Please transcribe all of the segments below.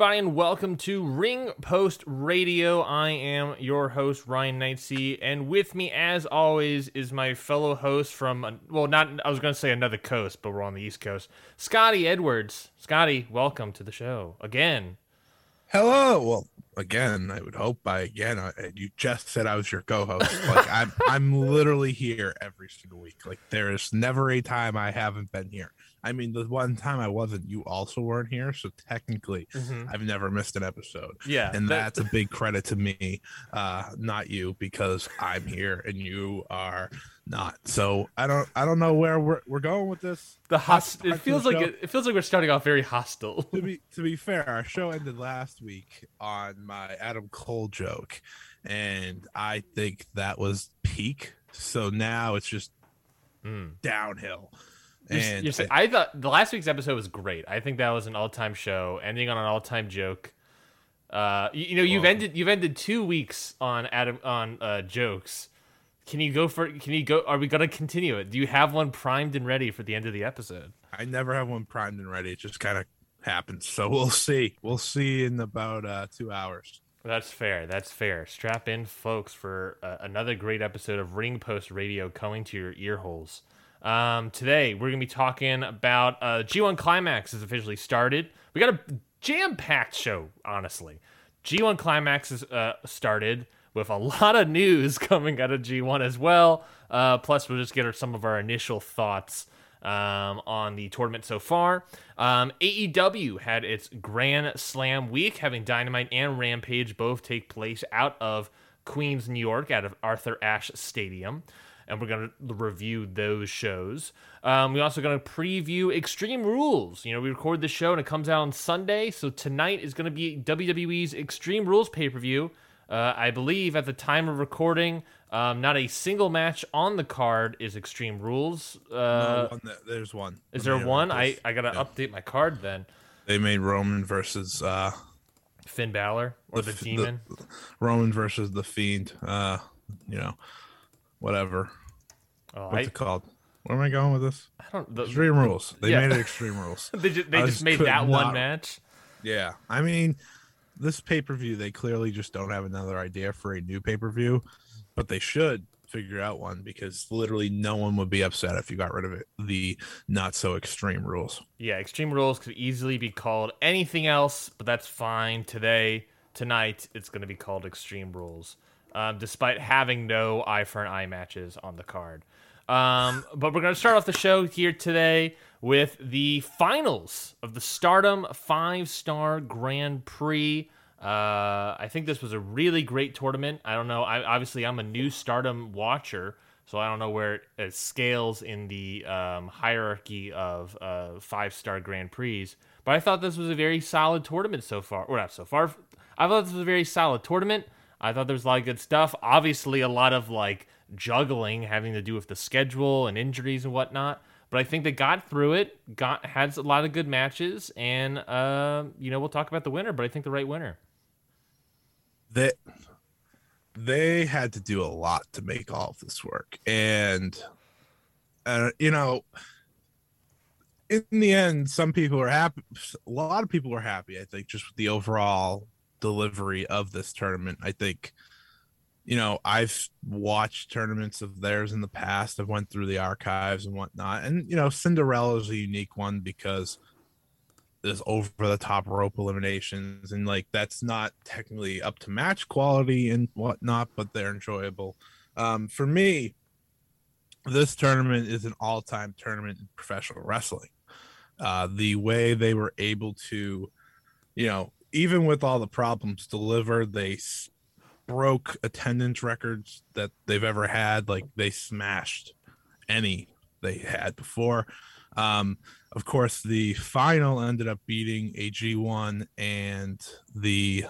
Everybody, and welcome to Ring Post Radio. I am your host, Ryan Knightsey, and with me, as always, is my fellow host from, well, not, I was going to say another coast, but we're on the East Coast, Scotty Edwards. Scotty, welcome to the show again. Hello. Well, again, I would hope by again, I, you just said I was your co-host. Like I'm, I'm literally here every single week. Like there is never a time I haven't been here. I mean, the one time I wasn't, you also weren't here, so technically, I've never missed an episode. Yeah, and that- that's a big credit to me, uh, not you, because I'm here and you are not. So I don't, I don't know where we're we're going with this. The host, it feels like it, it feels like we're starting off very hostile. to be to be fair, our show ended last week on my Adam Cole joke, and I think that was peak. So now it's just downhill. You're, And you're saying, I thought the last week's episode was great. I think that was an all-time show, ending on an all-time joke. Uh, you, you know, you've Well- ended you've ended two weeks on Adam on uh, jokes. Can you go for? Can you go? Are we gonna continue it? Do you have one primed and ready for the end of the episode? I never have one primed and ready. It just kind of happens. So we'll see. We'll see in about uh, two hours. That's fair. That's fair. Strap in, folks, for uh, another great episode of Ring Post Radio coming to your ear holes. Um, today, we're going to be talking about uh, G1 Climax has officially started. We got a jam packed show, honestly. G1 Climax has uh, started with a lot of news coming out of G1 as well. Uh, plus, we'll just get some of our initial thoughts um, on the tournament so far. Um, AEW had its Grand Slam week, having Dynamite and Rampage both take place out of Queens, New York, out of Arthur Ashe Stadium. And we're going to review those shows. Um, we're also going to preview Extreme Rules. You know, we record this show and it comes out on Sunday. So tonight is going to be WWE's Extreme Rules pay per view. Uh, I believe at the time of recording, um, not a single match on the card is Extreme Rules. Uh, No, one that, there's one. is there one? I, I gotta Yeah. update my card then. They made Roman versus uh, Finn Balor or the, f- Demon. Roman versus the Fiend. Uh, you know, whatever. Oh, What's I, it called? Where am I going with this? I don't. The, Extreme Rules. They yeah. made it Extreme Rules. they just, they just just made that one match. Yeah, I mean, this pay per view, they clearly just don't have another idea for a new pay per view, but they should figure out one because literally no one would be upset if you got rid of it. The not so extreme rules. Yeah, Extreme Rules could easily be called anything else, but that's fine. Today, tonight, it's going to be called Extreme Rules, um, despite having no eye for an eye matches on the card. Um, but we're going to start off the show here today with the finals of the Stardom Five Star Grand Prix. Uh, I think this was a really great tournament. I don't know. I obviously I'm a new Stardom watcher, so I don't know where it, it scales in the um, hierarchy of uh, five star Grand Prix. But I thought this was a very solid tournament so far. Or not so far. I thought this was a very solid tournament. I thought there was a lot of good stuff. Obviously, a lot of like juggling having to do with the schedule and injuries and whatnot. But I think they got through it. Got had a lot of good matches, and uh, you know we'll talk about the winner. But I think the right winner. They they had to do a lot to make all of this work, and uh, you know, in the end, some people are happy. A lot of people are happy. I think just with the overall delivery of this tournament. I think you know i've watched tournaments of theirs in the past. I've went through the archives and whatnot. And you know cinderella is a unique one because there's over the top rope eliminations and like that's not technically up to match quality and whatnot but they're enjoyable. Um for me this tournament is an all-time tournament in professional wrestling. Uh the way they were able to you know even with all the problems delivered they broke attendance records that they've ever had. Like they smashed any they had before. Um, of course, the final ended up beating a G1 and the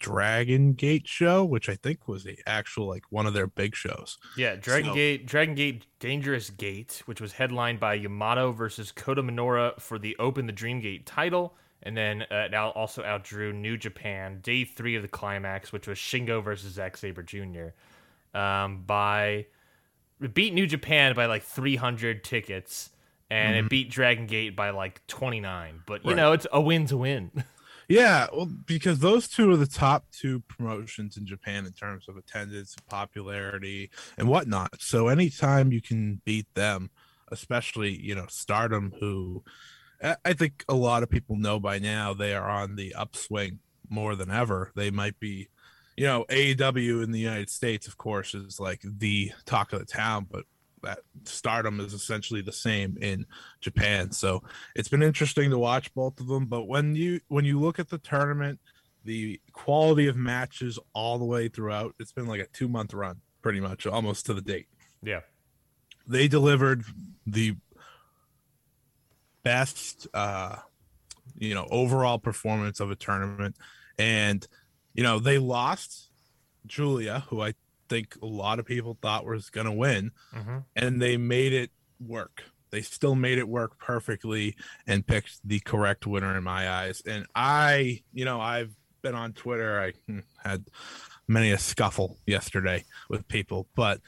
Dragon Gate show, which I think was the actual like one of their big shows. Yeah, Dragon So- Gate, Dragon Gate, Dangerous Gate, which was headlined by Yamato versus Kota Minoura for the Open the Dream Gate title, and then uh, it also outdrew New Japan Day Three of the climax, which was Shingo versus Zack Sabre Jr. Um, by beat New Japan by like 300 tickets, and it beat Dragon Gate by like 29. But you Right. know, it's a win to win. Yeah, well, because those two are the top two promotions in Japan in terms of attendance, popularity, and whatnot. So anytime you can beat them, especially you know Stardom, who I I think a lot of people know by now, they are on the upswing more than ever. They might be, you know, AEW in the United States, of course, is like the talk of the town, but that Stardom is essentially the same in Japan. So it's been interesting to watch both of them but when you when you look at the tournament the quality of matches all the way throughout it's been like a two month run pretty much almost to the date yeah, they delivered the best uh you know overall performance of a tournament and you know they lost julia who i think a lot of people thought was going to win hmm and they made it work. They still made it work perfectly and picked the correct winner in my eyes. And I, you know, I've been on Twitter. I hmm, had many a scuffle yesterday with people, but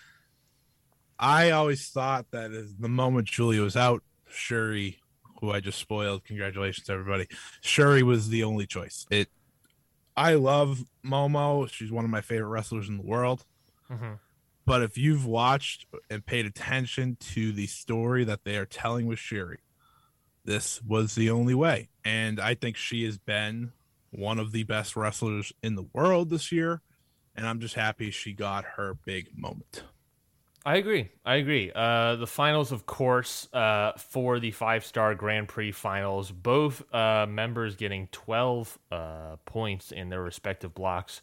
I always thought that the moment Julia was out, Shuri, who I just spoiled, congratulations everybody. Shuri was the only choice. It I love Momo. She's one of my favorite wrestlers in the world. hmm But if you've watched and paid attention to the story that they are telling with Shuri, this was the only way. And I think she has been one of the best wrestlers in the world this year. And I'm just happy she got her big moment. I agree. I agree. Uh, the finals, of course, uh, for the five star Grand Prix finals, both uh, members getting 12 uh, points in their respective blocks.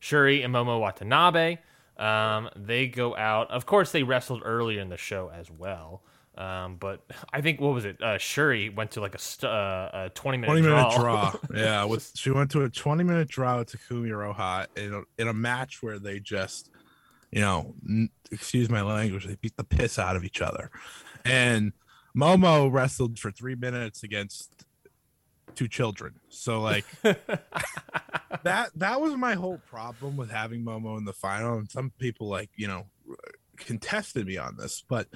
Shuri and Momo Watanabe, um, they go out. Of course, they wrestled earlier in the show as well. Um, but I think, what was it? Uh, Shuri went to like a, st- uh, a 20 minute 20 minute draw. draw. yeah. With, she went to a 20 minute draw with Takumi Iroha in a, in a match where they just, you know, n- excuse my language, they beat the piss out of each other. And Momo wrestled for three minutes against two children. So like that that was my whole problem with having Momo in the final. And some people like, you know, contested me on this, but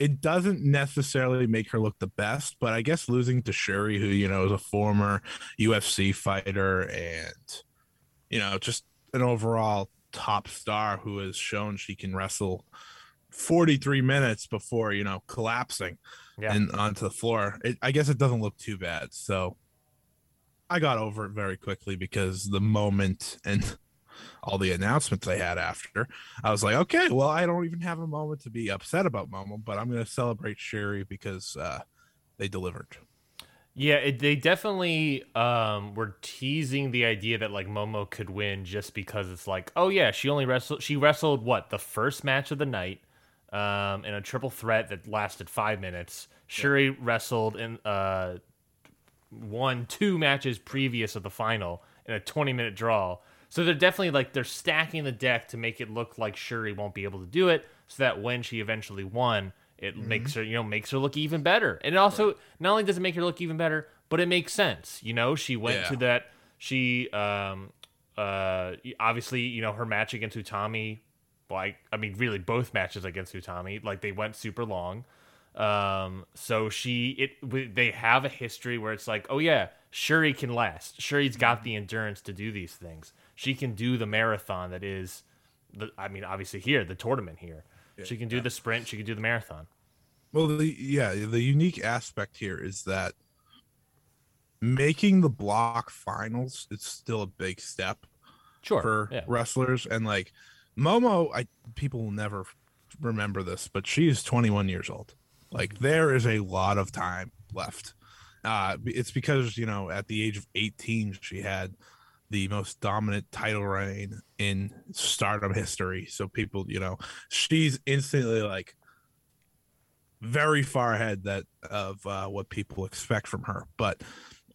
it doesn't necessarily make her look the best. But I guess losing to Sherry, who, you know, is a former UFC fighter and, you know, just an overall top star who has shown she can wrestle 43 minutes before, you know, collapsing Yeah. and onto the floor. It, I guess it doesn't look too bad. So I got over it very quickly because the moment and all the announcements they had after, I was like, okay, well, I don't even have a moment to be upset about Momo, but I'm going to celebrate Sherry because uh, they delivered. Yeah, it, they definitely um, were teasing the idea that like Momo could win just because it's like, oh yeah, she only wrestled. She wrestled what the first match of the night um, in a triple threat that lasted five minutes. Shuri wrestled in uh, won two matches previous of the final in a 20 minute draw. So they're definitely like they're stacking the deck to make it look like Shuri won't be able to do it, so that when she eventually won, it makes her you know makes her look even better. And it also not only does it make her look even better, but it makes sense. You know, she went Yeah. to that. She um uh obviously you know her match against Utami, like I mean really both matches against Utami, like they went super long. Um, so she it w- they have a history where it's like, oh yeah, Shuri can last. Shuri's got the endurance to do these things. She can do the marathon that is, the I mean obviously here the tournament here. She can do the sprint. She can do the marathon. Well, the, yeah, the unique aspect here is that making the block finals is still a big step Sure. for yeah. wrestlers and like Momo I people will never remember this but she is 21 years old like there is a lot of time left uh it's because you know at the age of 18 she had the most dominant title reign in stardom history so people you know she's instantly like very far ahead that of uh, what people expect from her but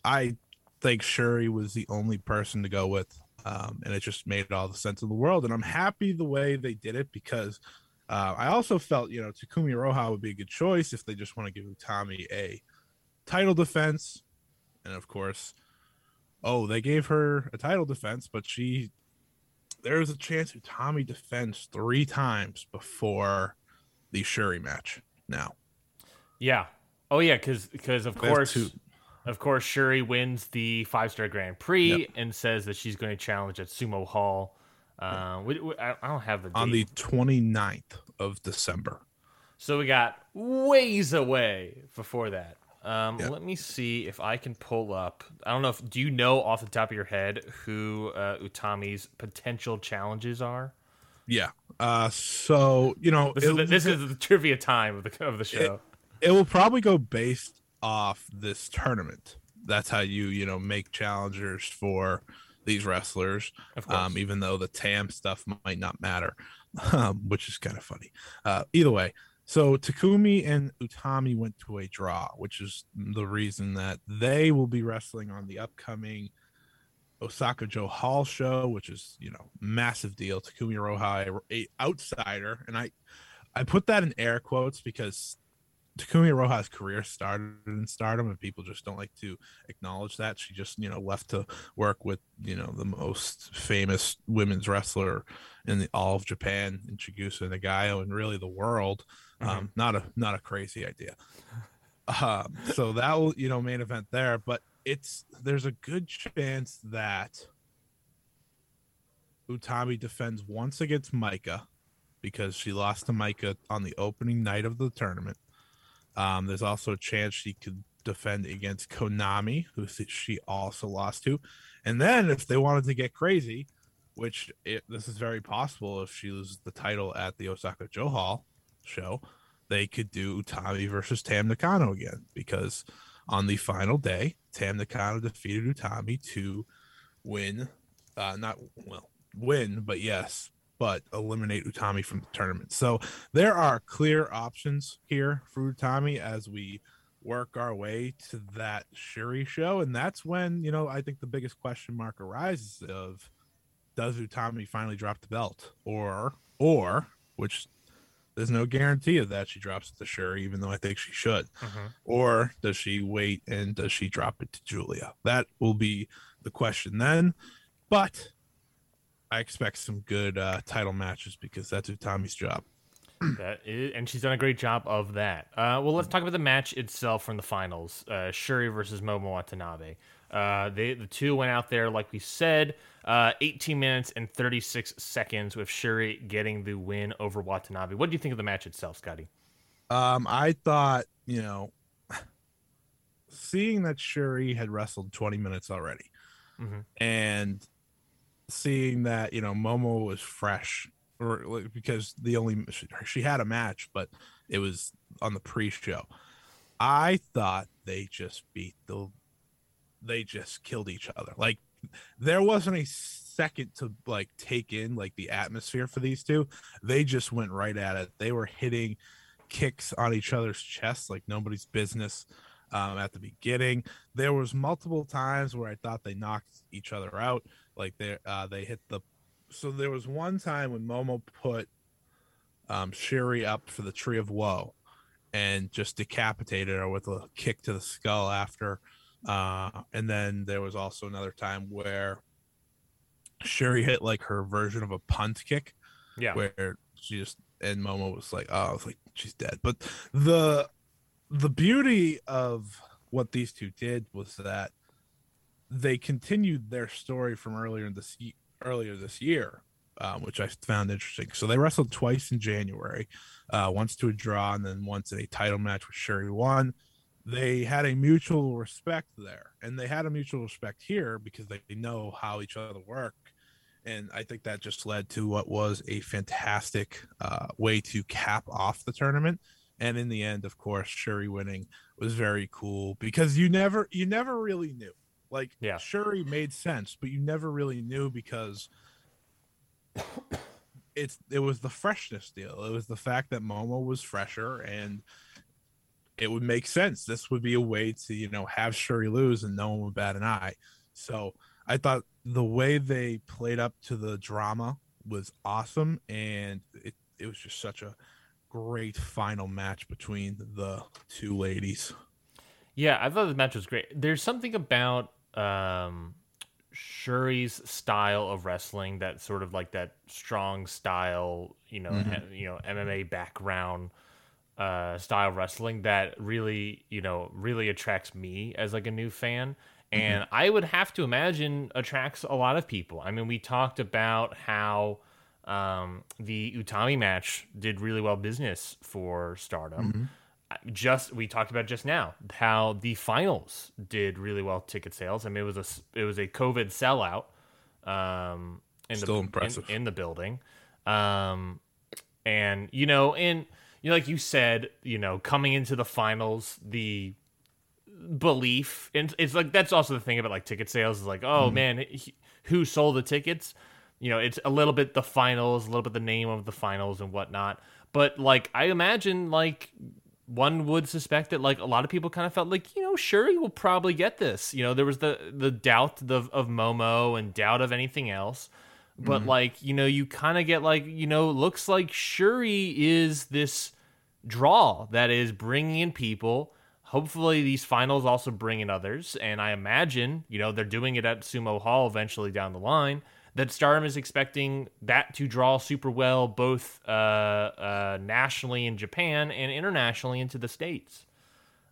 i think shuri was the only person to go with Um, and it just made all the sense in the world. And I'm happy the way they did it because uh, I also felt, you know, Takumi Iroha would be a good choice if they just want to give Tommy a title defense. And of course, oh, they gave her a title defense, but she, there's a chance Utami defends three times before the Shuri match now. Yeah. Oh yeah, because because of course, of course, Shuri wins the five star Grand Prix yep. and says that she's going to challenge at Sumo Hall. Uh, we, we, I don't have the date. on the 29th of December. So we got ways away before that. Um, yep. Let me see if I can pull up. I don't know if do you know off the top of your head who uh, Utami's potential challenges are? Yeah. Uh, so you know, this, is the, this is the trivia time of the of the show. It, it will probably go based off this tournament. That's how you you know make challengers for these wrestlers. Um, even though the TAM stuff might not matter, um, which is kind of funny. Uh, either way, so Takumi and Utami went to a draw, which is the reason that they will be wrestling on the upcoming Osaka Jo Hall show, which is you know massive deal. Takumi Iroha, a outsider, and I I put that in air quotes because Takumi Iroha's career started in stardom, and people just don't like to acknowledge that. She just, you know, left to work with, you know, the most famous women's wrestler in the, all of Japan, in Chigusa Nagayo, and really the world. Mm-hmm. Um, not a not a crazy idea. Um, so that will, you know, main event there, but it's there's a good chance that Utami defends once against Maika because she lost to Maika on the opening night of the tournament um, there's also a chance she could defend against Konami, who she also lost to. And then if they wanted to get crazy, which it, this is very possible if she loses the title at the Osaka Jo Hall show, they could do Utami versus Tam Nakano again because on the final day, Tam Nakano defeated Utami to win, uh, not well, win, but yes, but eliminate Utami from the tournament. So there are clear options here for Utami as we work our way to that Shuri show. And that's when, you know, I think the biggest question mark arises of does Utami finally drop the belt? Or or which there's no guarantee of that she drops it to Shuri, even though I think she should. Mm-hmm. Or does she wait and does she drop it to Julia? That will be the question then. But I expect some good uh, title matches because that's Tommy's job. that is, and she's done a great job of that. Uh, well, let's talk about the match itself from the finals: uh, Shuri versus Momo Watanabe. Uh, they the two went out there like we said, uh, 18 minutes and 36 seconds with Shuri getting the win over Watanabe. What do you think of the match itself, Scotty? Um, I thought you know, seeing that Shuri had wrestled 20 minutes already, mm-hmm. and seeing that you know Momo was fresh, or because the only she, she had a match, but it was on the pre-show. I thought they just beat the, they just killed each other. Like there wasn't a second to like take in like the atmosphere for these two. They just went right at it. They were hitting kicks on each other's chests like nobody's business um, at the beginning. There was multiple times where I thought they knocked each other out. Like they uh, they hit the. So there was one time when Momo put um, Shuri up for the Tree of Woe, and just decapitated her with a kick to the skull after. Uh, and then there was also another time where Sherry hit like her version of a punt kick. Yeah. Where she just and Momo was like, oh, I was like, she's dead. But the the beauty of what these two did was that they continued their story from earlier this earlier this year, um, which I found interesting. So they wrestled twice in January, uh, once to a draw and then once in a title match with Sherry won. They had a mutual respect there, and they had a mutual respect here because they know how each other work. And I think that just led to what was a fantastic uh, way to cap off the tournament. And in the end of course shuri winning was very cool because you never you never really knew. Like yeah. Shuri made sense but you never really knew because it's it was the freshness deal. It was the fact that momo was fresher and it would make sense this would be a way to you know have shuri lose and no one would bat an eye so i thought the way they played up to the drama was awesome, and it it was just such a great final match between the two ladies. Yeah, I thought the match was great. There's something about um, Shuri's style of wrestling that sort of like that strong style, you know, mm-hmm. you know, MMA background uh, style wrestling that really, you know, really attracts me as like a new fan. And mm-hmm. I would have to imagine attracts a lot of people. I mean, we talked about how um, the Utami match did really well business for Stardom. Mm-hmm just we talked about just now how the finals did really well ticket sales. I mean, it was a it was a COVID sellout. Um, in Still the, impressive in, in, the building, um, and you know, and you know, like you said, you know, coming into the finals, the belief and it's like that's also the thing about like ticket sales is like, oh mm. man, he, who sold the tickets? You know, it's a little bit the finals, a little bit the name of the finals and whatnot. But like, I imagine like one would suspect that like a lot of people kind of felt like you know Shuri will probably get this. You know, there was the the doubt of, of Momo and doubt of anything else, but mm-hmm. like you know you kind of get like you know looks like Shuri is this draw that is bringing in people. Hopefully these finals also bring in others, and I imagine you know they're doing it at Sumo Hall eventually down the line that Stardom is expecting that to draw super well, both uh, uh, nationally in Japan and internationally into the states.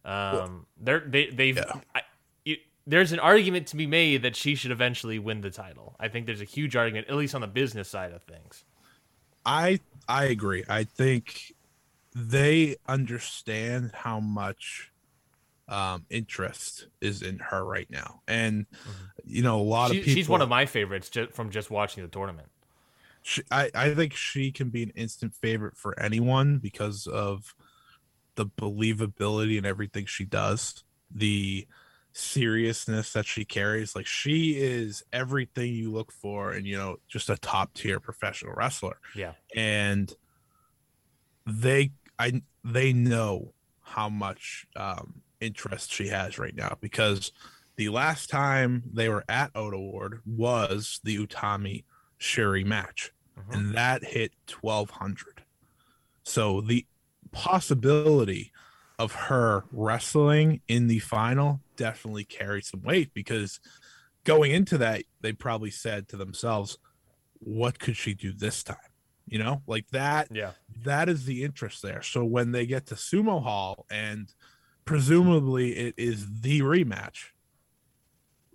Um, they're, they they've. Yeah. I, it, there's an argument to be made that she should eventually win the title. I think there's a huge argument, at least on the business side of things. I I agree. I think they understand how much um, interest is in her right now, and mm-hmm. you know a lot she, of people. She's one of my favorites just from just watching the tournament. She, I I think she can be an instant favorite for anyone because of the believability and everything she does, the seriousness that she carries. Like she is everything you look for, and you know, just a top tier professional wrestler. Yeah, and they I they know how much um, interest she has right now because the last time they were at Ota Ward was the Utami Sherry match, uh-huh. and that hit 1200. So the possibility of her wrestling in the final definitely carried some weight because going into that, they probably said to themselves, What could she do this time? You know, like that. Yeah. That is the interest there. So when they get to Sumo Hall and presumably it is the rematch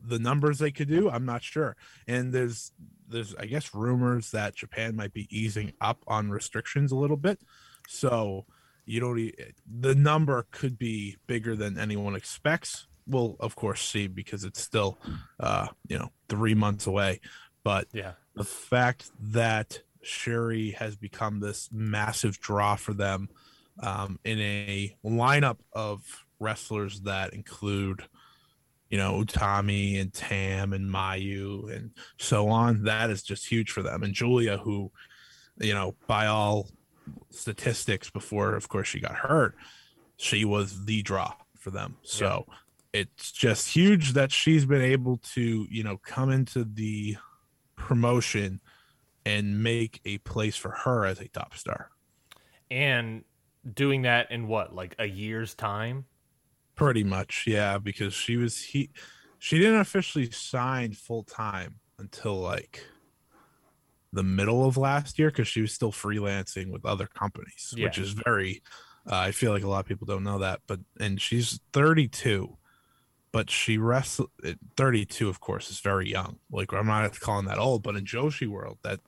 the numbers they could do i'm not sure and there's there's i guess rumors that japan might be easing up on restrictions a little bit so you don't the number could be bigger than anyone expects we'll of course see because it's still uh you know three months away but yeah the fact that Shuri has become this massive draw for them um, in a lineup of wrestlers that include, you know, Utami and Tam and Mayu and so on. That is just huge for them. And Julia, who, you know, by all statistics, before of course she got hurt, she was the draw for them. So yeah. it's just huge that she's been able to, you know, come into the promotion and make a place for her as a top star. And doing that in what like a year's time pretty much yeah because she was he she didn't officially sign full time until like the middle of last year because she was still freelancing with other companies yeah. which is very uh, i feel like a lot of people don't know that but and she's 32 but she wrestled 32 of course is very young like i'm not calling that old but in joshi world that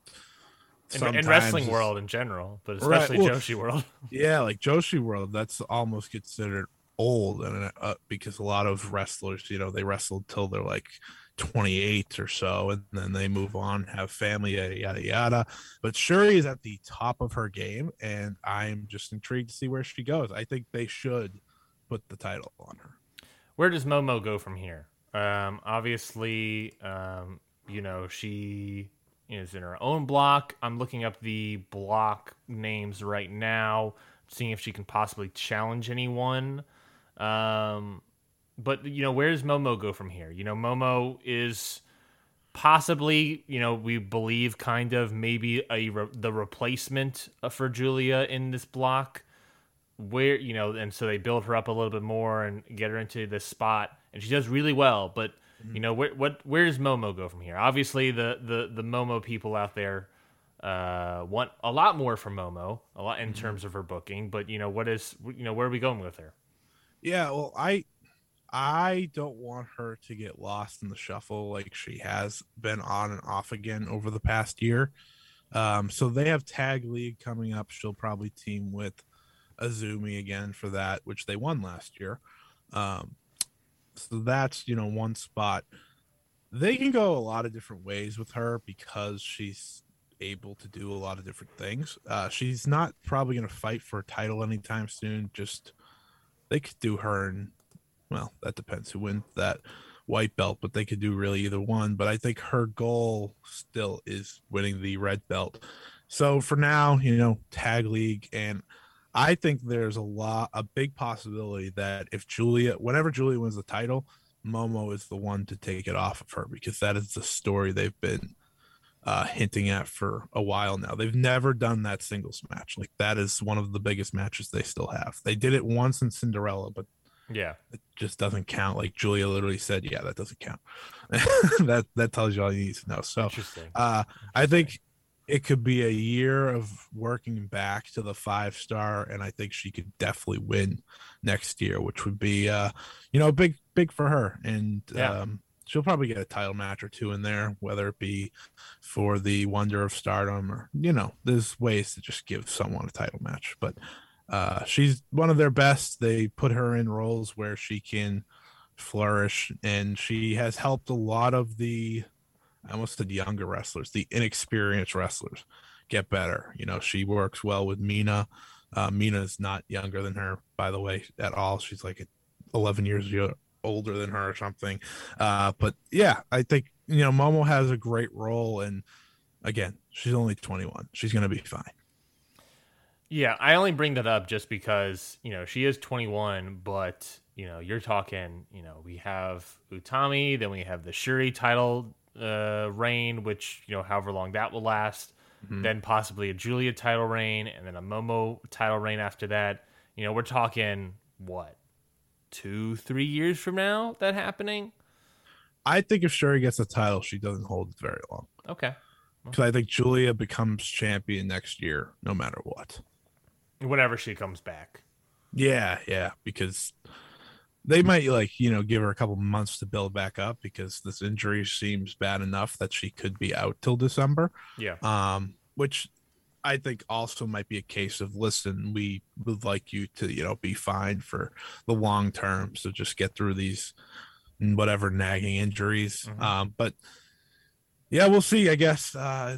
in, in wrestling world in general, but especially right. well, Joshi world. yeah, like Joshi world, that's almost considered old, and uh, because a lot of wrestlers, you know, they wrestle till they're like 28 or so, and then they move on, have family, yada yada yada. But Shuri is at the top of her game, and I'm just intrigued to see where she goes. I think they should put the title on her. Where does Momo go from here? Um, obviously, um, you know, she is in her own block. I'm looking up the block names right now, seeing if she can possibly challenge anyone. Um, but you know, where does Momo go from here? You know, Momo is possibly, you know, we believe kind of maybe a re- the replacement for Julia in this block where, you know, and so they build her up a little bit more and get her into this spot and she does really well, but you know, where what where does Momo go from here? Obviously the the the Momo people out there uh want a lot more from Momo, a lot in terms of her booking, but you know, what is you know, where are we going with her? Yeah, well, I I don't want her to get lost in the shuffle like she has been on and off again over the past year. Um, so they have tag league coming up. She'll probably team with Azumi again for that, which they won last year. Um, so that's you know one spot. They can go a lot of different ways with her because she's able to do a lot of different things. Uh, she's not probably going to fight for a title anytime soon. Just they could do her and well, that depends who wins that white belt, but they could do really either one. But I think her goal still is winning the red belt. So for now, you know, tag league and I think there's a lot a big possibility that if Julia whenever Julia wins the title, Momo is the one to take it off of her because that is the story they've been uh, hinting at for a while now. They've never done that singles match. Like that is one of the biggest matches they still have. They did it once in Cinderella, but Yeah. it just doesn't count. Like Julia literally said, "Yeah, that doesn't count." that that tells you all you need to know. So, uh, I think it could be a year of working back to the five star, and I think she could definitely win next year, which would be, uh, you know, big big for her. And Yeah. um, she'll probably get a title match or two in there, whether it be for the Wonder of Stardom or you know, there's ways to just give someone a title match, but. Uh, she's one of their best. They put her in roles where she can flourish, and she has helped a lot of the, I almost said younger wrestlers, the inexperienced wrestlers, get better. You know, she works well with Mina. Uh, Mina is not younger than her, by the way, at all. She's like 11 years older than her or something. Uh, but yeah, I think you know Momo has a great role, and again, she's only 21. She's gonna be fine. Yeah, I only bring that up just because, you know, she is 21, but, you know, you're talking, you know, we have Utami, then we have the Shuri title uh, reign, which, you know, however long that will last, Mhm. then possibly a Julia title reign, and then a Momo title reign after that. You know, we're talking, what, two, three years from now that happening? I think if Sherry gets the title, she doesn't hold it very long. Okay. Because I think Julia becomes champion next year, no matter what. Whenever she comes back. Yeah, yeah, because they might like you know give her a couple months to build back up because this injury seems bad enough that she could be out till December. Yeah. Um, which I think also might be a case of listen, we would like you to you know be fine for the long term, so just get through these whatever nagging injuries. Mhm. Um, but yeah, we'll see. I guess uh,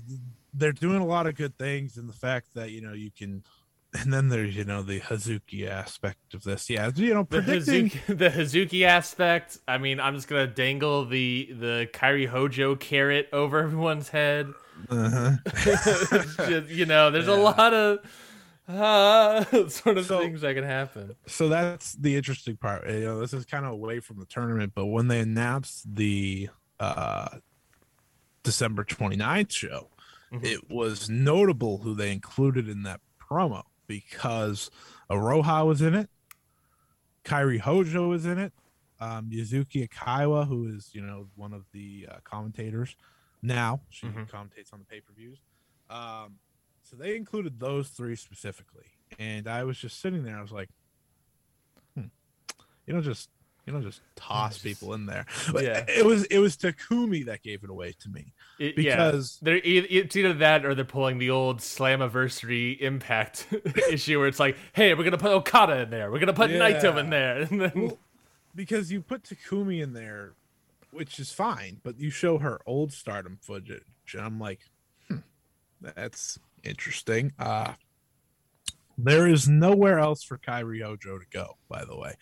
they're doing a lot of good things, and the fact that you know you can. And then there's, you know, the Hazuki aspect of this. Yeah, you know, The predicting. Hazuki, the Hazuki aspect. I mean, I'm just gonna dangle the the Kairi Hojo carrot over everyone's head. Uh-huh. Just, you know, there's a lot of uh, sort of So- things that can happen. so that's the interesting part. You know, this is kind of away from the tournament, but when they announced the uh December 29th show, Mhm. it was notable who they included in that promo because Iroha was in it, Kairi Hojo was in it, um, Yuzuki Aikawa, who is, you know, one of the uh, commentators now, she Mhm. commentates on the pay-per-views. Um, so they included those three specifically. And I was just sitting there, I was like, hmm, you don't just you don't just toss just- people in there. But Yeah. It was it was Takumi that gave it away to me It- yeah, because they're e- it's either that or they're pulling the old Slammiversary Impact issue where it's like, hey, we're gonna put Okada in there, we're gonna put Naito in there, and then well, because you put Takumi in there, which is fine, but you show her old stardom footage, and I'm like, hmm, that's interesting. Uh there is nowhere else for Kairi Hojo to go, by the way.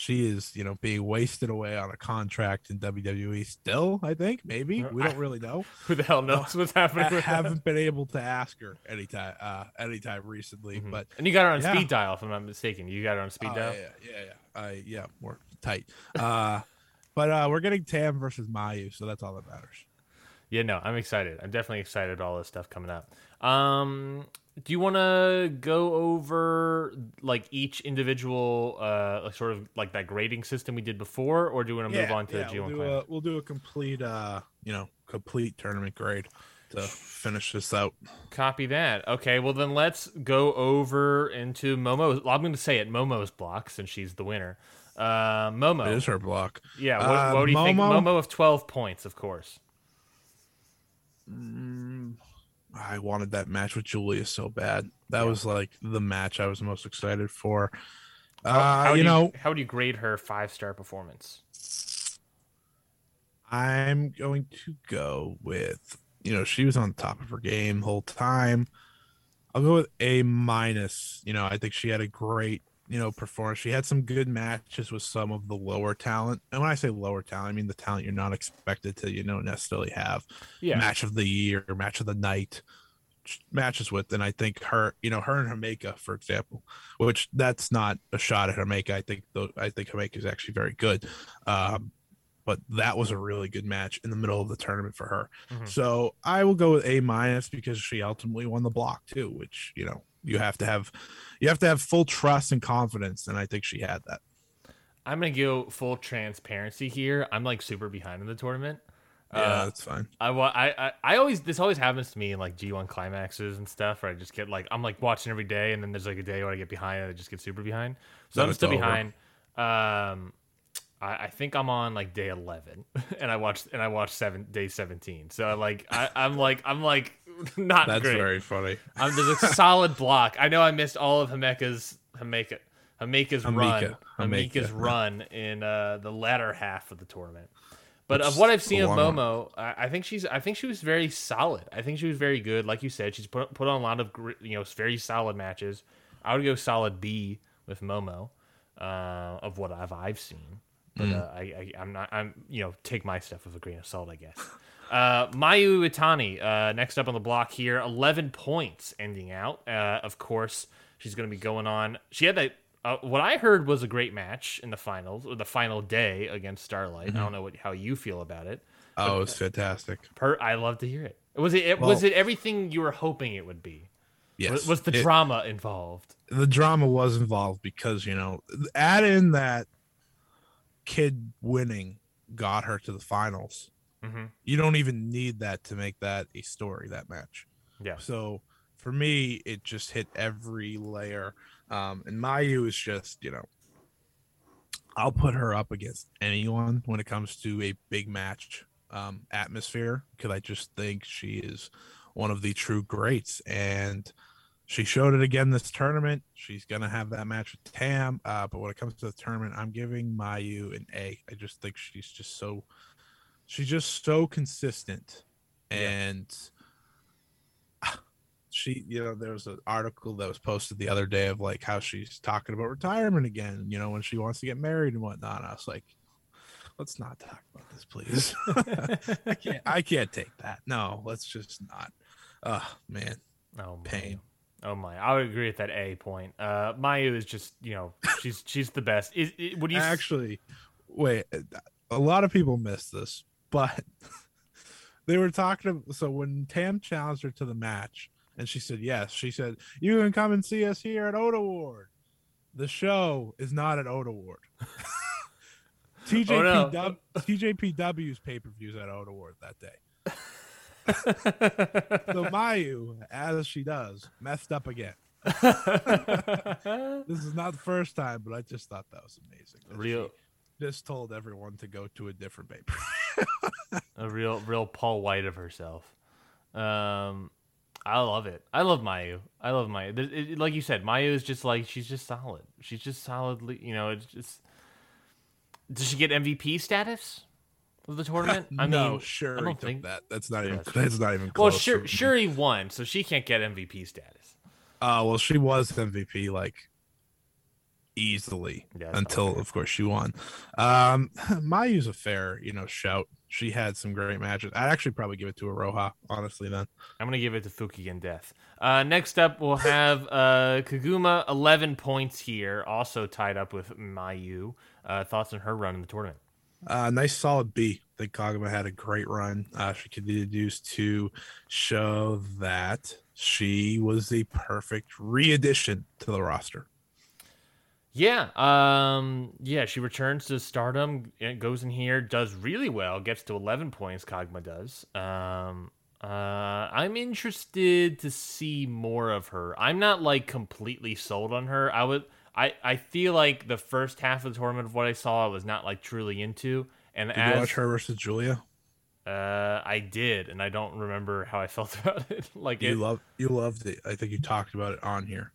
She is, you know, being wasted away on a contract in WWE still, I think, maybe. We don't really know. who the hell knows what's I happening? with her. haven't been able to ask her anytime uh anytime recently, Mhm. but and you got her on Yeah. speed dial, if I'm not mistaken. You got her on speed Oh, dial. Yeah, yeah, yeah. I yeah, more tight. Uh, but uh, we're getting Tam versus Mayu, so that's all that matters. Yeah, no, I'm excited. I'm definitely excited about all this stuff coming up. Um, do you want to go over like each individual, uh, sort of like that grading system we did before, or do you want to move on to yeah, the G1 we'll do, a, we'll do a complete, uh, you know, complete tournament grade to finish this out. Copy that. Okay, well then let's go over into Momo. I'm going to say it Momo's block since she's the winner. Uh, Momo. It is her block. Yeah. What, Uh, what do you think? Momo- Momo of 12 points, of course. I wanted that match with Julia so bad. That was like the match I was most excited for. Uh, How you do know, how would you grade her five star performance? I'm going to go with, you know, she was on top of her game the whole time. I'll go with A minus. You know, I think she had a great, you know, performance. She had some good matches with some of the lower talent. And when I say lower talent, I mean the talent you're not expected to, you know, necessarily have. Yeah. Match of the year, match of the night matches with. And I think her, you know, her and Jamaica, for example, which that's not a shot at Jamaica. I think though I think Jamaica is actually very good. Um, but that was a really good match in the middle of the tournament for her. Mhm. So I will go with A minus because she ultimately won the block too, which you know you have to have you have to have full trust and confidence, and I think she had that. I'm gonna go full transparency here. I'm like super behind in the tournament. Yeah, Uh, that's fine. I, I I I always this always happens to me in like G1 climaxes and stuff where I just get like I'm like watching every day and then there's like a day where I get behind and I just get super behind. So Then I'm still over. behind. Um, I, I think I'm on like day 11 and I watched and I watched seven day 17. So I like I I'm like I'm like not That's great. very funny. Um, there's a solid block. I know I missed all of Hameka's Hameka Hameka's run Hamika, Hamika's Hamika, yeah. run in uh, the latter half of the tournament. But Which of what I've seen of. Momo, I, I think she's I think she was very solid. I think she was very good. Like you said, she's put put on a lot of you know very solid matches. I would go solid B with Momo uh, of what I've I've seen. But Mm. uh, I, I I'm not I'm you know take my stuff with a grain of salt I guess. Uh, Mayu Iwatani, uh, next up on the block here, 11 points ending out. Uh, of course, she's going to be going on. She had that, uh, what I heard was a great match in the finals, or the final day against Starlight. Mm-hmm. I don't know what, how you feel about it. Oh, it was fantastic. Per, I love to hear it. Was it, it was it everything you were hoping it would be? Yes, Was, was the It- drama involved? the drama was involved because you know add in that kid winning got her to the finals. Hmm You don't even need that to make that a story. That match. Yeah. So for me, it just hit every layer. Um, and Mayu is just, you know, I'll put her up against anyone when it comes to a big match um, atmosphere because I just think she is one of the true greats. And she showed it again this tournament. She's going to have that match with Tam. Uh, but when it comes to the tournament, I'm giving Mayu an A. I just think she's just so, she's just so consistent. And she you know there was an article that was posted the other day of like how she's talking about retirement again you know when she wants to get married and whatnot i was like let's not talk about this please i can't i can't take that no let's just not oh man Oh, my. Pain. Oh my! I would agree with that A point. Uh, Mayu is just you know she's she's the best. Is, is would you actually wait a lot of people miss this but they were talking so when tam challenged her to the match and she said yes she said you can come and see us here at oda ward the show is not at oda ward TJPW, oh, no. TJPW's pay-per-views at Oda Ward that day. So Mayu, as she does, messed up again. This is not the first time, but I just thought that was amazing. that Real- she just told everyone to go to a different paper. A real real Paul White of herself. Um, I love it. I love Mayu. I love Mayu. It- it- like you said, Mayu is just like she's just solid. She's just solidly. You know, it's just. Does she get MVP status of the tournament? I no, mean, sure, I don't think. that. That's not even. that's not even Well, close. sure, sure he won, so she can't get MVP status. Uh, well, she was MVP like easily Yeah, until, of course, she won. Um, Mayu's a fair, you know, shout. She had some great matches. I'd actually probably give it to Iroha, honestly. Then I'm gonna give it to Fukigen Death. Uh, next up, we'll have uh, Koguma, 11 points here, also tied up with Mayu. Uh, thoughts on her run in the tournament? Uh, nice solid B. I think Koguma had a great run. Uh, she continues to show that she was the perfect re-addition to the roster. Yeah, um, yeah, she returns to stardom, goes in here, does really well, gets to 11 points, Koguma does. Um, uh, I'm interested to see more of her. I'm not like completely sold on her. I would, I, I feel like the first half of the tournament of what I saw, I was not like truly into. And Did as you watch her versus Julia? uh, I did, and I don't remember how I felt about it. like You it, love you loved it. I think you talked about it on here.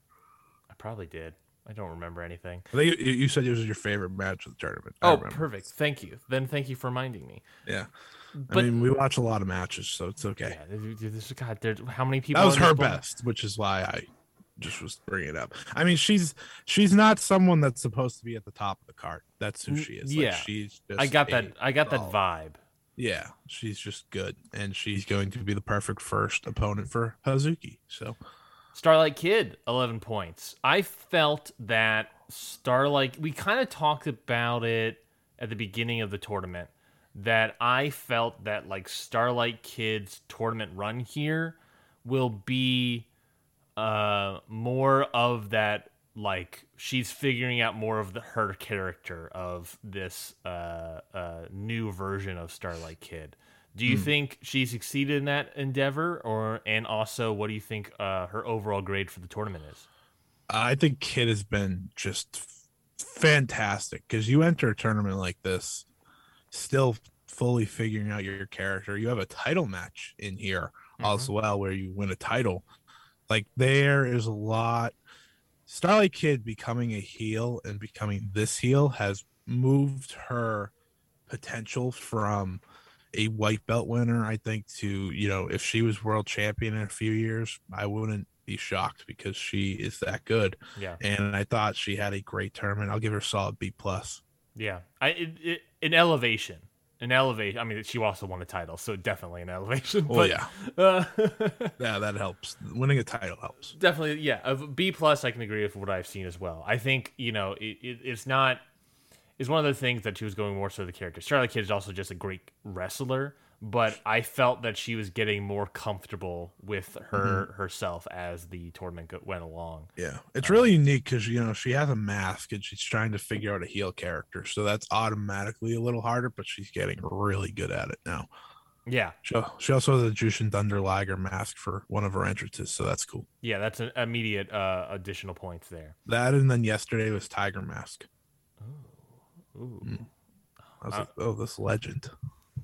I probably did. I don't remember anything. I think you, you said it was your favorite match of the tournament. I Oh, remember. perfect. Thank you. Then thank you for reminding me. Yeah. But- I mean, we watch a lot of matches, so it's okay. Yeah, this- God, there's how many people? that was her best, which is why I just was bringing it up. I mean, she's she's not someone that's supposed to be at the top of the card. That's who she is. yeah. Like, she's just I got that. I got that vibe. Yeah, she's just good, and she's going to be the perfect first opponent for Hazuki. So Starlight Kid, 11 points. I felt that Starlight, we kind of talked about it at the beginning of the tournament, that I felt that like Starlight Kid's tournament run here will be uh more of that like she's figuring out more of the her character of this uh uh new version of Starlight Kid. Do you think she succeeded in that endeavor or and also what do you think uh her overall grade for the tournament is? I think Kid has been just fantastic because you enter a tournament like this, still fully figuring out your character. You have a title match in here as well where you win a title. Like there is a lot. Starlight Kid becoming a heel and becoming this heel has moved her potential from a white belt winner, I think, to you know, if she was world champion in a few years, I wouldn't be shocked because she is that good. Yeah. And I thought she had a great tournament. I'll give her a solid B plus. Yeah. I it, it, an elevation. An elevation. I mean, she also won a title, so definitely an elevation. Well, but, yeah, Uh, yeah, that helps. Winning a title helps. definitely yeah a b plus i can agree with what i've seen as well i think you know it, it, it's not it's one of the things that she was going more so the character Starlight Kid is also just a great wrestler but i felt that she was getting more comfortable with her herself as the tournament go- went along Yeah, it's really unique because you know she has a mask and she's trying to figure out a heel character, so that's automatically a little harder. But she's getting really good at it now. yeah She, she also has a Jushin Thunder Liger mask for one of her entrances, so that's cool. yeah that's an immediate uh, additional points there That and then yesterday was Tiger Mask. Ooh. Was Uh, like, oh, this legend.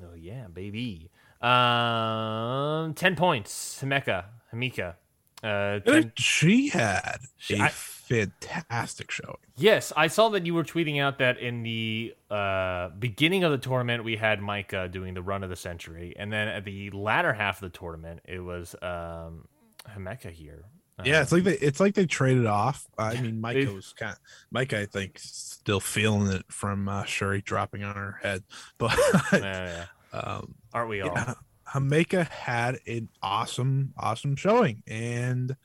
oh yeah baby um 10 points himeka hamika uh 10, She had She- a I- fantastic showing. Yes, I saw that you were tweeting out that in the uh, beginning of the tournament we had Maika doing the run of the century, and then at the latter half of the tournament it was um, Himeka here. Uh, Yeah, it's like they it's like they traded off. I mean, Maika They- was kind of Maika, I think, still feeling it from uh, Shuri dropping on her head, but yeah, yeah. um, aren't we all? yeah, Himeka had an awesome, awesome showing, and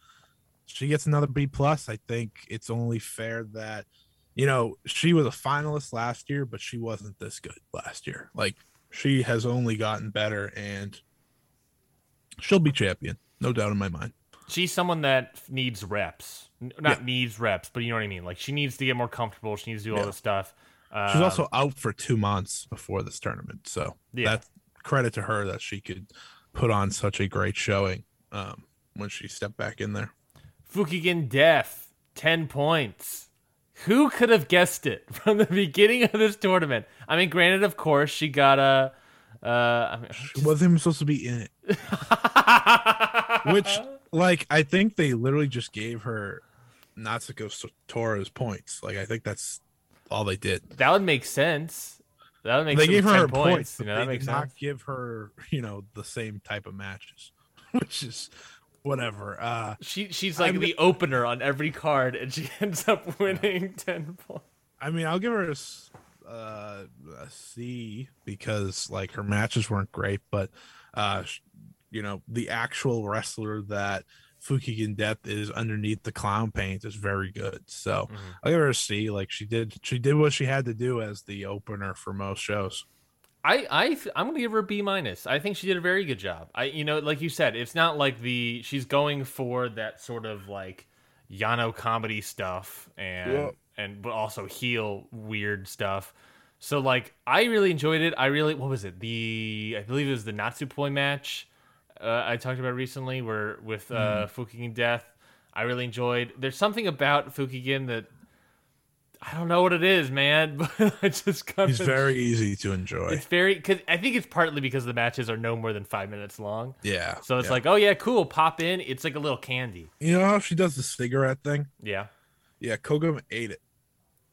she gets another B plus. I think it's only fair that you know she was a finalist last year, but she wasn't this good last year. Like she has only gotten better, and she'll be champion, no doubt in my mind. She's someone that needs reps, not needs reps, but you know what I mean. Like she needs to get more comfortable. She needs to do all Yeah. this stuff. She's Um, also out for two months before this tournament, so Yeah. that's credit to her that she could put on such a great showing um, when she stepped back in there. Fukigen Death, 10 points. Who could have guessed it from the beginning of this tournament? I mean, granted, of course, she got a. Uh, I mean, She wasn't even supposed to be in it. Which, like, I think they literally just gave her Natsuko Satora's points. Like, I think that's all they did. that would make sense. That would make they gave her her points. points, you know, that they makes not sense. give her, you know, the same type of matches, which is whatever. Uh, She she's like I'm the opener on every card, and she ends up winning ten points. I mean, I'll give her a, uh, a C because like her matches weren't great, but uh, you know, the actual wrestler that Fukigen Death is underneath the clown paint is very good. So Mhm. I'll give her a C. Like she did, she did what she had to do as the opener for most shows. I, I I'm gonna give her a B minus. I think she did a very good job. I you know like you said, it's not like the she's going for that sort of like Yano comedy stuff and Yeah. and but also heel weird stuff. So like I really enjoyed it. I really what was it the I believe it was the Natsupoi match uh, I talked about recently where with uh, Fukigen Death. I really enjoyed. There's something about Fukigen that I don't know what it is, man, but I just kind He's of very easy to enjoy. it's very because I think it's partly because the matches are no more than five minutes long. yeah. So it's yeah. like, oh yeah, cool, pop in. It's like a little candy. you know how she does the cigarette thing? Yeah. Yeah, Koguma ate it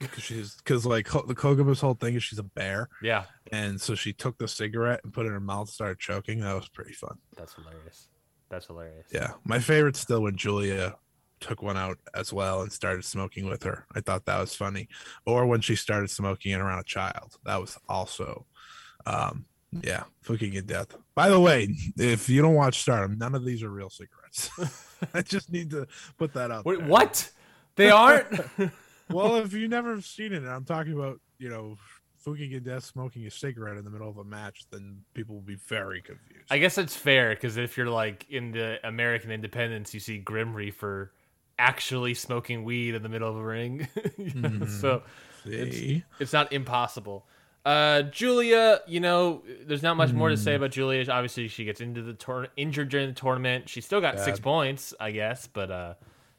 because she's because like the Koguma's whole thing is she's a bear, Yeah. and so she took the cigarette and put it in her mouth, and started choking. That was pretty fun. That's hilarious. That's hilarious. Yeah, my favorite still when Julia took one out as well and started smoking with her. I thought that was funny. Or when she started smoking it around a child. That was also um yeah, fucking in death. By the way, if you don't watch Stardom, none of these are real cigarettes. I just need to put that out. Wait, there. what? They aren't? Well, if you never seen it, and I'm talking about, you know, Fukigen Death smoking a cigarette in the middle of a match, then people will be very confused. I guess it's fair because if you're like in the American Independence, you see Grim Reaper actually smoking weed in the middle of a ring. So See? it's not impossible. Uh, Julia, you know, there's not much more to say about Julia. Obviously, she gets into the tour- injured during the tournament. She still got six points, I guess, but uh,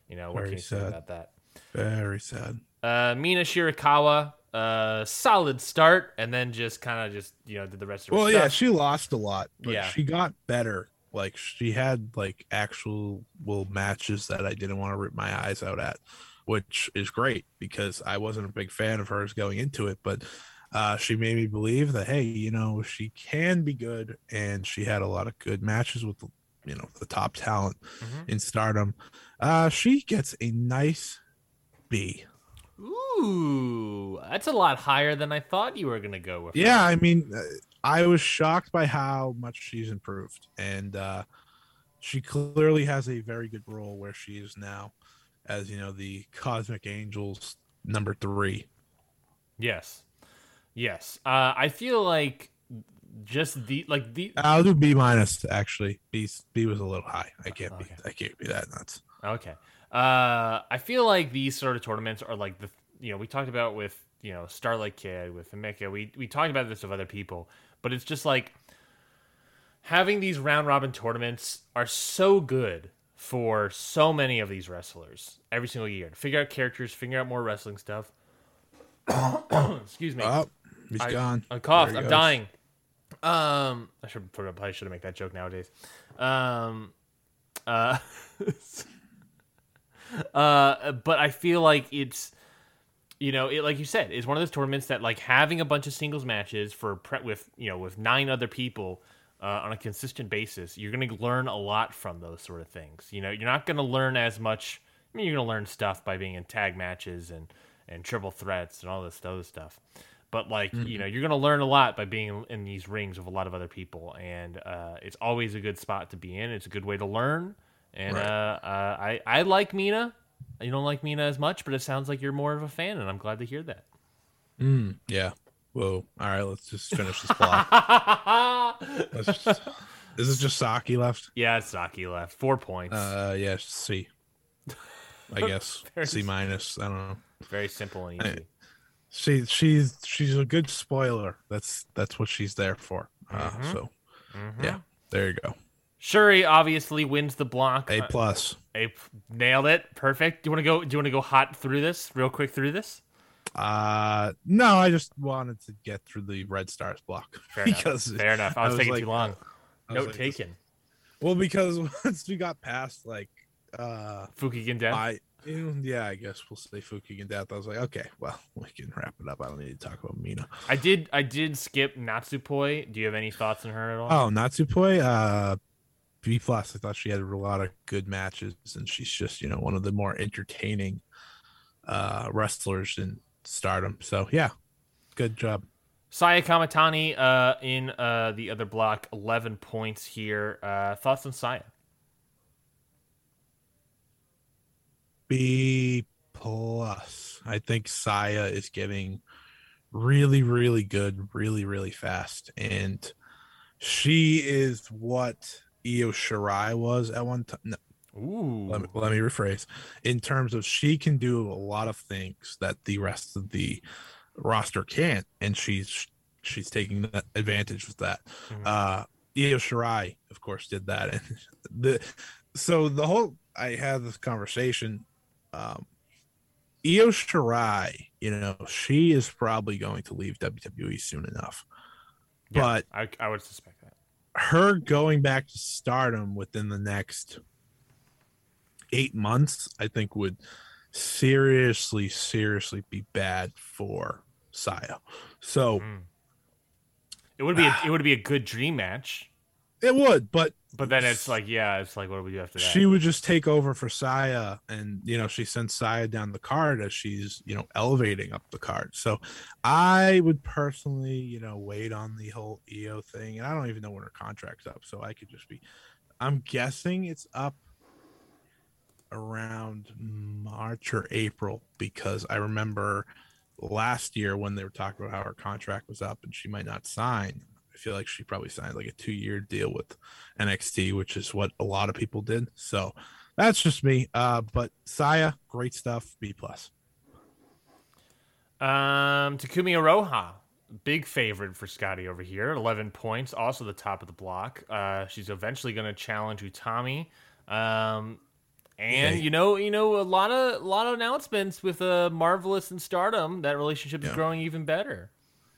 you know, what Very can you say about that? Very sad. Uh, Mina Shirakawa, uh, solid start, and then just kind of just you know did the rest of her Well, yeah, she lost a lot, but Yeah. she got better. Like she had like actual well matches that I didn't want to rip my eyes out at, which is great because I wasn't a big fan of hers going into it, but uh, she made me believe that hey, you know, she can be good, and she had a lot of good matches with you know the top talent Mhm. in Stardom. Uh, she gets a nice B. Ooh, that's a lot higher than I thought you were gonna go with. Yeah. I mean, uh, I was shocked by how much she's improved, and uh, she clearly has a very good role where she is now, as you know, the Cosmic Angels number three. Yes. Yes. Uh, I feel like just the like the I'll do B minus. Actually, B B was a little high. I can't be. I can't be that nuts. Okay. Uh, I feel like these sort of tournaments are like the you know we talked about with you know Starlight Kid with Himeka. We we talked about this with other people, but it's just like having these round robin tournaments are so good for so many of these wrestlers every single year to figure out characters, figure out more wrestling stuff. Excuse me. Oh, he's I- gone. I coughed. I'm goes. dying. Um, I should put. Probably should have made that joke nowadays. Um, uh, uh, but I feel like it's, you know, it like you said, it's one of those tournaments that like having a bunch of singles matches for pre- with you know with nine other people. Uh, on a consistent basis, you're going to learn a lot from those sort of things. You know, you're not going to learn as much. I mean, you're going to learn stuff by being in tag matches and and triple threats and all this other stuff but like you know you're going to learn a lot by being in these rings with a lot of other people and uh, it's always a good spot to be in it's a good way to learn and Right. uh, uh, I, I like mina you don't like mina as much but it sounds like you're more of a fan and i'm glad to hear that Mm, yeah. Whoa. All right. Let's just finish this block. Let's just, is it just Saki left? yeah it's Saki left four points Uh, yeah. C. I guess C minus. I don't know. very simple and I- easy She she's she's a good spoiler. That's that's what she's there for. Uh, Mhm. So Mhm. yeah, there you go. Shuri obviously wins the block A Uh, plus. A- nailed it perfect do you want to go do you want to go hot through this real quick through this Uh, no, I just wanted to get through the red stars block fair enough because fair enough i was, taking like- too long I was note like, taken Well, because once we got past like uh Fukigen death I yeah, I guess we'll say Fuki and Death. I was like, okay, well, we can wrap it up. I don't need to talk about Mina. I did. I did skip Natsupoi. Do you have any thoughts on her at all? Oh, Natsupoi, uh, B plus. I thought she had a lot of good matches, and she's just you know one of the more entertaining uh wrestlers in Stardom. So yeah, good job. Saya Kamitani uh, in uh, the other block, eleven points here. Uh, thoughts on Saya? B plus. I think Saya is getting really, really good, really, really fast, and she is what Io Shirai was at one time. No, Ooh. let me, let me rephrase. In terms of she can do a lot of things that the rest of the roster can't, and she's she's taking that advantage with that. Mhm. Uh, Io Shirai, of course, did that, and the so the whole I had this conversation. Um, Io Shirai, you know, she is probably going to leave WWE soon enough, Yeah. but I, I would suspect. Her going back to stardom within the next eight months, I think would seriously, seriously be bad for Saya. So Mm. It would be a, it would be a good dream match, it would, but but then it's like yeah, it's like what do we do after that? she would just take over for Saya, and you know she sends Saya down the card as she's you know elevating up the card. So I would personally you know wait on the whole Io thing, and I don't even know when her contract's up, so I could just be. I'm guessing it's up around March or April because I remember last year when they were talking about how her contract was up and she might not sign. Feel like she probably signed like a two year deal with NXT, which is what a lot of people did. So that's just me. Uh, but Saya, great stuff. B plus. Um, Takumi Iroha, big favorite for Scotty over here. Eleven points, also the top of the block. Uh, she's eventually going to challenge Utami. Um, and you know, you know, a lot of a lot of announcements with uh, Marvelous and Stardom. That relationship is Yeah. growing even better.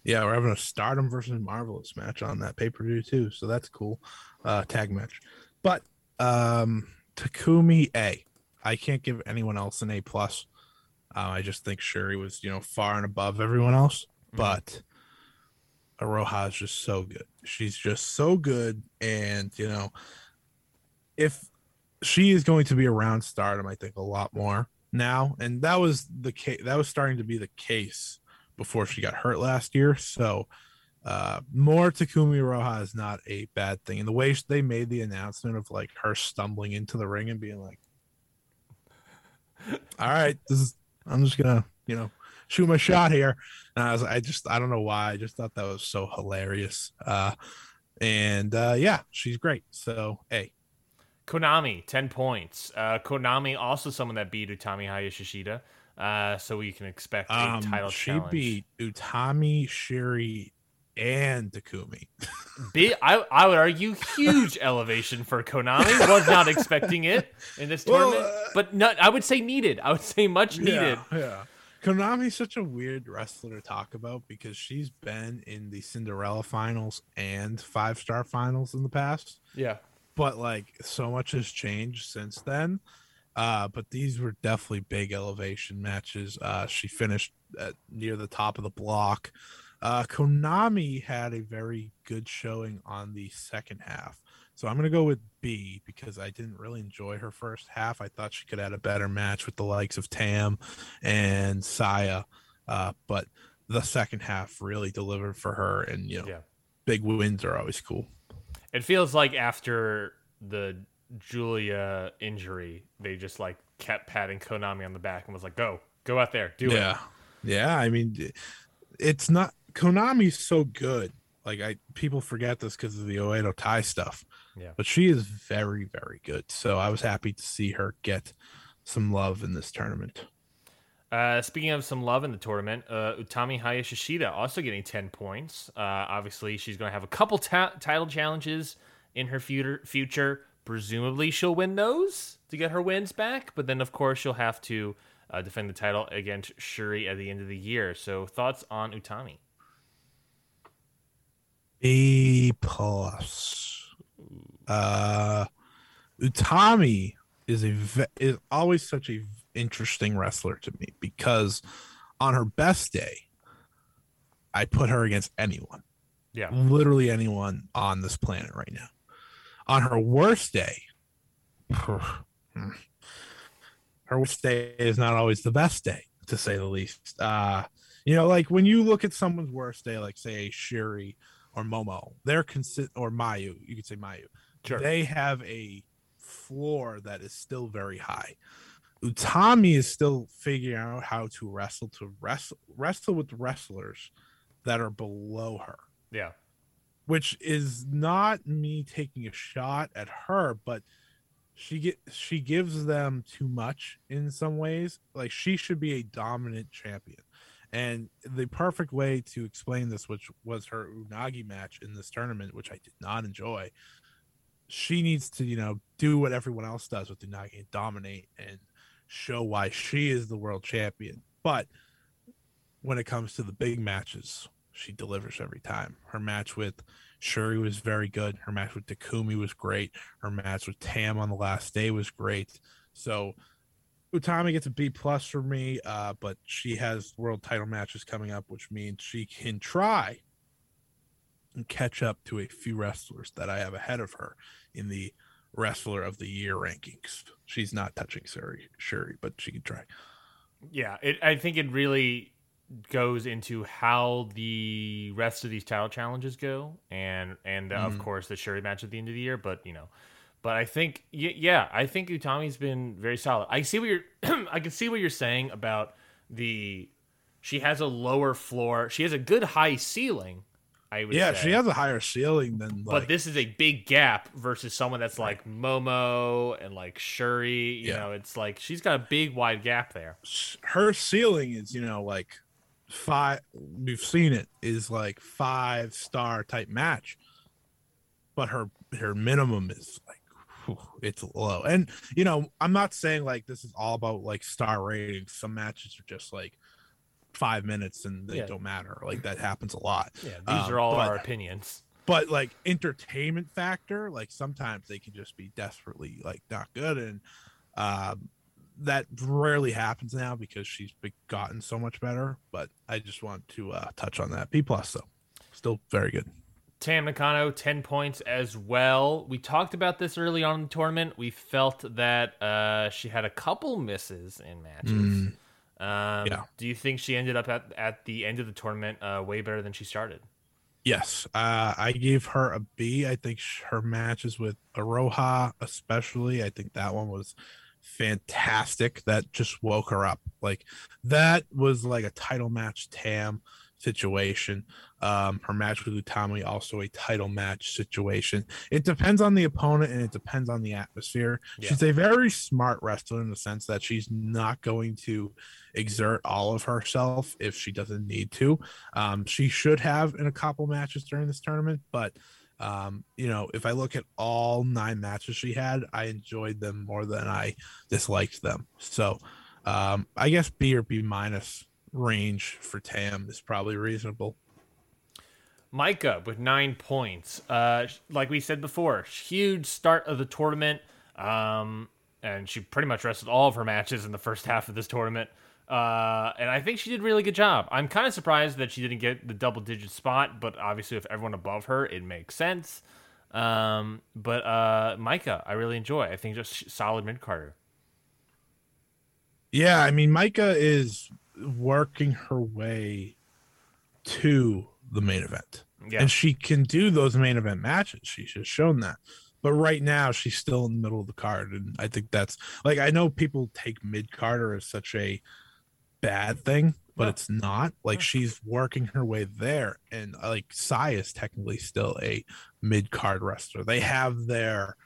Yeah, we're having a Stardom versus Marvelous match on that pay per view too, so that's cool. Uh, tag match, but um, Takumi A. I can't give anyone else an A plus. Uh, I just think Shuri was you know far and above everyone else, but Iroha is just so good. She's just so good, and you know, if she is going to be around Stardom, I think a lot more now, and that was the case. That was starting to be the case before she got hurt last year. So uh more Takumi Iroha is not a bad thing. And the way they made the announcement of like her stumbling into the ring and being like, "All right, this is I'm just gonna you know shoot my shot here," and I was I just I don't know why I just thought that was so hilarious. Uh, and uh, yeah, she's great. So hey, Konami, 10 points. Uh, Konami, also someone that beat Utami Hayashishida. Uh, so we can expect a um, title she challenge. beat Utami, Shuri, and Takumi. Bi- I, I would argue huge elevation for Konami. Was not expecting it in this Well, tournament, uh, but not. I would say needed. I would say much needed. Yeah, yeah. Konami's such a weird wrestler to talk about because she's been in the Cinderella finals and five star finals in the past, Yeah. but like so much has changed since then. Uh, but these were definitely big elevation matches. Uh, she finished at, near the top of the block. Uh, Konami had a very good showing on the second half. So I'm going to go with B because I didn't really enjoy her first half. I thought she could have had a better match with the likes of Tam and Saya. Uh, but the second half really delivered for her. And, you know, Yeah. big wins are always cool. It feels like after the Julia injury, they just like kept patting Konami on the back and was like, "Go, go out there, do it." yeah. Yeah. I mean, it's not, Konami's so good. Like, I, people forget this because of the Oedo Tai stuff. Yeah. But she is very, very good. So I was happy to see her get some love in this tournament. Uh, speaking of some love in the tournament, uh, Utami Hayashishida also getting 10 points. Uh, obviously, she's going to have a couple ta- title challenges in her future, future. Presumably, she'll win those to get her wins back. But then, of course, she'll have to uh, defend the title against Shuri at the end of the year. So, thoughts on Utami? A plus. Uh, Utami is a ve- is always such a interesting wrestler to me because on her best day, I put her against anyone, Yeah. literally anyone on this planet right now. On her worst day, her worst day is not always the best day, to say the least. Uh, you know, like when you look at someone's worst day, like say Shuri or Momo, they're consi- or Mayu, you could say Mayu. Sure. They have a floor that is still very high. Utami is still figuring out how to wrestle to wrestle wrestle with wrestlers that are below her. Yeah. Which is not me taking a shot at her, but she get she gives them too much in some ways. Like she should be a dominant champion. And the perfect way to explain this, which was her Unagi match in this tournament, which I did not enjoy, she needs to, you know, do what everyone else does with Unagi and dominate and show why she is the world champion. But when it comes to the big matches, she delivers every time. Her match with Shuri was very good. Her match with Takumi was great. Her match with Tam on the last day was great. So Utami gets a B plus for me, uh, but she has world title matches coming up, which means she can try and catch up to a few wrestlers that I have ahead of her in the wrestler of the year rankings. She's not touching Shuri, Shuri, but she can try. Yeah, it, I think it really goes into how the rest of these title challenges go, and and uh, of Mhm. course the Shuri match at the end of the year. But you know, but I think yeah, I think Utami's been very solid. I see what you're, I can see what you're saying about the. She has a lower floor. She has a good high ceiling. I would Yeah, say. she has a higher ceiling than like but this is a big gap versus someone that's like Momo and like Shuri. You Yeah. know, it's like she's got a big wide gap there. her ceiling is you know like five we've seen it is like five star type match. But her her minimum is like whew, it's low. And you know i'm not saying like this is all about like star ratings. Some matches are just like five minutes and they Yeah. don't matter. Like that happens a lot. Yeah, these Um, are all but- our opinions. but like entertainment factor like sometimes they can just be desperately like not good. And um that rarely happens now because she's gotten so much better but i just want to uh touch on that b plus though still very good Tam Nakano, 10 points as well. We talked about this early on in the tournament. We felt that uh, she had a couple misses in matches. Mm, um, yeah. Do you think she ended up at, at the end of the tournament uh, way better than she started? yes uh i gave her a b i think sh- her matches with Iroha especially i think that one was fantastic that just woke her up. Like that was like a title match tam situation. Um her match with utami also a title match situation. It depends on the opponent and it depends on the atmosphere. Yeah. she's a very smart wrestler in the sense that she's not going to exert all of herself if she doesn't need to. Um, she should have in a couple matches during this tournament, but um, you know, if I look at all nine matches she had, I enjoyed them more than I disliked them. So um, I guess B or B minus range for Tam is probably reasonable. Maika with nine points. Uh, like we said before, huge start of the tournament. Um, and she pretty much wrestled all of her matches in the first half of this tournament. Uh, and I think she did a really good job. I'm kind of surprised that she didn't get the double digit spot, but obviously, with everyone above her, it makes sense. Um, but uh, Maika, I really enjoy. I think just solid mid Carter. Yeah, I mean, Maika is working her way to the main event. Yeah, and she can do those main event matches. She's just shown that. But right now, she's still in the middle of the card, and I think that's like I know people take mid carder as such a bad thing, but No. it's not. Like No. she's working her way there, and uh, like Sai is technically still a mid card wrestler. They have their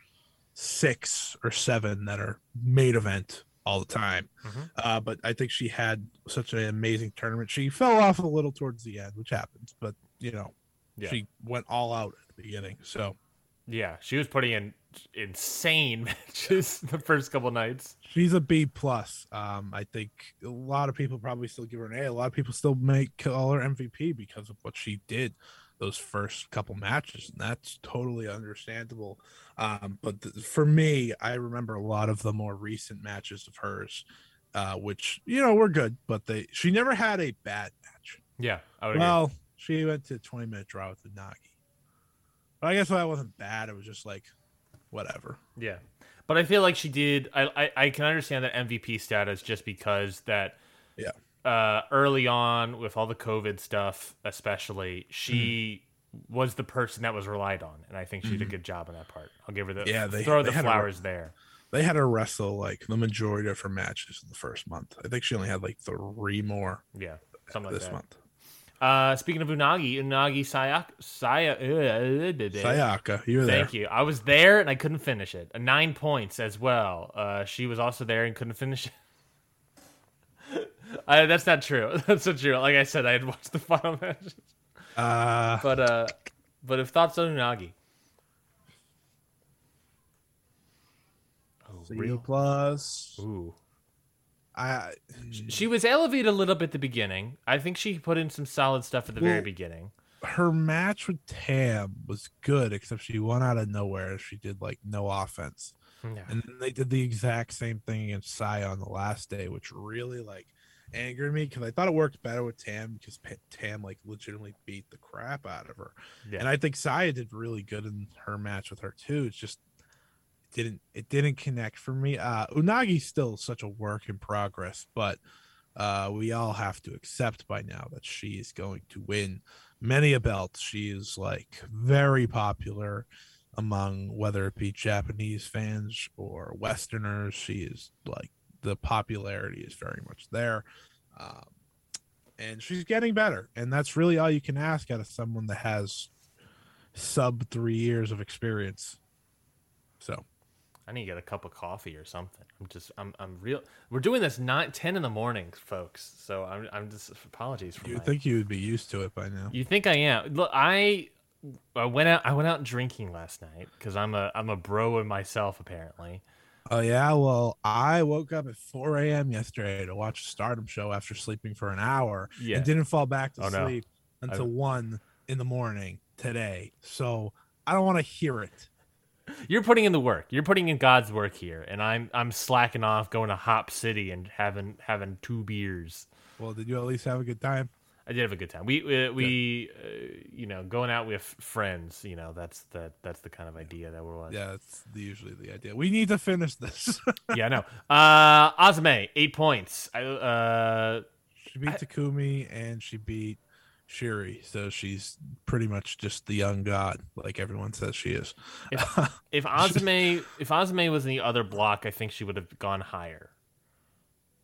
six or seven that are main event all the time. Mhm. Uh, but I think she had such an amazing tournament. She fell off a little towards the end, which happens, but you know, Yeah. she went all out at the beginning. So yeah, she was putting in insane matches the first couple nights. she's a B plus. Um, I think a lot of people probably still give her an A. A lot of people still make call her MVP because of what she did those first couple matches, and that's totally understandable. Um, but th- for me, I remember a lot of the more recent matches of hers, uh, which you know were good, but they she never had a bad match. Yeah, I would agree. Well, she went to 20 minute draw with Unagi. But I guess that wasn't bad. It was just like whatever. Yeah, but I feel like she did. I I, I can understand that MVP status just because that. Yeah. Uh, early on, with all the COVID stuff, especially, she Mm-hmm. was the person that was relied on, and I think she did a good job on that part. I'll give her the Yeah, they- throw they the had a- flowers there. they had her wrestle like the majority of her matches in the first month. I think she only had like three more Yeah, something like this that. month. Uh, speaking of Unagi, Unagi Sayak, Saya, uh, Sayaka, you were there. Thank you. I was there and I couldn't finish it. Uh, nine points as well. Uh, she was also there and couldn't finish it. uh, that's not true. That's not true. Like I said, I had watched the final matches. Uh, But uh, but if thoughts on Unagi? Oh, C real? plus. Ooh. I She was elevated a little bit at the beginning. I think she put in some solid stuff at the very beginning. her match with Tam was good, except she won out of nowhere. She did like no offense, Yeah. and then they did the exact same thing against Saya on the last day, which really like angered me because I thought it worked better with Tam because Tam like legitimately beat the crap out of her, Yeah. and I think Saya did really good in her match with her too. It's just didn't it didn't connect for me. Uh, Unagi's still such a work in progress, but uh, we all have to accept by now that she is going to win many a belt. She is like very popular among whether it be Japanese fans or Westerners. She is like the popularity is very much there. Um, and she's getting better. And that's really all you can ask out of someone that has sub three years of experience. So I need to get a cup of coffee or something. I'm just, I'm, I'm real. We're doing this nine, ten in the morning, folks. So I'm, I'm just apologies for you my. think you would be used to it by now. You think I am? Look, I, I went out. I went out drinking last night because I'm a, I'm a bro in myself apparently. Oh yeah, well, I woke up at 4 a.m. yesterday to watch a Stardom show after sleeping for an hour Yeah. and didn't fall back to Oh, no. sleep until one in the morning today. So I don't want to hear it. You're putting in the work. You're putting in God's work here, and I'm, I'm slacking off, going to Hop City and having, having two beers. Well, did you at least have a good time? I did have a good time. We we, we uh, you know going out with friends. You know that's that that's the kind of idea that we're on. Yeah, that's the, usually the idea. We need to finish this. yeah, I know. Uh, AZM eight points. I, uh, she beat Takumi and she beat Shuri, so she's pretty much just the young god, like everyone says she is. if AZM if AZM was in the other block, I think she would have gone higher.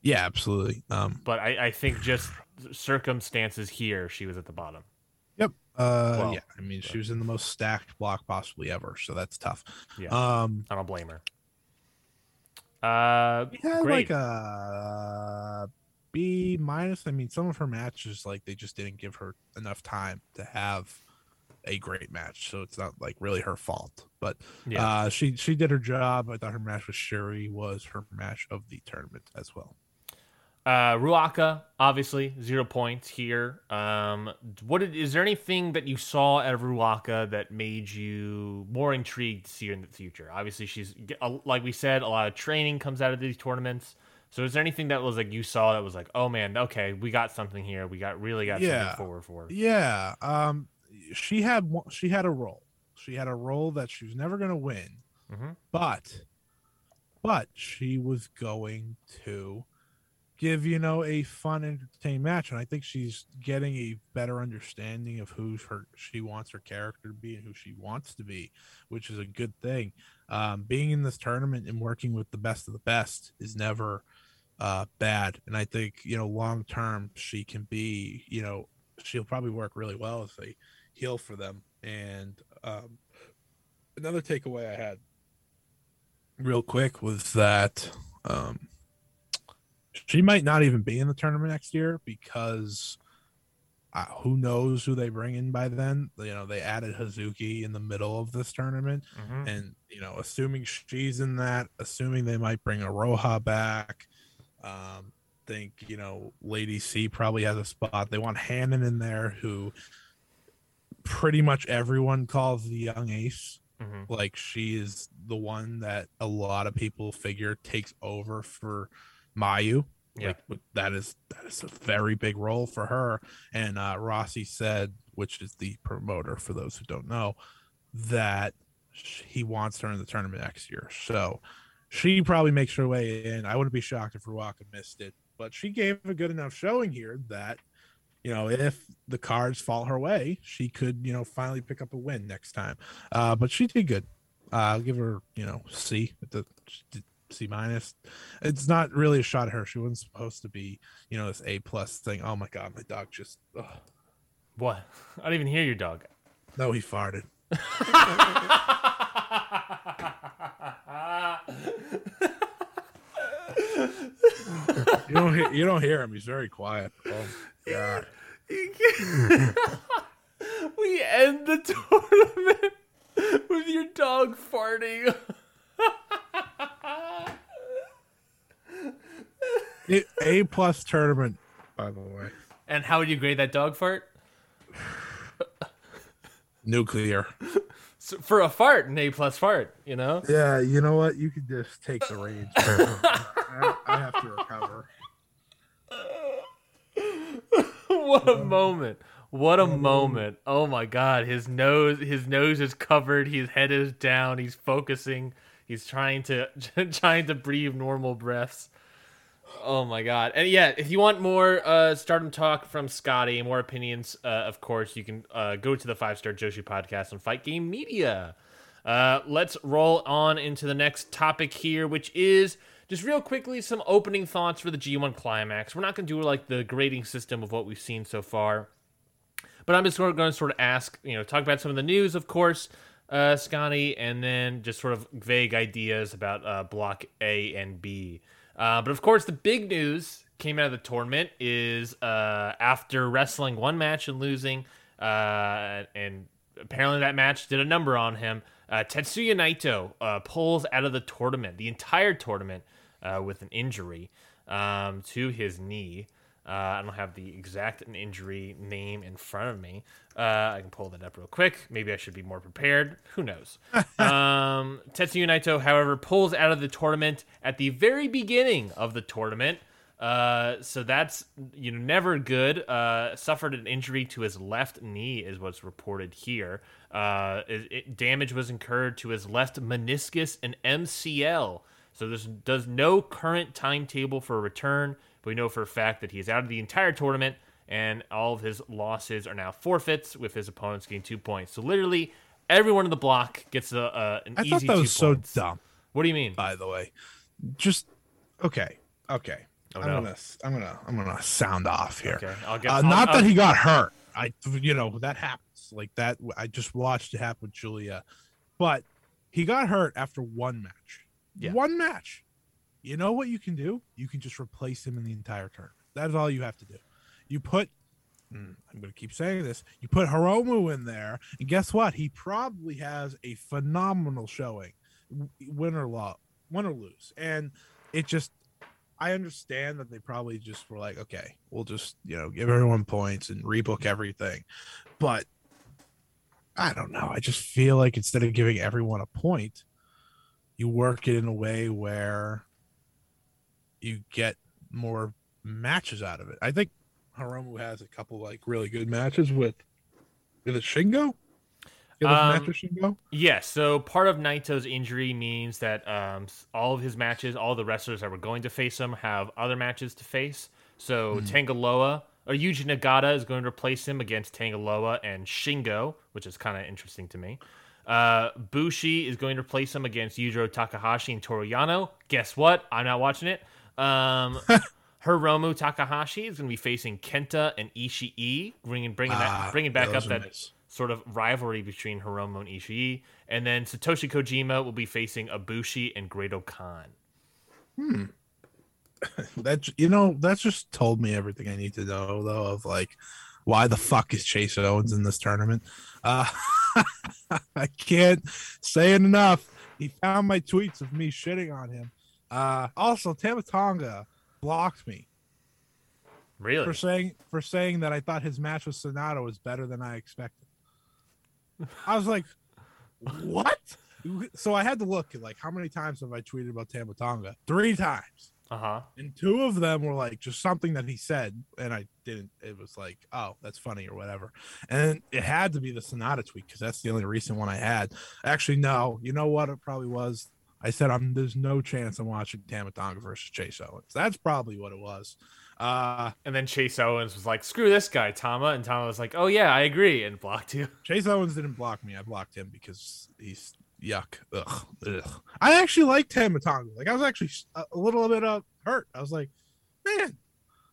yeah, absolutely. Um, But I, I think just circumstances here, she was at the bottom. Yep. Uh Well, yeah. I mean she was in the most stacked block possibly ever, so that's tough. Yeah. Um I don't blame her. Uh, we had great. like a B minus. I mean, some of her matches like they just didn't give her enough time to have a great match, so it's not like really her fault. But Yeah. uh she she did her job. I thought her match with Shuri was her match of the tournament as well. Uh, Ruaka, obviously zero points here. Um, what did, is there anything that you saw at Ruaka that made you more intrigued to see her in the future? Obviously, she's like we said, a lot of training comes out of these tournaments. So, is there anything that was like you saw that was like, oh man, okay, we got something here. We got really got Yeah. something forward for. her. Yeah. Um she had she had a role. She had a role that she was never going to win. Mhm. But but she was going to give, you know, a fun entertaining match and I think she's getting a better understanding of who her she wants her character to be and who she wants to be, which is a good thing. Um being in this tournament and working with the best of the best is never uh bad and I think, you know, long term she can be, you know, she'll probably work really well as a heel for them. And um, another takeaway I had real quick was that um, she might not even be in the tournament next year because uh, who knows who they bring in by then. You know, they added Hazuki in the middle of this tournament Mhm. and you know assuming she's in that assuming they might bring Iroha back um think you know lady c probably has a spot. They want Hanan in there who pretty much everyone calls the young ace. Mhm. like she is the one that a lot of people figure takes over for mayu. Yeah. like that is that is a very big role for her. And uh Rossy said which is the promoter for those who don't know that he wants her in the tournament next year. So she probably makes her way in i wouldn't be shocked if Ruaka missed it but she gave a good enough showing here that you know if the cards fall her way she could you know finally pick up a win next time uh but she did good uh, i'll give her you know c the, C minus. It's not really a shot at her. She wasn't supposed to be, you know, this A plus thing. Oh my god, my dog just. ugh. What? I don't even hear your dog. No, he farted. You don't hear. You don't hear him. He's very quiet. Oh god. we end the tournament with your dog farting. A- A plus tournament, by the way. And how would you grade that dog fart? Nuclear. So for a fart, an A plus fart, you know? Yeah, you know what? You could just take the reins. I, I have to recover. what a moment. What a moment. Oh my god, his nose his nose is covered, his head is down, he's focusing. He's trying to trying to breathe normal breaths. Oh my god. And yeah, if you want more uh stardom talk from Scotty, more opinions, uh, of course, you can uh, go to the Five Star Joshi podcast on Fight Game Media. Uh, let's roll on into the next topic here, which is just real quickly some opening thoughts for the G1 Climax. We're not going to do like the grading system of what we've seen so far, but I'm just going to sort of ask, you know, talk about some of the news, of course, uh, Scotty, and then just sort of vague ideas about uh, Block A and B. Uh, but of course, the big news came out of the tournament is uh, after wrestling one match and losing, uh, and apparently that match did a number on him. Uh, Tetsuya Naito uh, pulls out of the tournament, the entire tournament, uh, with an injury um, to his knee. Uh, I don't have the exact injury name in front of me. Uh, I can pull that up real quick. Maybe I should be more prepared. Who knows? um, Tetsuya Naito, however, pulls out of the tournament at the very beginning of the tournament. Uh, so that's you know never good. Uh, suffered an injury to his left knee, is what's reported here. Uh, it, it- damage was incurred to his left meniscus and MCL. So there's does no current timetable for a return, but we know for a fact that he's out of the entire tournament, and all of his losses are now forfeits, with his opponents getting two points. So literally, everyone in the block gets a, a an I easy thought that was so points. dumb. What do you mean? By the way, just okay, okay. Oh, I'm no. gonna, I'm gonna, I'm gonna sound off here. Okay, I'll get. Uh, I'll- not I'll- that he got hurt. I, you know, that happens. Like that. I just watched it happen with Julia, but he got hurt after one match. Yeah. One match. You know what you can do? You can just replace him in the entire tournament. That is all you have to do. You put. mm, I'm going to keep saying this. You put Hiromu in there, and guess what? He probably has a phenomenal showing, win or win or lose. And it just I understand that they probably just were like, okay, we'll just, you know, give everyone points and rebook everything. But I don't know. I just feel like instead of giving everyone a point, you work it in a way where you get more matches out of it. I think Hiromu has a couple like really good matches with is Shingo? You have a match Um, with Shingo? Yeah, so part of Naito's injury means that um, all of his matches, all the wrestlers that were going to face him, have other matches to face. So Tangaloa or Yuji Nagata is going to replace him against Tangaloa and Shingo, which is kind of interesting to me. Uh, Bushi is going to replace him against Yujiro Takahashi and Toru Yano. Guess what? I'm not watching it. Um, Hiromu Takahashi is going to be facing Kenta and Ishii, bringing bringing that Ah, bringing back up that nice. sort of rivalry between Hiromu and Ishii. And then Satoshi Kojima will be facing Abushi and Great Khan. that you know that's just told me everything I need to know though of like why the fuck is Chase Owens in this tournament? Uh, I can't say it enough. He found my tweets of me shitting on him. Uh, also, Tama Tonga blocked me Really? for saying for saying that I thought his match with Sanada was better than I expected. I was like, what? So I had to look at like how many times have I tweeted about Tama Tonga? Three times Uh huh. and two of them were like just something that he said and i didn't it was like oh that's funny or whatever. And it had to be the Sanada tweet because that's the only recent one i had. Actually no you know what it probably was? I said i'm there's no chance i'm watching Tama Tonga versus chase owens. That's probably what it was. Uh And then Chase Owens was like, "Screw this guy, Tama," and Tama was like, "Oh yeah, I agree," and blocked you. chase owens didn't block me. I blocked him because he's yuck. Ugh, ugh. I actually liked Tama Tonga. Like I was actually a, a little bit uh, hurt. I was like, man,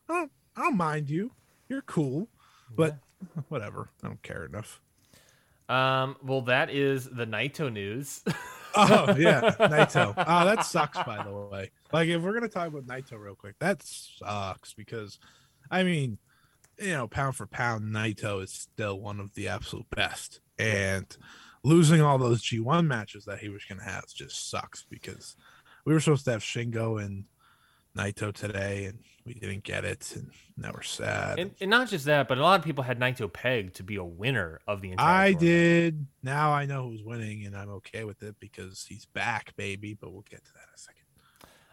I don't, I don't mind you. You're cool, but yeah. whatever. I don't care enough. Um. Well, that is the Naito news. oh yeah, Naito. Oh, that sucks. By the way, like if we're gonna talk about Naito real quick, that sucks because, I mean, you know, pound for pound, Naito is still one of the absolute best, and losing all those G1 matches that he was gonna have just sucks because we were supposed to have Shingo and Naito today, and we didn't get it, and now we're sad. And, and, not just that, but a lot of people had Naito pegged to be a winner of the entire. I tournament. did. Now I know who's winning, and I'm okay with it because he's back, baby. But we'll get to that in a second.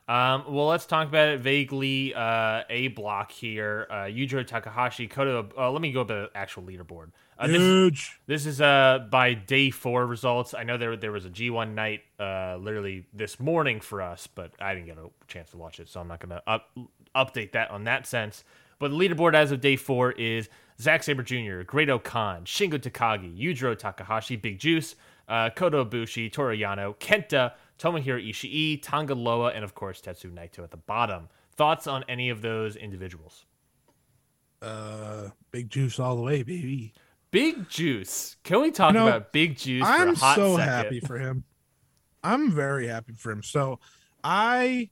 Um, well, let's talk about it vaguely. Uh, a block here. Uh, Yujiro Takahashi. Kota. Uh, let me go up to the actual leaderboard. Uh, Huge. This, this is uh by day four results. I know there there was a G1 night uh literally this morning for us, but I didn't get a chance to watch it, so I'm not gonna up, update that on that sense. But the leaderboard as of day four is Zack Sabre Jr., Great-O-Khan, Shingo Takagi, Yujiro Takahashi, Big Juice, uh, Kota Ibushi, Toru Yano, Kenta, Tomohiro Ishii, Tanga Loa, and of course Tetsu Naito at the bottom. Thoughts on any of those individuals? Uh, Big Juice all the way, baby. Big Juice. Can we talk you know, about Big Juice? I'm so second? happy for him. I'm very happy for him. So I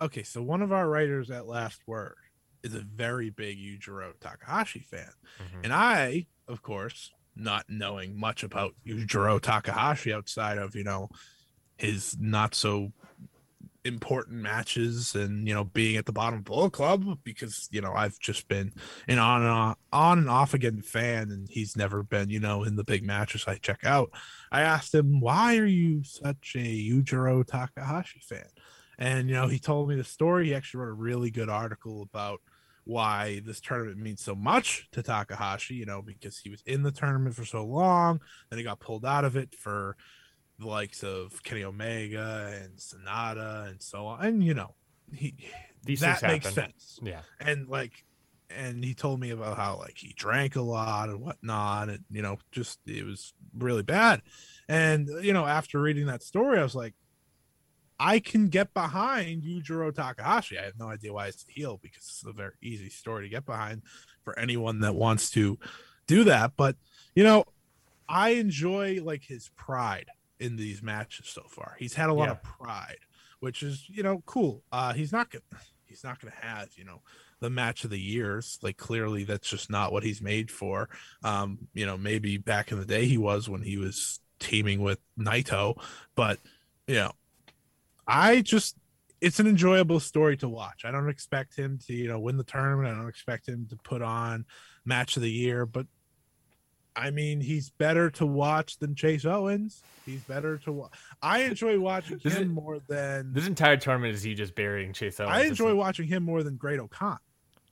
okay, so one of our writers at Last Word is a very big Yujiro Takahashi fan. Mm-hmm. And I, of course, not knowing much about Yujiro Takahashi outside of, you know, his not so important matches and you know being at the bottom of Bullet Club because you know I've just been an on and on, on and off again fan and he's never been you know in the big matches I check out. I asked him why are you such a Yujiro Takahashi fan, and you know he told me the story. He actually wrote a really good article about why this tournament means so much to Takahashi. You know because he was in the tournament for so long, then he got pulled out of it for the likes of Kenny Omega and Sanada and so on. And you know, he These that makes happen. sense. Yeah. And like and he told me about how like he drank a lot and whatnot and you know just it was really bad and you know after reading that story i was like i can get behind yujiro takahashi i have no idea why it's the heel because it's a very easy story to get behind for anyone that wants to do that but you know i enjoy like his pride in these matches so far. He's had a lot yeah. of pride, which is you know cool. Uh, he's not gonna he's not gonna have you know the match of the years. Like clearly that's just not what he's made for. Um, you know maybe back in the day he was when he was teaming with Naito, but you know I just it's an enjoyable story to watch. I don't expect him to, you know, win the tournament. I don't expect him to put on match of the year, but I mean, he's better to watch than Chase Owens. He's better to watch. I enjoy watching this him more than this entire tournament is he just burying Chase Owens. I enjoy watching him more than Great-O-Khan.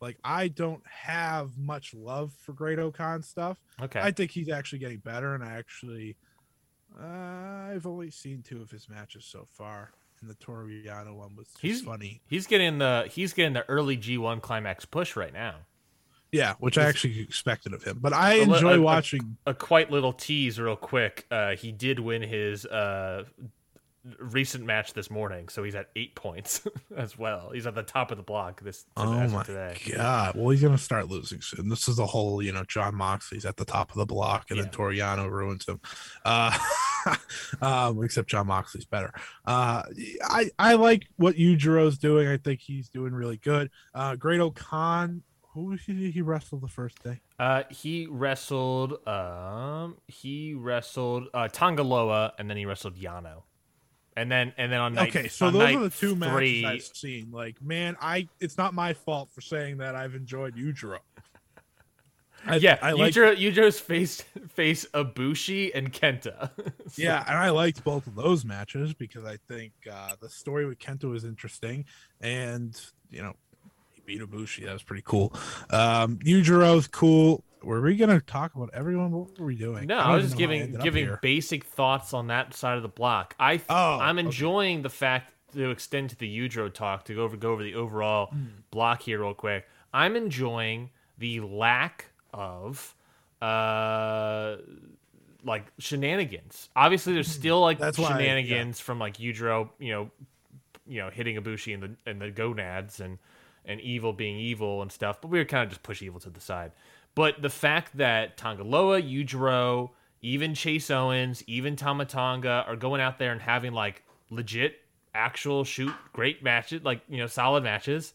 Like I don't have much love for Great-O-Khan stuff. Okay, I think he's actually getting better, and I actually, uh, I've only seen two of his matches so far. And the Toru one was he's funny. He's getting the he's getting the early G one climax push right now. Yeah, which I actually expected of him. But I enjoy a, watching a, a, quite little tease real quick. Uh, he did win his uh, recent match this morning, so he's at eight points as well. He's at the top of the block this oh my today. god! Well, he's gonna start losing soon. This is the whole, you know, Jon Moxley's at the top of the block, and yeah. then Toru Yano ruins him. Uh, um, except Jon Moxley's better. Uh, I I like what Yujiro's doing. I think he's doing really good. Uh, Great-O-Khan who he, he wrestle the first day? Uh, he wrestled. Um, he wrestled uh, Tanga Loa, and then he wrestled Yano, and then and then on night. Okay, so those are the two three, matches I've seen. Like, man, I it's not my fault for saying that I've enjoyed Yujiro. I, yeah, I like Yujiro, Yujiro's face face Ibushi and Kenta. so. Yeah, and I liked both of those matches because I think uh, the story with Kenta was interesting, and you know beat Ibushi. That was pretty cool. Um, Yujiro's cool. Were we gonna talk about everyone? What were we doing? No, I, I was just giving giving basic thoughts on that side of the block. I oh, I'm enjoying okay. the fact to extend to the Yujiro talk to go over go over the overall mm. block here real quick. I'm enjoying the lack of uh like shenanigans. Obviously, there's still like That's shenanigans from like Yujiro, you know, you know, hitting Ibushi in the in the gonads and and evil being evil and stuff. But we were kind of just push evil to the side. But the fact that Tanga Loa, Yujiro, even Chase Owens, even Tama Tonga are going out there and having like legit, actual shoot great matches, like you know, solid matches.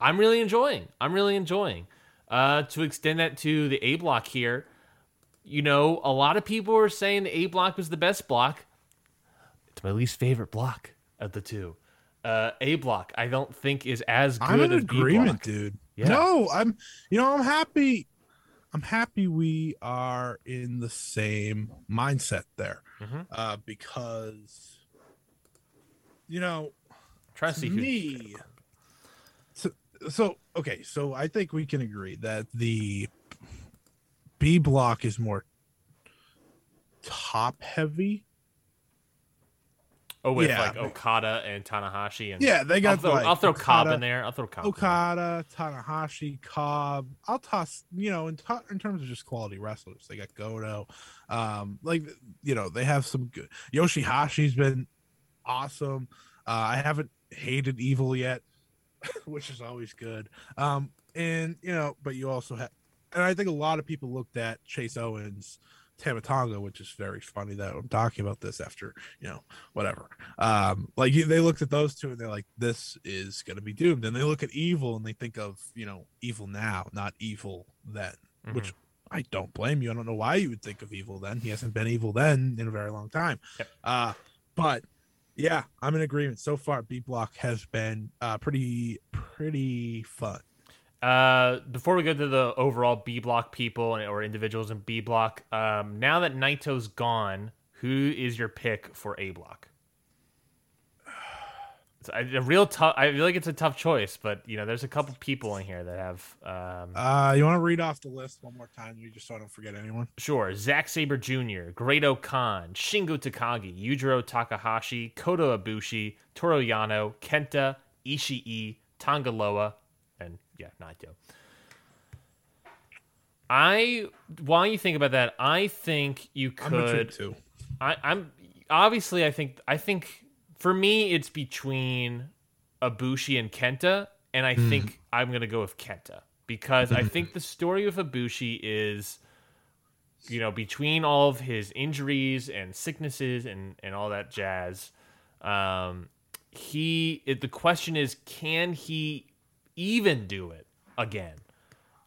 I'm really enjoying. I'm really enjoying. Uh, to extend that to the A block here, you know, a lot of people are saying the A block was the best block. It's my least favorite block of the two. Uh, A block, I don't think is as good I'm in agreement, dude. Yeah. No, I'm. You know, I'm happy. I'm happy we are in the same mindset there, Mhm. uh, because you know to to see me. So, so okay, so I think we can agree that the B block is more top heavy. Oh, with Yeah. like Okada and Tanahashi and Yeah, they I'll got throw, like, I'll throw Cobb in there. I'll throw Cobb. Okada, Tanahashi, Cobb. I'll toss, you know, in, to- in terms of just quality wrestlers, they got Goto. Um, like, you know, they have some good. Yoshihashi's been awesome. Uh, I haven't hated Evil yet, which is always good. Um, and, you know, but you also have, and I think a lot of people looked at Chase Owens. Tama Tonga, which is very funny that I'm talking about this after, you know, whatever. Um, like they looked at those two and they're like, this is gonna be doomed. And they look at evil and they think of, you know, evil now, not evil then. Mhm. Which I don't blame you. I don't know why you would think of evil then. He hasn't been evil then in a very long time. Yep. Uh, but yeah, I'm in agreement. So far, B block has been uh pretty pretty fun. Uh, before we go to the overall B block people and- or individuals in B block, um, now that Naito's gone, who is your pick for A block? It's a a real tough. I feel like it's a tough choice, but you know, there's a couple people in here that have. Um, Uh, you want to read off the list one more time, you just so I don't forget anyone. Sure, Zack Sabre Jr., Great Khan, Shingo Takagi, Yujiro Takahashi, Kota Ibushi, Toru Yano, Kenta, Ishii, Tanga Loa, and yeah, Naito. I while you think about that, I think you could. two. I, I'm obviously I think I think for me it's between Ibushi and Kenta, and I think I'm gonna go with Kenta because I think the story of Ibushi is, you know, between all of his injuries and sicknesses and and all that jazz, um, he it, the question is can he even do it again?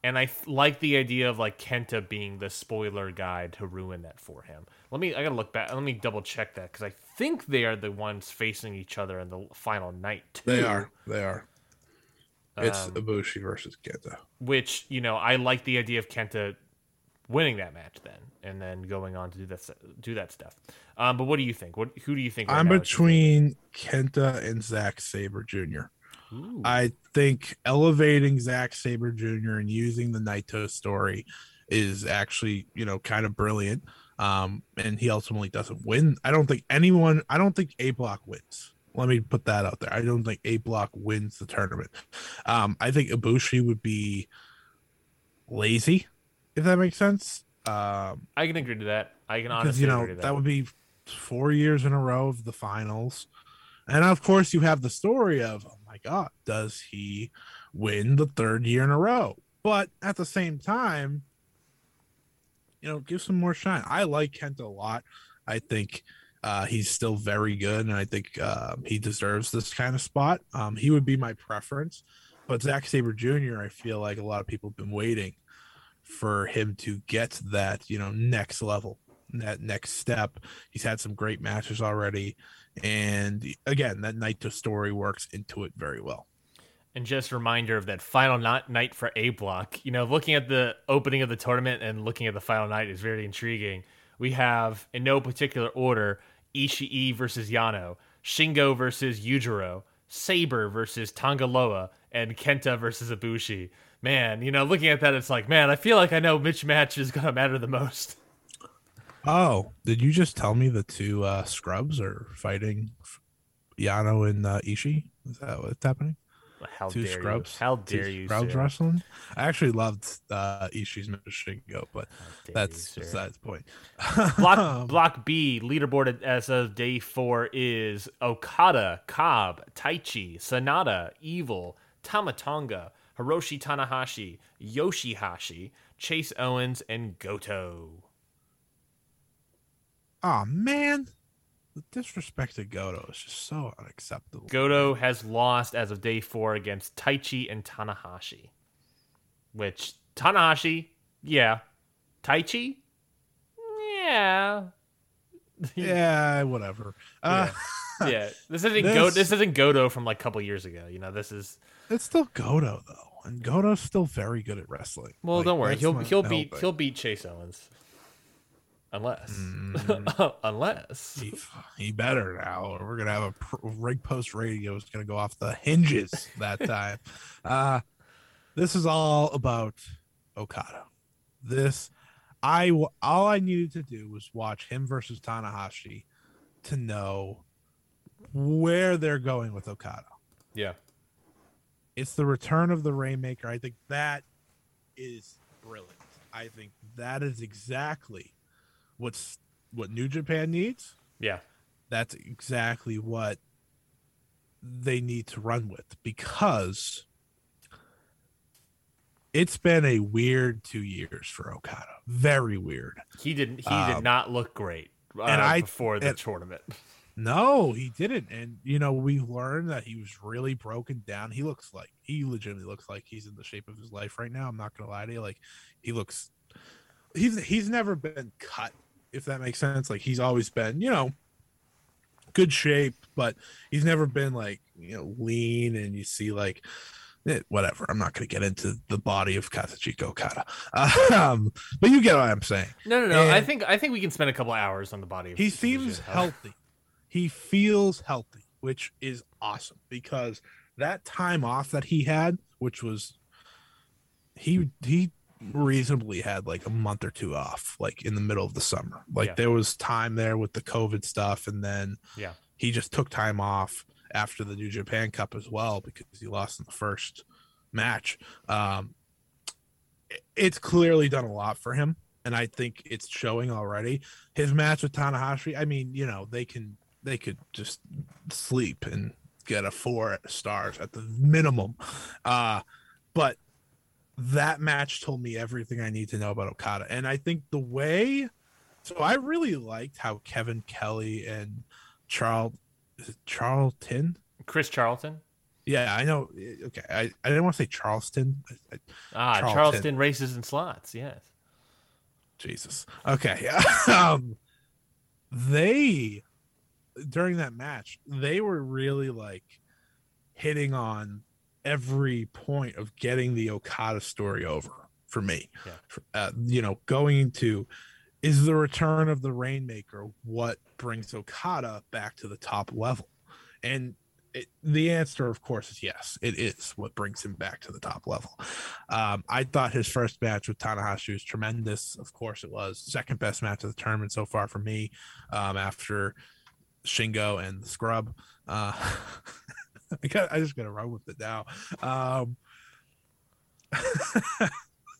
And I th- like the idea of like Kenta being the spoiler guy to ruin that for him. Let me, I gotta look back. Let me double check that because I think they are the ones facing each other in the final night. Too, They are. They are. It's Um, Ibushi versus Kenta. Which you know, I like the idea of Kenta winning that match then, and then going on to do that do that stuff. Um, but what do you think? What who do you think? right I'm between Kenta and Zack Sabre Jr. Ooh. I think elevating Zack Sabre Jr. and using the Naito story is actually, you know, kind of brilliant. Um, and he ultimately doesn't win. I don't think anyone, I don't think A Block wins. Let me put that out there. I don't think A Block wins the tournament. Um, I think Ibushi would be lazy, if that makes sense. Um, I can agree to that. I can because honestly you know agree to that. would be four years in a row of the finals and of course you have the story of oh my god does he win the third year in a row but at the same time you know give some more shine i like Kent a lot i think uh, he's still very good and i think um, he deserves this kind of spot um, he would be my preference but Zack Sabre Jr., I feel like a lot of people have been waiting for him to get that, you know, next level, that next step. He's had some great matches already. And again, that Naito story works into it very well. And just reminder of that final not night for A block. You know, looking at the opening of the tournament and looking at the final night is very intriguing. We have, in no particular order, Ishii versus Yano, Shingo versus Yujiro, Sabre versus Tanga Loa, and Kenta versus Ibushi. Man, you know, looking at that, it's like, man, I feel like I know which match is gonna matter the most. Oh, did you just tell me the two uh, scrubs are fighting Yano and uh, Ishii? Is that what's happening? How two dare scrubs. you? How two dare you? Scrubs sir. wrestling. I actually loved uh, Ishii's Shingo, but that's you, besides the point. Block Block B leaderboard as of day four is Okada, Cobb, Taichi, Sanada, Evil, Tama Tonga, Hiroshi Tanahashi, Yoshihashi, Chase Owens, and Goto. Oh man, the disrespect to Goto is just so unacceptable. Goto has lost as of day four against Taichi and Tanahashi. Which Tanahashi, yeah. Taichi, yeah. yeah, whatever. Uh, yeah. This isn't This- Go. This isn't Goto from like a couple years ago. You know, this is it's still Goto though, and Goto's still very good at wrestling. well. Like, don't worry, he'll he'll beat he'll beat Chase Owens, unless Mm. unless he, he better now. We're gonna have a pr- rig post radio is gonna go off the hinges that time. uh this is all about Okada. This i all I needed to do was watch him versus Tanahashi to know where they're going with Okada. yeah. It's the return of the Rainmaker. I think that is brilliant. I think that is exactly what's what New Japan needs. Yeah, That's exactly what they need to run with because it's been a weird two years for Okada. Very weird. he didn't. He did Um, not look great uh, and I- before the and- tournament. No, he didn't. And you know, we learned that he was really broken down. He looks like he legitimately looks like he's in the shape of his life right now. I'm not gonna lie to you. Like he looks he's he's never been cut, if that makes sense. Like he's always been, you know, good shape, but he's never been like, you know, lean and you see like eh, whatever. I'm not gonna get into the body of Kazuchika Okada. Um, but you get what I'm saying. No, no, no. I think I think we can spend a couple hours on the body. Of he seems healthy. He feels healthy, which is awesome because that time off that he had, which was he he reasonably had like a month or two off, like in the middle of the summer. Like Yeah. there was time there with the COVID stuff, and then Yeah. he just took time off after the New Japan Cup as well because he lost in the first match. Um, it's clearly done a lot for him, and I think it's showing already. His match with Tanahashi, I mean, you know, they can they could just sleep and get a four stars at the minimum. Uh, but that match told me everything I need to know about Okada, and I think the way. So I really liked how Kevin Kelly and Charles Charlton. Chris Charlton. Yeah, I know. Okay, I, I didn't want to say Charleston. I, I, Ah, Charlton. Charleston races and slots. Yes. Jesus. Okay. um, they during that match, they were really like hitting on every point of getting the Okada story over for me. Yeah. Uh, you know, going into is the return of the Rainmaker what brings Okada back to the top level? And it, the answer, of course, is yes. It is what brings him back to the top level. Um, I thought his first match with Tanahashi was tremendous. Of course, it was second best match of the tournament so far for me. Um, after Shingo and the Scrub, uh, I got, I just gotta run with it now. Um,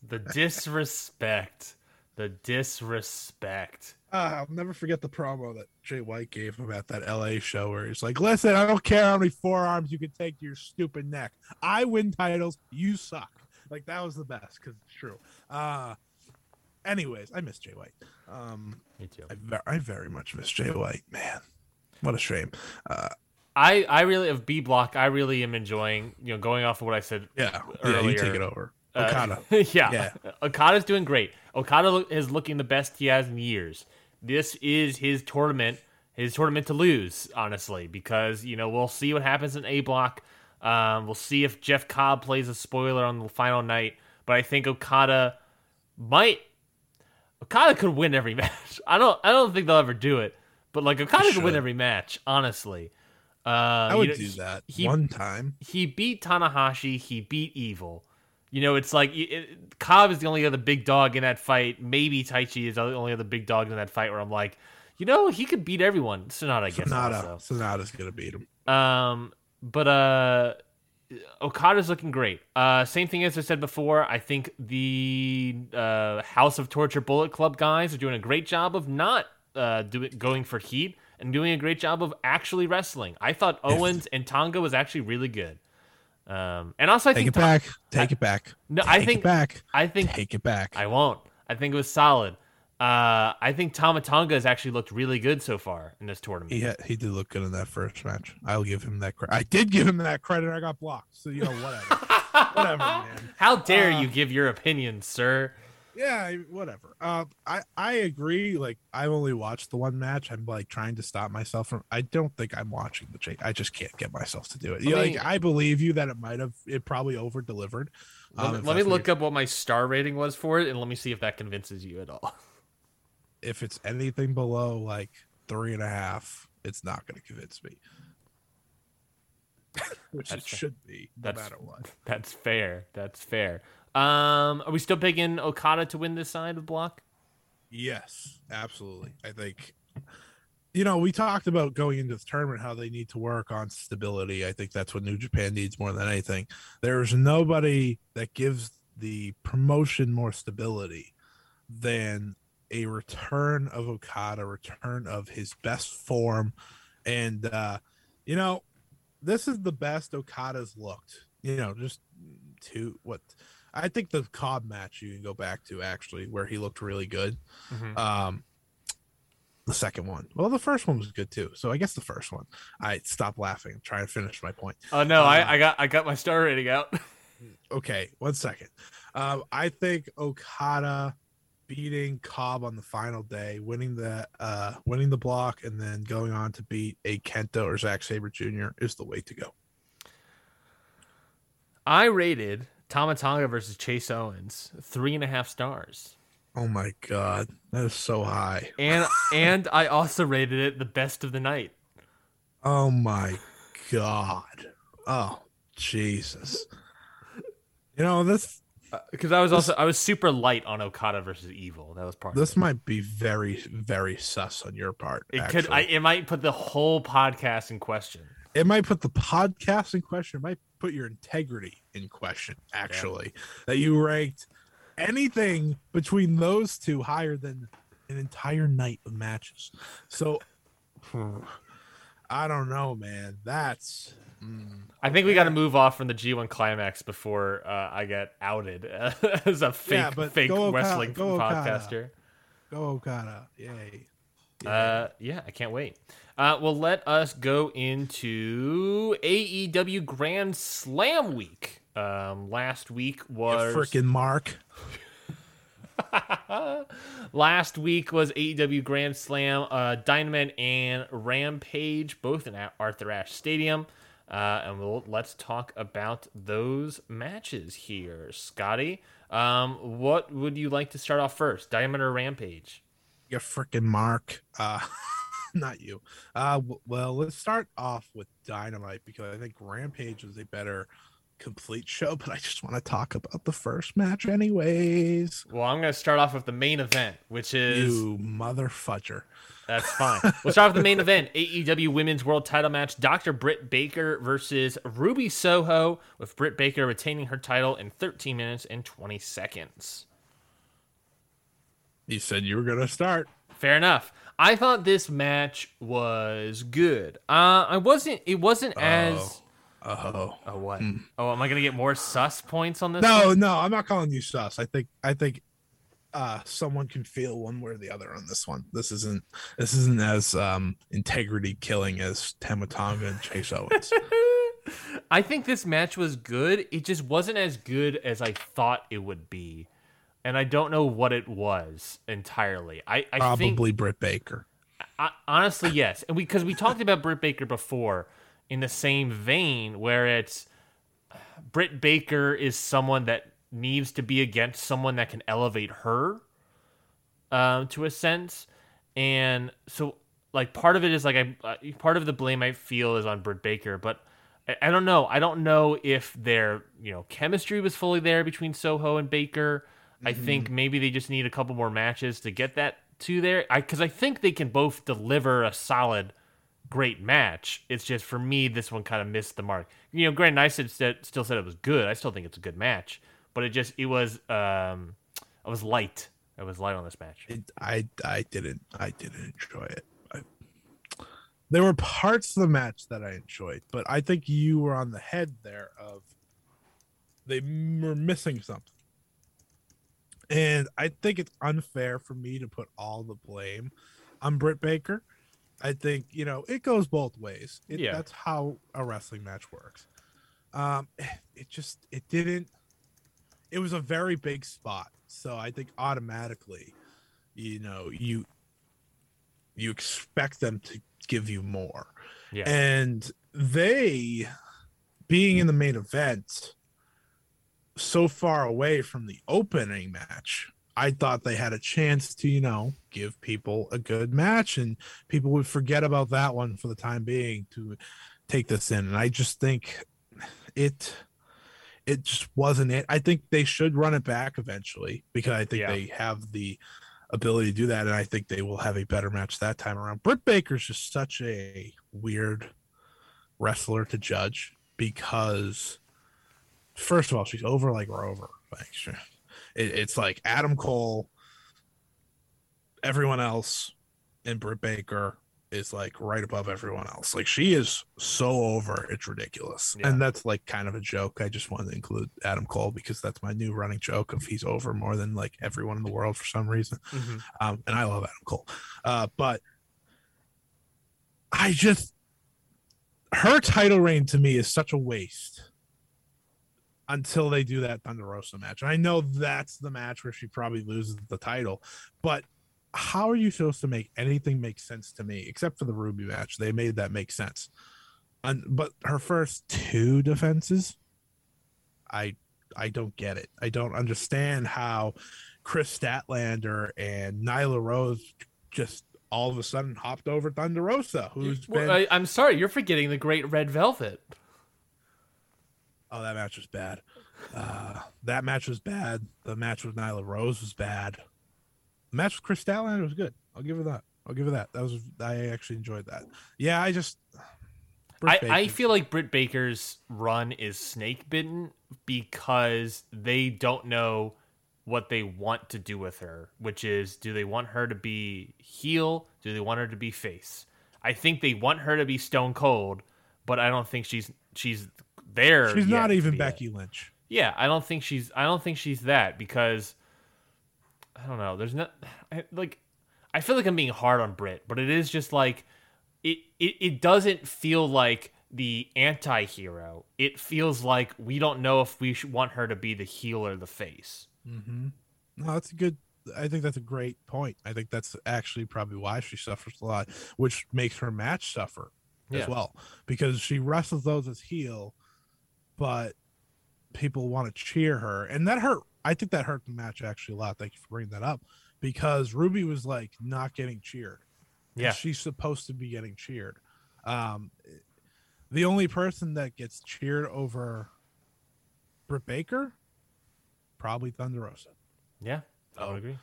The disrespect. The disrespect. Uh, I'll never forget the promo that Jay White gave him at that LA show where he's like, Listen, I don't care how many forearms you can take to your stupid neck. I win titles, you suck. Like that was the best because it's true. Uh anyways, I miss Jay White. Um Me too. I, ve- I very much miss Jay White, man. What a shame. Uh I I really of B block. I really am enjoying. You know, going off of what I said. yeah, yeah, you take it over. uh, Okada. yeah. Yeah. Okada's doing great. Okada is looking the best he has in years. This is his tournament. His tournament to lose, honestly, because you know we'll see what happens in A block. Um, we'll see if Jeff Cobb plays a spoiler on the final night. But I think Okada might. Okada could win every match. I don't. I don't think they'll ever do it. But like Okada could win every match. Honestly, uh, I you would know, do that he- one time. he beat Tanahashi. He beat Evil. You know, it's like it, Cobb is the only other big dog in that fight. Maybe Taichi is the only other big dog in that fight. Where I'm like, you know, he could beat everyone. Sanada, I guess. Sanada. Also. Sanada's gonna beat him. Um, but uh, Okada's looking great. Uh, same thing as I said before. I think the uh, House of Torture Bullet Club guys are doing a great job of not uh, doing going for heat and doing a great job of actually wrestling. I thought Owens and Tonga was actually really good. Um, and also, I Take think it back. Take it back. No, Take I think it back. I think Take it back. I won't. I think it was solid. Uh, I think Tama Tonga has actually looked really good so far in this tournament. He he did look good in that first match. I'll give him that credit. I did give him that credit. I got blocked. So you know whatever. whatever, man. How dare Uh, you give your opinion, sir? Yeah, whatever. Uh, I I agree. Like I've only watched the one match. I'm like trying to stop myself from. I don't think I'm watching the chase. I just can't get myself to do it. You know, like I believe you that it might have. It probably over delivered. Let, me, let me look up what my star rating was for it, and let me see if that convinces you at all. If it's anything below like three and a half, it's not going to convince me. Which That's it fair. should be, no That's- matter what. That's fair. That's fair. Um, are we still picking Okada to win this side of block? Yes, absolutely. I think you know, we talked about going into the tournament how they need to work on stability. I think that's what New Japan needs more than anything. There's nobody that gives the promotion more stability than a return of Okada, return of his best form. And uh, you know, this is the best Okada's looked. You know, just two what I think the Cobb match you can go back to actually where he looked really good. Mhm. Um, the second one, well, the first one was good too. So I guess the first one. I stop laughing. I'm trying to finish my point. Oh no, Uh, I, I got I got my star rating out. Okay, one second. Um, I think Okada beating Cobb on the final day, winning the uh, winning the block, and then going on to beat a Kenta or Zack Sabre Jr. is the way to go. I rated Tama Tonga versus Chase Owens three and a half stars, Oh my god, that is so high. and and I also rated it the best of the night. Oh my god. Oh Jesus. You know this uh, Because I was also I was super light on Okada versus Evil. That was part. this of it. might be very very sus on your part. It could. I, it might put the whole podcast in question. it might put the podcast in question. It might put your integrity in question. Actually, that you ranked anything between those two higher than an entire night of matches. So I don't know, man. That's mm, I think we got to move off from the G1 climax before uh, I get outed as a fake Yeah, fake Okada- wrestling go Okada. podcaster. go Okada. Yay. Uh, yeah, I can't wait. Uh, well, let us go into AEW Grand Slam week. Um, last week was freaking Mark. last week was AEW Grand Slam. Uh, Dynamite and Rampage, both in Arthur Ashe Stadium. Uh, and we'll let's talk about those matches here, Scotty. Um, what would you like to start off first, Diamond or Rampage? You freaking Mark. Uh, not you. Uh, w- well, let's start off with Dynamite because I think Rampage was a better complete show, but I just want to talk about the first match, anyways. Well, I'm going to start off with the main event, which is You mother fudger. That's fine. we'll start with the main event AEW Women's World Title match Dr. Britt Baker versus Ruby Soho, with Britt Baker retaining her title in 13 minutes and 20 seconds. You said you were gonna start. Fair enough. I thought this match was good. Uh, I wasn't. It wasn't as. Oh Oh what? Oh, am I gonna get more sus points on this? no, one? no, I'm not calling you sus. I think I think uh someone can feel one way or the other on this one. This isn't this isn't as um integrity killing as Tama Tonga and Chase Owens. I think this match was good. It just wasn't as good as I thought it would be, and I don't know what it was entirely. I, I think Probably Britt Baker. I, honestly, yes, and because we, talked about Britt Baker before, in the same vein, where it's Britt Baker is someone that needs to be against someone that can elevate her, um, to a sense, and so like part of it is like I uh, part of the blame I feel is on Britt Baker, but I, I don't know. I don't know if their you know chemistry was fully there between Soho and Baker. I think maybe they just need a couple more matches to get that to there. I because I think they can both deliver a solid great match. It's just for me, this one kind of missed the mark. You know, Grant I said, said still said it was good. I still think it's a good match, but it just it was um, I was light. I was light on this match. It, I I didn't I didn't enjoy it. I, there were parts of the match that I enjoyed, but I think you were on the head there of they were missing something. And I think it's unfair for me to put all the blame on Britt Baker. I think, you know, it goes both ways. It, Yeah. That's how a wrestling match works. Um, it just, it didn't, it was a very big spot. So I think automatically, you know, you, you expect them to give you more. Yeah, And they, being in the main event, so far away from the opening match, I thought they had a chance to, you know, give people a good match and people would forget about that one for the time being to take this in. And I just think it it just wasn't it. I think they should run it back eventually because I think Yeah. they have the ability to do that and I think they will have a better match that time around. Britt Baker's just such a weird wrestler to judge because first of all, she's over like Rover. Like she- it, it's like Adam Cole, everyone else, and Britt Baker is like right above everyone else. Like she is so over, it's ridiculous. Yeah. And that's like kind of a joke. I just wanted to include Adam Cole because that's my new running joke of he's over more than like everyone in the world for some reason. Mhm. Um, and I love Adam Cole. Uh, but I just her title reign to me is such a waste until they do that Thunder Rosa match. And I know that's the match where she probably loses the title, but how are you supposed to make anything make sense to me except for the Ruby match? They made that make sense. And but her first two defenses, I I don't get it. I don't understand how Kris Statlander and Nyla Rose just all of a sudden hopped over Thunder Rosa, who's Well, been I, I'm sorry, you're forgetting the Great Red Velvet. Oh, that match was bad. Uh, that match was bad. The match with Nyla Rose was bad. The match with Kris Statlander was good. I'll give her that. I'll give her that. That was I actually enjoyed that. Yeah, I just. I, I feel like Britt Baker's run is snake bitten because they don't know what they want to do with her, which is do they want her to be heel? Do they want her to be face? I think they want her to be stone cold, but I don't think she's she's there. she's not even. Becky Lynch. Yeah, I don't think she's I don't think she's that because I don't know. There's not I, like I feel like I'm being hard on Brit, but it is just like it it, it doesn't feel like the anti-hero. It feels like we don't know if we should want her to be the heel or the face. Mm-hmm. No, that's a good. I think that's a great point. I think that's actually probably why she suffers a lot, which makes her match suffer Yeah. as well because she wrestles those as heel, but people want to cheer her, and that hurt. I think that hurt the match actually a lot. Thank you for bringing that up because Ruby was like not getting cheered. Yeah. she's supposed to be getting cheered. Um, the only person that gets cheered over Britt Baker, probably Thunder Rosa Yeah, I Oh. would agree.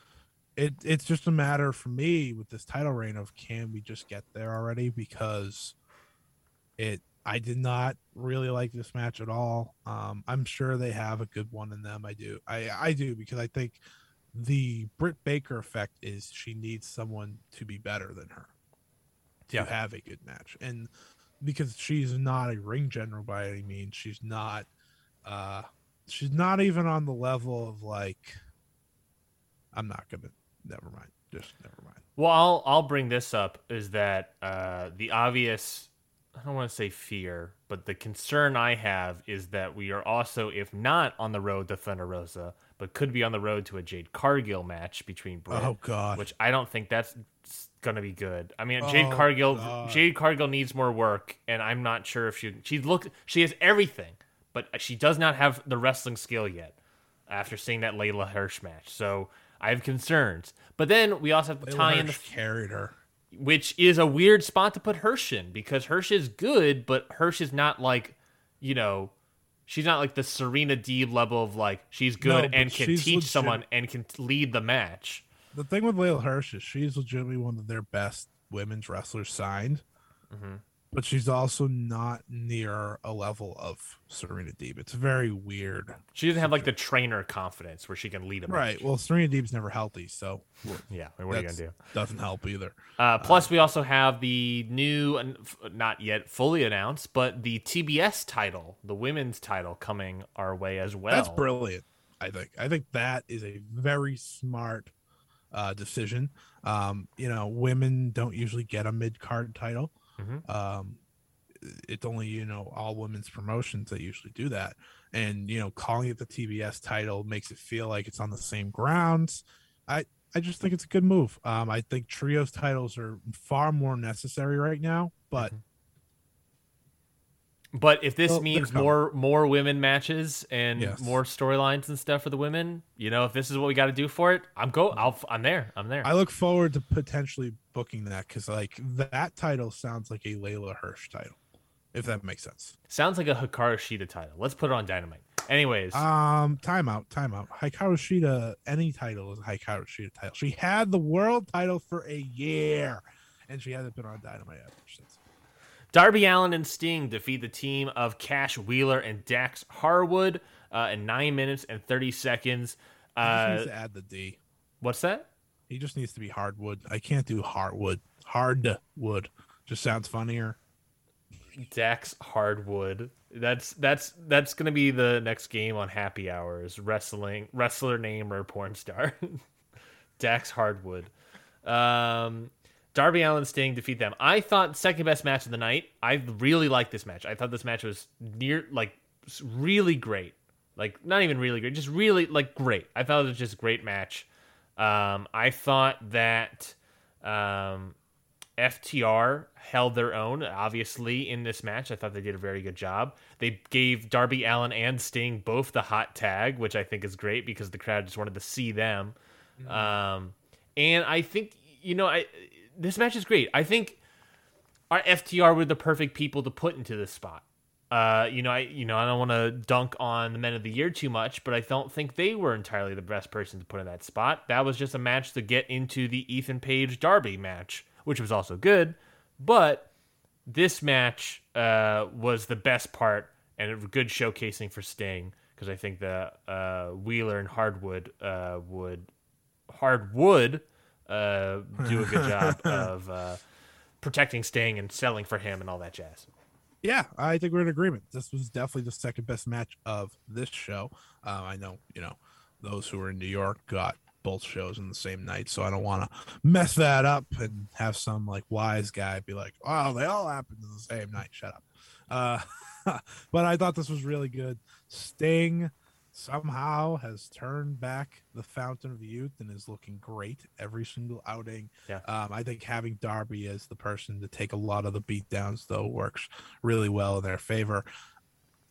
it it's just a matter for me with this title reign of can we just get there already because it I did not really like this match at all. Um, I'm sure they have a good one in them. I do. I I do because I think the Britt Baker effect is she needs someone to be better than her to Yeah. have a good match. And because she's not a ring general by any means, she's not uh she's not even on the level of like I'm not gonna never mind. Just never mind. Well, I'll I'll bring this up is that uh, the obvious I don't want to say fear, but the concern I have is that we are also, if not on the road to Thunder Rosa, but could be on the road to a Jade Cargill match between Britt, Oh god. which I don't think that's gonna be good. I mean, Jade Oh, Cargill, God. Jade Cargill needs more work, and I'm not sure if she she look she has everything, but she does not have the wrestling skill yet. After seeing that Leyla Hirsch match, so I have concerns. But then we also have to Leyla tie in the carried her. Which is a weird spot to put Hirsch in because Hirsch is good, but Hirsch is not like, you know, she's not like the Serena Deeb level of like she's good No, and can teach legit- someone and can lead the match. The thing with Leyla Hirsch is she's legitimately one of their best women's wrestlers signed. Mhm. But she's also not near a level of Serena Deeb. It's very weird. She doesn't have like the trainer confidence where she can lead a match. Right. Well, Serena Deeb's never healthy, so Yeah. What are you gonna do? doesn't help either. Uh, plus, we also have the new, not yet fully announced, but the TBS title, the women's title, coming our way as well. That's brilliant. I think. I think that is a very smart uh, decision. Um, you know, women don't usually get a mid card title. Mhm. Um, it's only you know all women's promotions that usually do that, and you know, calling it the TBS title makes it feel like it's on the same grounds. I I just think it's a good move. Um, I think trios titles are far more necessary right now, but Mm-hmm. But if this Well, means more more women matches and Yes. more storylines and stuff for the women, you know, if this is what we got to do for it, I'm go. I'll, I'm there. I'm there. I look forward to potentially booking that because like that title sounds like a Leyla Hirsch title, if that makes sense. Sounds like a Hikaru Shida title. Let's put it on Dynamite. Anyways, Um, timeout, timeout. Hikaru Shida, any title is a Hikaru Shida title. She had the world title for a year, and she hasn't been on Dynamite ever since. Darby Allin and Sting defeat the team of Cash Wheeler and Dax Harwood uh, in nine minutes and thirty seconds. He just Uh, needs to add the D. what's that? He just needs to be hardwood. I can't do hardwood. Hardwood just sounds funnier. Dax Hardwood. That's that's that's gonna be the next game on Happy Hours. Wrestling wrestler name or porn star. Dax Hardwood. Um, Darby Allin and Sting defeat them. I thought second best match of the night. I really liked this match. I thought this match was near like really great. Like not even really great, just really like great. I thought it was just a great match. Um, I thought that um, FTR held their own, obviously, in this match. I thought they did a very good job. They gave Darby Allin and Sting both the hot tag, which I think is great because the crowd just wanted to see them. Um, and I think, you know, I this match is great. I think our FTR were the perfect people to put into this spot. Uh, you know, I you know I don't want to dunk on the men of the year too much, but I don't think they were entirely the best person to put in that spot. That was just a match to get into the Ethan Page Darby match, which was also good, but this match uh, was the best part and a good showcasing for Sting because I think the uh, Wheeler and Hardwood uh, would Hardwood uh, do a good job of uh, protecting Sting and selling for him and all that jazz. Yeah, I think we're in agreement. This was definitely the second best match of this show. Uh, I know, you know, those who were in New York got both shows in the same night, so I don't want to mess that up and have some like wise guy be like, "Oh, they all happened in the same night." Shut up. Uh, but I thought this was really good. Sting somehow has turned back the fountain of youth and is looking great every single outing. Yeah. Um, I think having Darby as the person to take a lot of the beatdowns though works really well in their favor.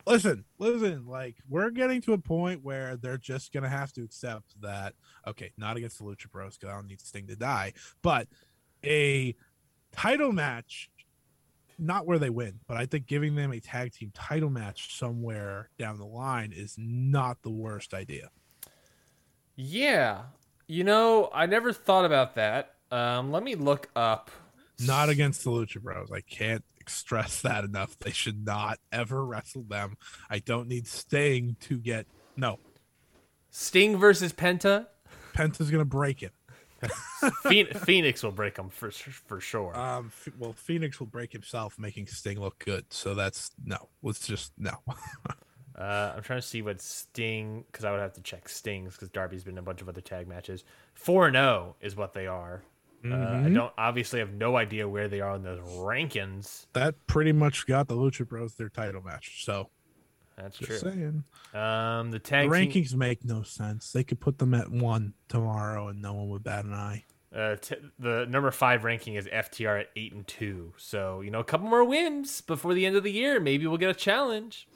Listen, listen, like we're getting to a point where they're just gonna have to accept that, okay, not against the Lucha Bros, because I don't need Sting to die, but a title match, not where they win, but I think giving them a tag team title match somewhere down the line is not the worst idea. Yeah, you know, I never thought about that. Um, let me look up. Not against the Lucha Bros. I can't stress that enough. They should not ever wrestle them. I don't need Sting to get no. Sting versus Penta. Penta's gonna break it. Phoen- Fenix will break him for for sure. Um, well, Fenix will break himself, making Sting look good. So that's no. Let's just no. Uh, I'm trying to see what Sting because I would have to check Stings because Darby's been in a bunch of other tag matches. Four and zero is what they are. Uh, I don't obviously have no idea where they are on those rankings. that pretty much got the Lucha Bros their title match. So That's just true. saying, Um, the the tag team, rankings make no sense. They could put them at one tomorrow, and no one would bat an eye. uh, t- the number five ranking is FTR at eight and two. So you know, a couple more wins before the end of the year. Maybe we'll get a challenge.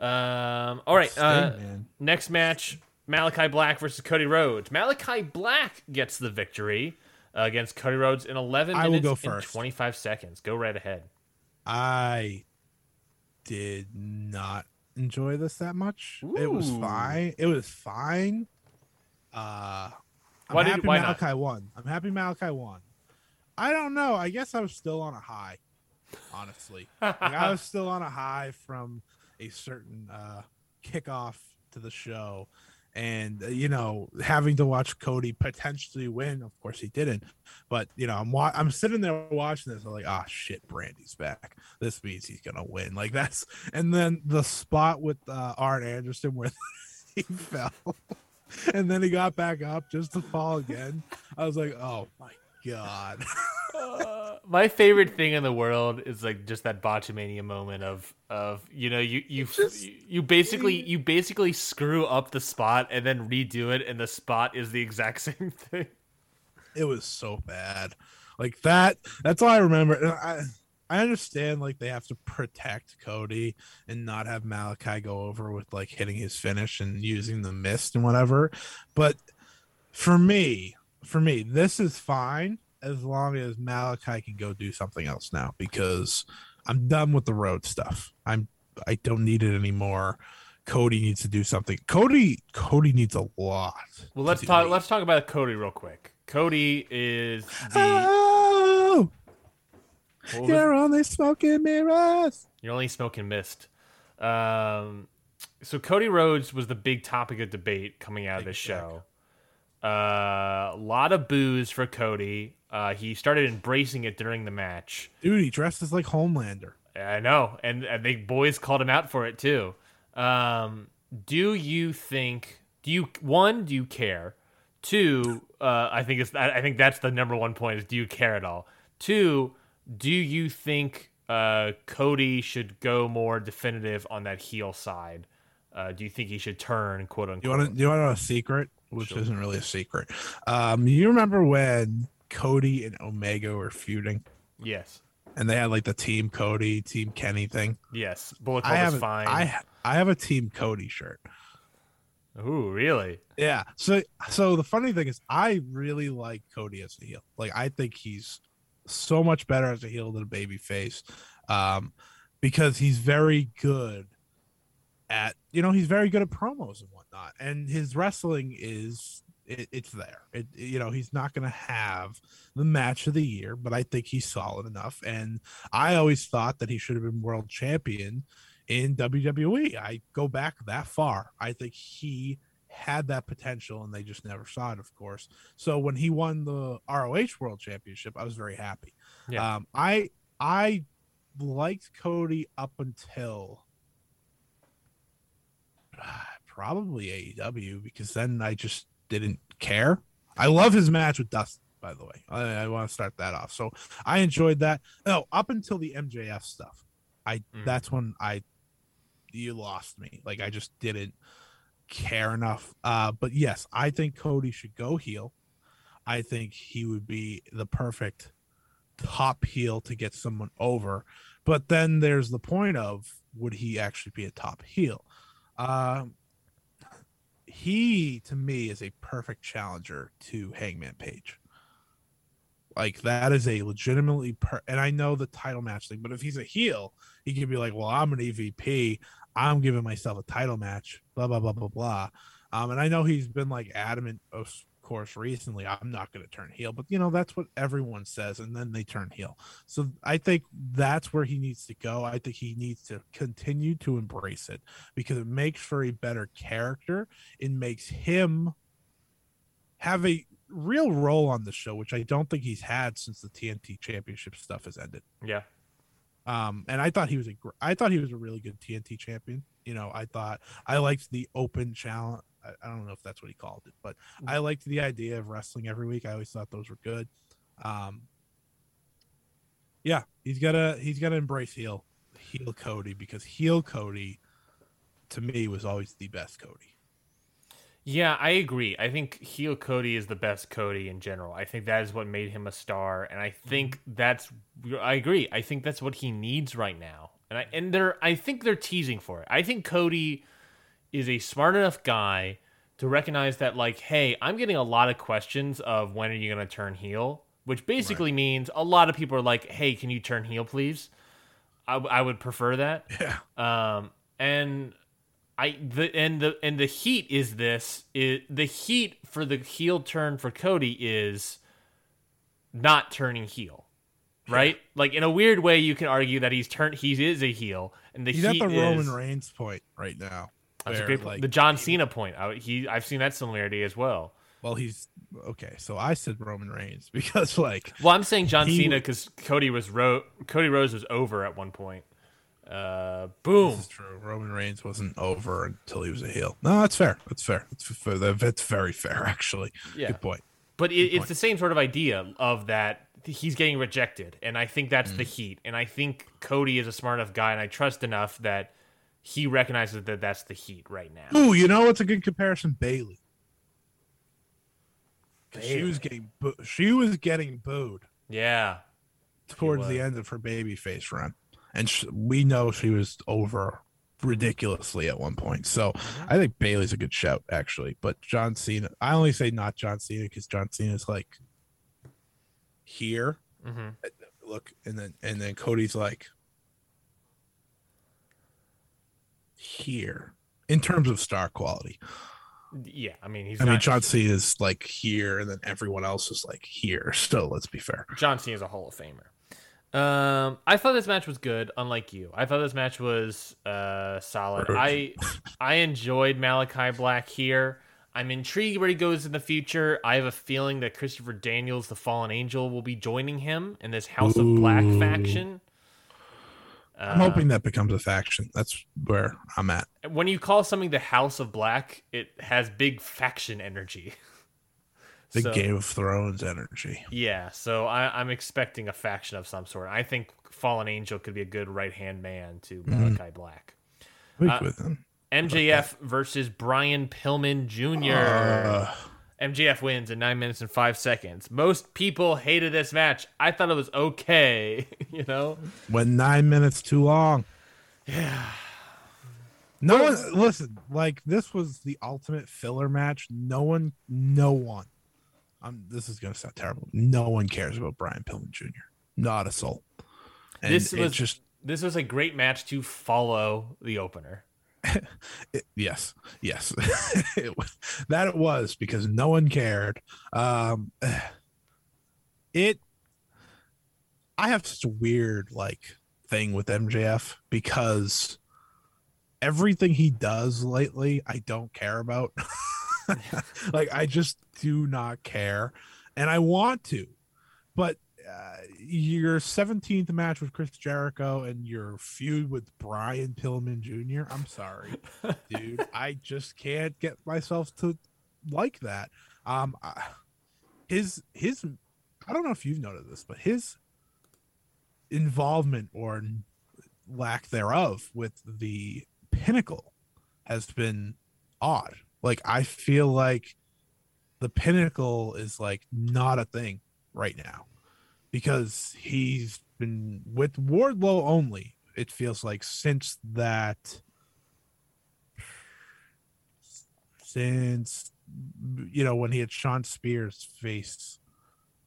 Um, all right. Uh, next match: Malakai Black versus Cody Rhodes. Malakai Black gets the victory uh, against Cody Rhodes in 11 I will minutes go and 25 seconds. Go right ahead. I did not enjoy this that much. It was fine. It was fine. Uh, I'm Why did- happy why not? Malakai won. I'm happy Malakai won. I don't know. I guess I was still on a high. honestly. like, I was still on a high from a certain uh, kickoff to the show, and uh, you know, having to watch Cody potentially win. Of course, he didn't, but you know, I'm wa- I'm sitting there watching this. I'm like, ah, shit, Brandi's back. This means he's gonna win. Like that's, and then the spot with uh, Arn Anderson where he fell. and then he got back up just to fall again. I was like, "Oh my god!" Uh, my favorite thing in the world is like just that botchamania moment of of you know you you Just- you basically you basically screw up the spot and then redo it and the spot is the exact same thing. it was so bad like that that's all i remember and i i understand like they have to protect cody and not have malakai go over with like hitting his finish and using the mist and whatever but for me for me this is fine as long as malakai can go do something else now because i'm done with the road stuff i'm i don't need it anymore cody needs to do something cody cody needs a lot Well, let's talk. Let's talk about Cody real quick. Cody is the. oh You're only smoking mirrors. You're only smoking mist. Um, so Cody Rhodes was the big topic of debate coming out of this show. Uh, a lot of booze for Cody. Uh, he started embracing it during the match. Dude, he dresses like Homelander. I know, and, and the boys called him out for it too. Um, do you think? Do you one? Do you care? Two, uh, I think it's. I I think that's the number one point. Is do you care at all? Two, do you think uh, Cody should go more definitive on that heel side? Uh, do you think he should turn, quote unquote? You want to? You want to know a secret, which Sure. isn't really a secret. Um, you remember when Cody and Omega were feuding, Yes, and they had like the Team Cody, Team Kenny thing. yes. Bullet I have is a- fine. I I have a Team Cody shirt. Ooh, really? Yeah. So so the funny thing is, I really like Cody as a heel. Like I think he's so much better as a heel than a baby face, um, because he's very good at you know he's very good at promos and whatnot, and his wrestling is it, it's there. It you know he's not gonna have the match of the year, but I think he's solid enough, and I always thought that he should have been world champion in WWE. I go back that far. I think he had that potential and they just never saw it, of course. So when he won the ROH World Championship, I was very happy. Yeah. Um, I I liked Cody up until probably AEW because then I just didn't care. I love his match with Dustin, by the way. I, I want to start that off. So I enjoyed that. No, up until the MJF stuff, I Mm. that's when I you lost me. Like I just didn't care enough. Uh, but yes, I think Cody should go heel. I think he would be the perfect top heel to get someone over. But then there's the point of would he actually be a top heel? Um, he to me is a perfect challenger to Hangman Page. Like that is a legitimately per and I know the title match thing, but if he's a heel, he could be like, Well, I'm an EVP, I'm giving myself a title match, blah blah blah blah blah. Um, and I know he's been like adamant, of course, recently, I'm not gonna turn heel, but you know, that's what everyone says, and then they turn heel. So I think that's where he needs to go. I think he needs to continue to embrace it because it makes for a better character. It makes him have a real role on the show, which I don't think he's had since the TNT Championship stuff has ended. Yeah. Um, and I thought he was a, I thought he was a really good TNT champion. You know, I thought I liked the open challenge. I, I don't know if that's what he called it, but I liked the idea of wrestling every week. I always thought those were good. Um, yeah, he's gotta he's gotta embrace heel heel Cody because heel Cody to me was always the best Cody. Yeah, I agree. I think heel Cody is the best Cody in general. I think that is what made him a star, and I think that's. I agree. I think that's what he needs right now, and I and they're. I think they're teasing for it. I think Cody is a smart enough guy to recognize that, like, hey, I'm getting a lot of questions of when are you going to turn heel, which basically means a lot of people are like, hey, can you turn heel, please? I, I would prefer that. Yeah. Um, and I the and the and the heat is this is the heat for the heel turn for Cody is not turning heel. right? Like in a weird way, you can argue that he's turned. He is a heel, and the He's at the Roman is, Reigns point right now. That's a great point. like, the John Cena point. I, he, I've seen that similarity as well. Well, he's okay. So I said Roman Reigns because, like, Well, I'm saying John He Cena because Cody was ro- Cody Rhodes was over at one point. Uh, boom. this is true. Roman Reigns wasn't over until he was a heel. No, that's fair. That's fair. That's fair. That's very fair, actually. Yeah. Good point. But it, it's point. the same sort of idea of that he's getting rejected, and I think that's Mm. the heat. And I think Cody is a smart enough guy, and I trust enough that he recognizes that that's the heat right now. Ooh, you know what's a good comparison? Bayley. She was getting boo- she was getting booed Yeah, towards the end of her babyface run, and sh- we know she was over ridiculously at one point. So Mm-hmm. I think Bayley's a good shout actually, but John Cena. I only say not John Cena because John Cena's like here. hmm Look, and then and then Cody's like here in terms of star quality. yeah. I mean, he's I not, mean, John Cena's like here, and then everyone else is like here. So let's be fair. John Cena is a Hall of Famer. Um, I thought this match was good, unlike you. I thought this match was uh solid. I I enjoyed Malakai Black here. I'm intrigued where he goes in the future. I have a feeling that Christopher Daniels, the Fallen Angel, will be joining him in this House of Black faction. I'm Uh, hoping that becomes a faction. That's where I'm at. when you call something the House of Black, it has big faction energy. Big So- Game of Thrones energy. Yeah, so I, I'm expecting a faction of some sort. I think Fallen Angel could be a good right hand man to Mm-hmm. Black. Weak Uh, with him. MJF versus Brian Pillman Jr. Uh, MJF wins in nine minutes and five seconds. Most people hated this match. I thought it was okay. you know, went nine minutes too long. yeah. No one listen. Like this was the ultimate filler match. No one, no one. Um, this is gonna sound terrible. No one cares about Brian Pillman Jr. Not a soul. And This was- just This was a great match to follow the opener. It- yes, yes, it that it was because no one cared. Um, it, I have such a weird like thing with MJF because everything he does lately, I don't care about. like I just do not care, and I want to, but uh, your 17th match with Chris Jericho and your feud with Brian Pillman Jr. I'm sorry, dude. I just can't get myself to like that. Um, I- his his, I don't know if you've noticed this, but his involvement or lack thereof with the pinnacle has been odd. Like I feel like the pinnacle is like not a thing right now because he's been with Wardlow only. It feels like since that, since you know when he had Shawn Spears face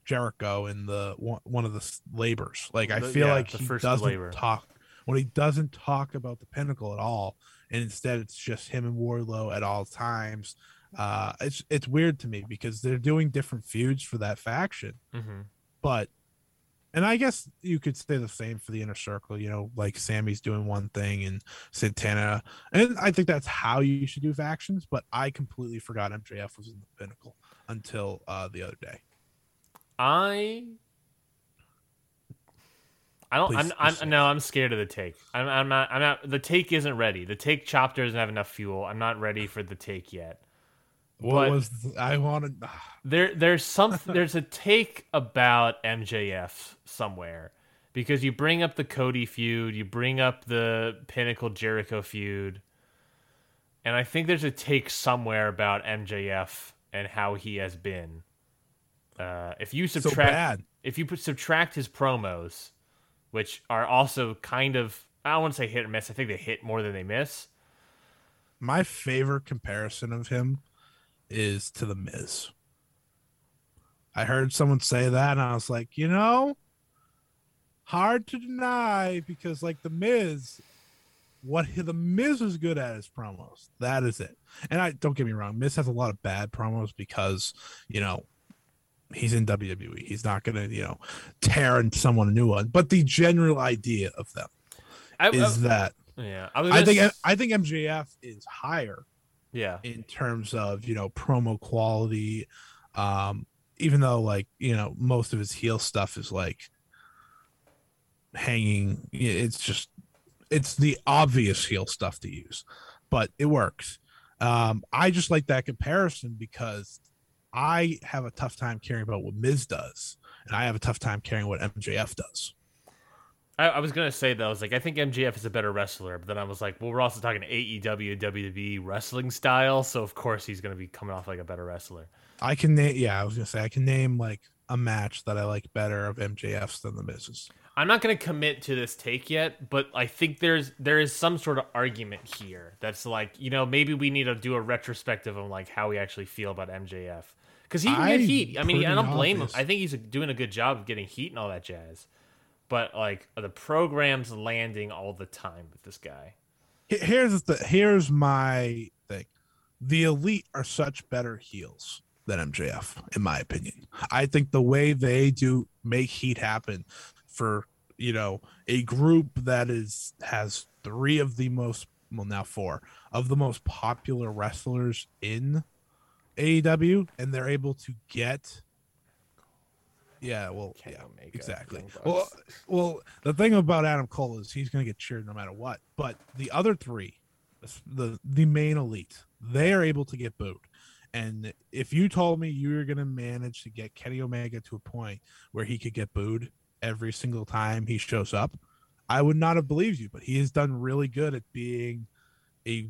Jericho in the one, one of the labors. Like I feel yeah, like he first doesn't labor. talk when he doesn't talk about the pinnacle at all, and instead it's just him and Wardlow at all times. Uh, it's it's weird to me because they're doing different feuds for that faction, hmm but and I guess you could say the same for the inner circle, you know, like Sammy's doing one thing and Santana, and I think that's how you should do factions. But I completely forgot MJF was in the pinnacle until uh, the other day. I. I don't. I'm, Please I'm. No, I'm scared of the take. I'm. I'm not. I'm not. The take isn't ready. The take chopper doesn't have enough fuel. I'm not ready for the take yet. What But- was the, I wanted? There, there's some, there's a take about MJF somewhere because you bring up the Cody feud, you bring up the Pinnacle Jericho feud, and I think there's a take somewhere about MJF and how he has been. Uh, if you subtract, bad. if you put, subtract his promos, which are also kind of, I don't want to say hit or miss. I think they hit more than they miss. My favorite comparison of him is to the Miz. I heard someone say that, and I was like, you know, hard to deny because, like, the Miz, what the Miz is good at is promos. That is it. And I don't get me wrong, Miz has a lot of bad promos because, you know, he's in WWE. He's not gonna, you know, tear into someone a new one. But the general idea of them I, is I- that yeah, I, I think s- I think MJF is higher yeah, in terms of you know promo quality. Um, even though like you know most of his heel stuff is like hanging, it's just it's the obvious heel stuff to use, but it works. Um, I just like that comparison because I have a tough time caring about what Miz does, and I have a tough time caring what MJF does. I, I was gonna say though, I was like, I think MJF is a better wrestler, but then I was like, well, we're also talking AEW, WWE wrestling style, so of course he's gonna be coming off like a better wrestler. I can name, yeah, I was gonna say I can name like a match that I like better of MJF's than the Miz's. I'm not gonna commit to this take yet, but I think there's there is some sort of argument here that's like, you know, maybe we need to do a retrospective on like how we actually feel about MJF because he can I- get heat. I mean, I don't blame obvious. him. I think he's doing a good job of getting heat and all that jazz. But like, the programs landing all the time with this guy? Here's the here's my thing. The elite are such better heels than MJF, in my opinion. I think the way they do make heat happen for you know a group that is has three of the most well now four of the most popular wrestlers in AEW, and they're able to get yeah, well, Kenny yeah, Omega, exactly. Well, well, the thing about Adam Cole is he's going to get cheered no matter what. But the other three, the the main elite, they are able to get booed. And if you told me you were going to manage to get Kenny Omega to a point where he could get booed every single time he shows up, I would not have believed you. But he has done really good at being a.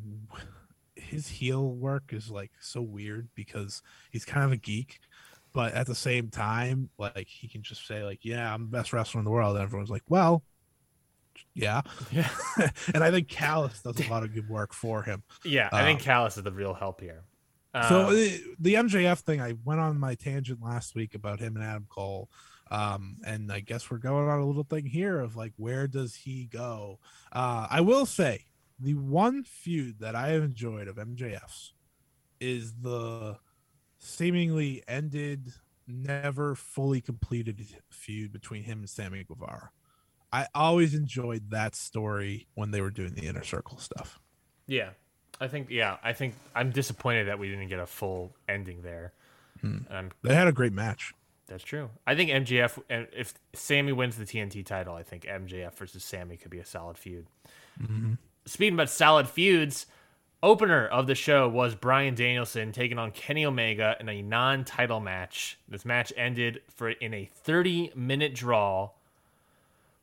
His heel work is like so weird because he's kind of a geek, but at the same time, like he can just say like, "Yeah, I'm the best wrestler in the world," and everyone's like, "Well, yeah." Yeah, and I think Callis does a lot of good work for him. yeah. I think Um, Callis is the real help here. so Um, the, the MJF thing, I went on my tangent last week about him and Adam Cole, um, and I guess we're going on a little thing here of like where does he go? Uh, I will say the one feud that I have enjoyed of MJF's is the seemingly ended, never fully completed feud between him and Sammy Guevara. I always enjoyed that story when they were doing the inner circle stuff. Yeah, I think yeah, I think I'm disappointed that we didn't get a full ending there. Um, They had a great match. that's true. I think MJF and if Sammy wins the TNT title, I think MJF versus Sammy could be a solid feud. Speaking about solid feuds, opener of the show was Bryan Danielson taking on Kenny Omega in a non-title match. This match ended for in a 30-minute draw.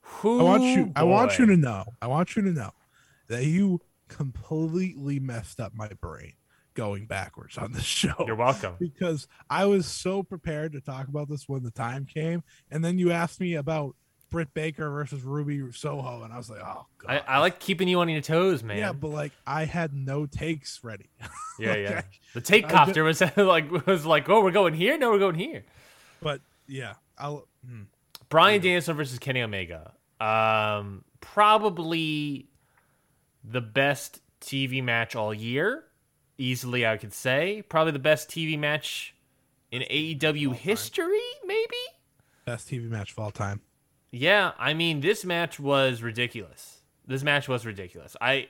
Who I want you. I want you to know. I want you to know that you completely messed up my brain going backwards on this show. You're welcome. because I was so prepared to talk about this when the time came, and then you asked me about Britt Baker versus Ruby Soho, and I was like, oh god. I, I like keeping you on your toes, man. yeah, but like I had no takes ready. yeah, Like, yeah. The take copter was like was like, oh, we're going here. No, we're going here. but yeah, I'll. hmm. Bryan Danielson versus Kenny Omega. Um, probably the best TV match all year. Easily, I could say. Probably the best TV match in AEW history, maybe? Best TV match of all time. Yeah, I mean, this match was ridiculous. This match was ridiculous. I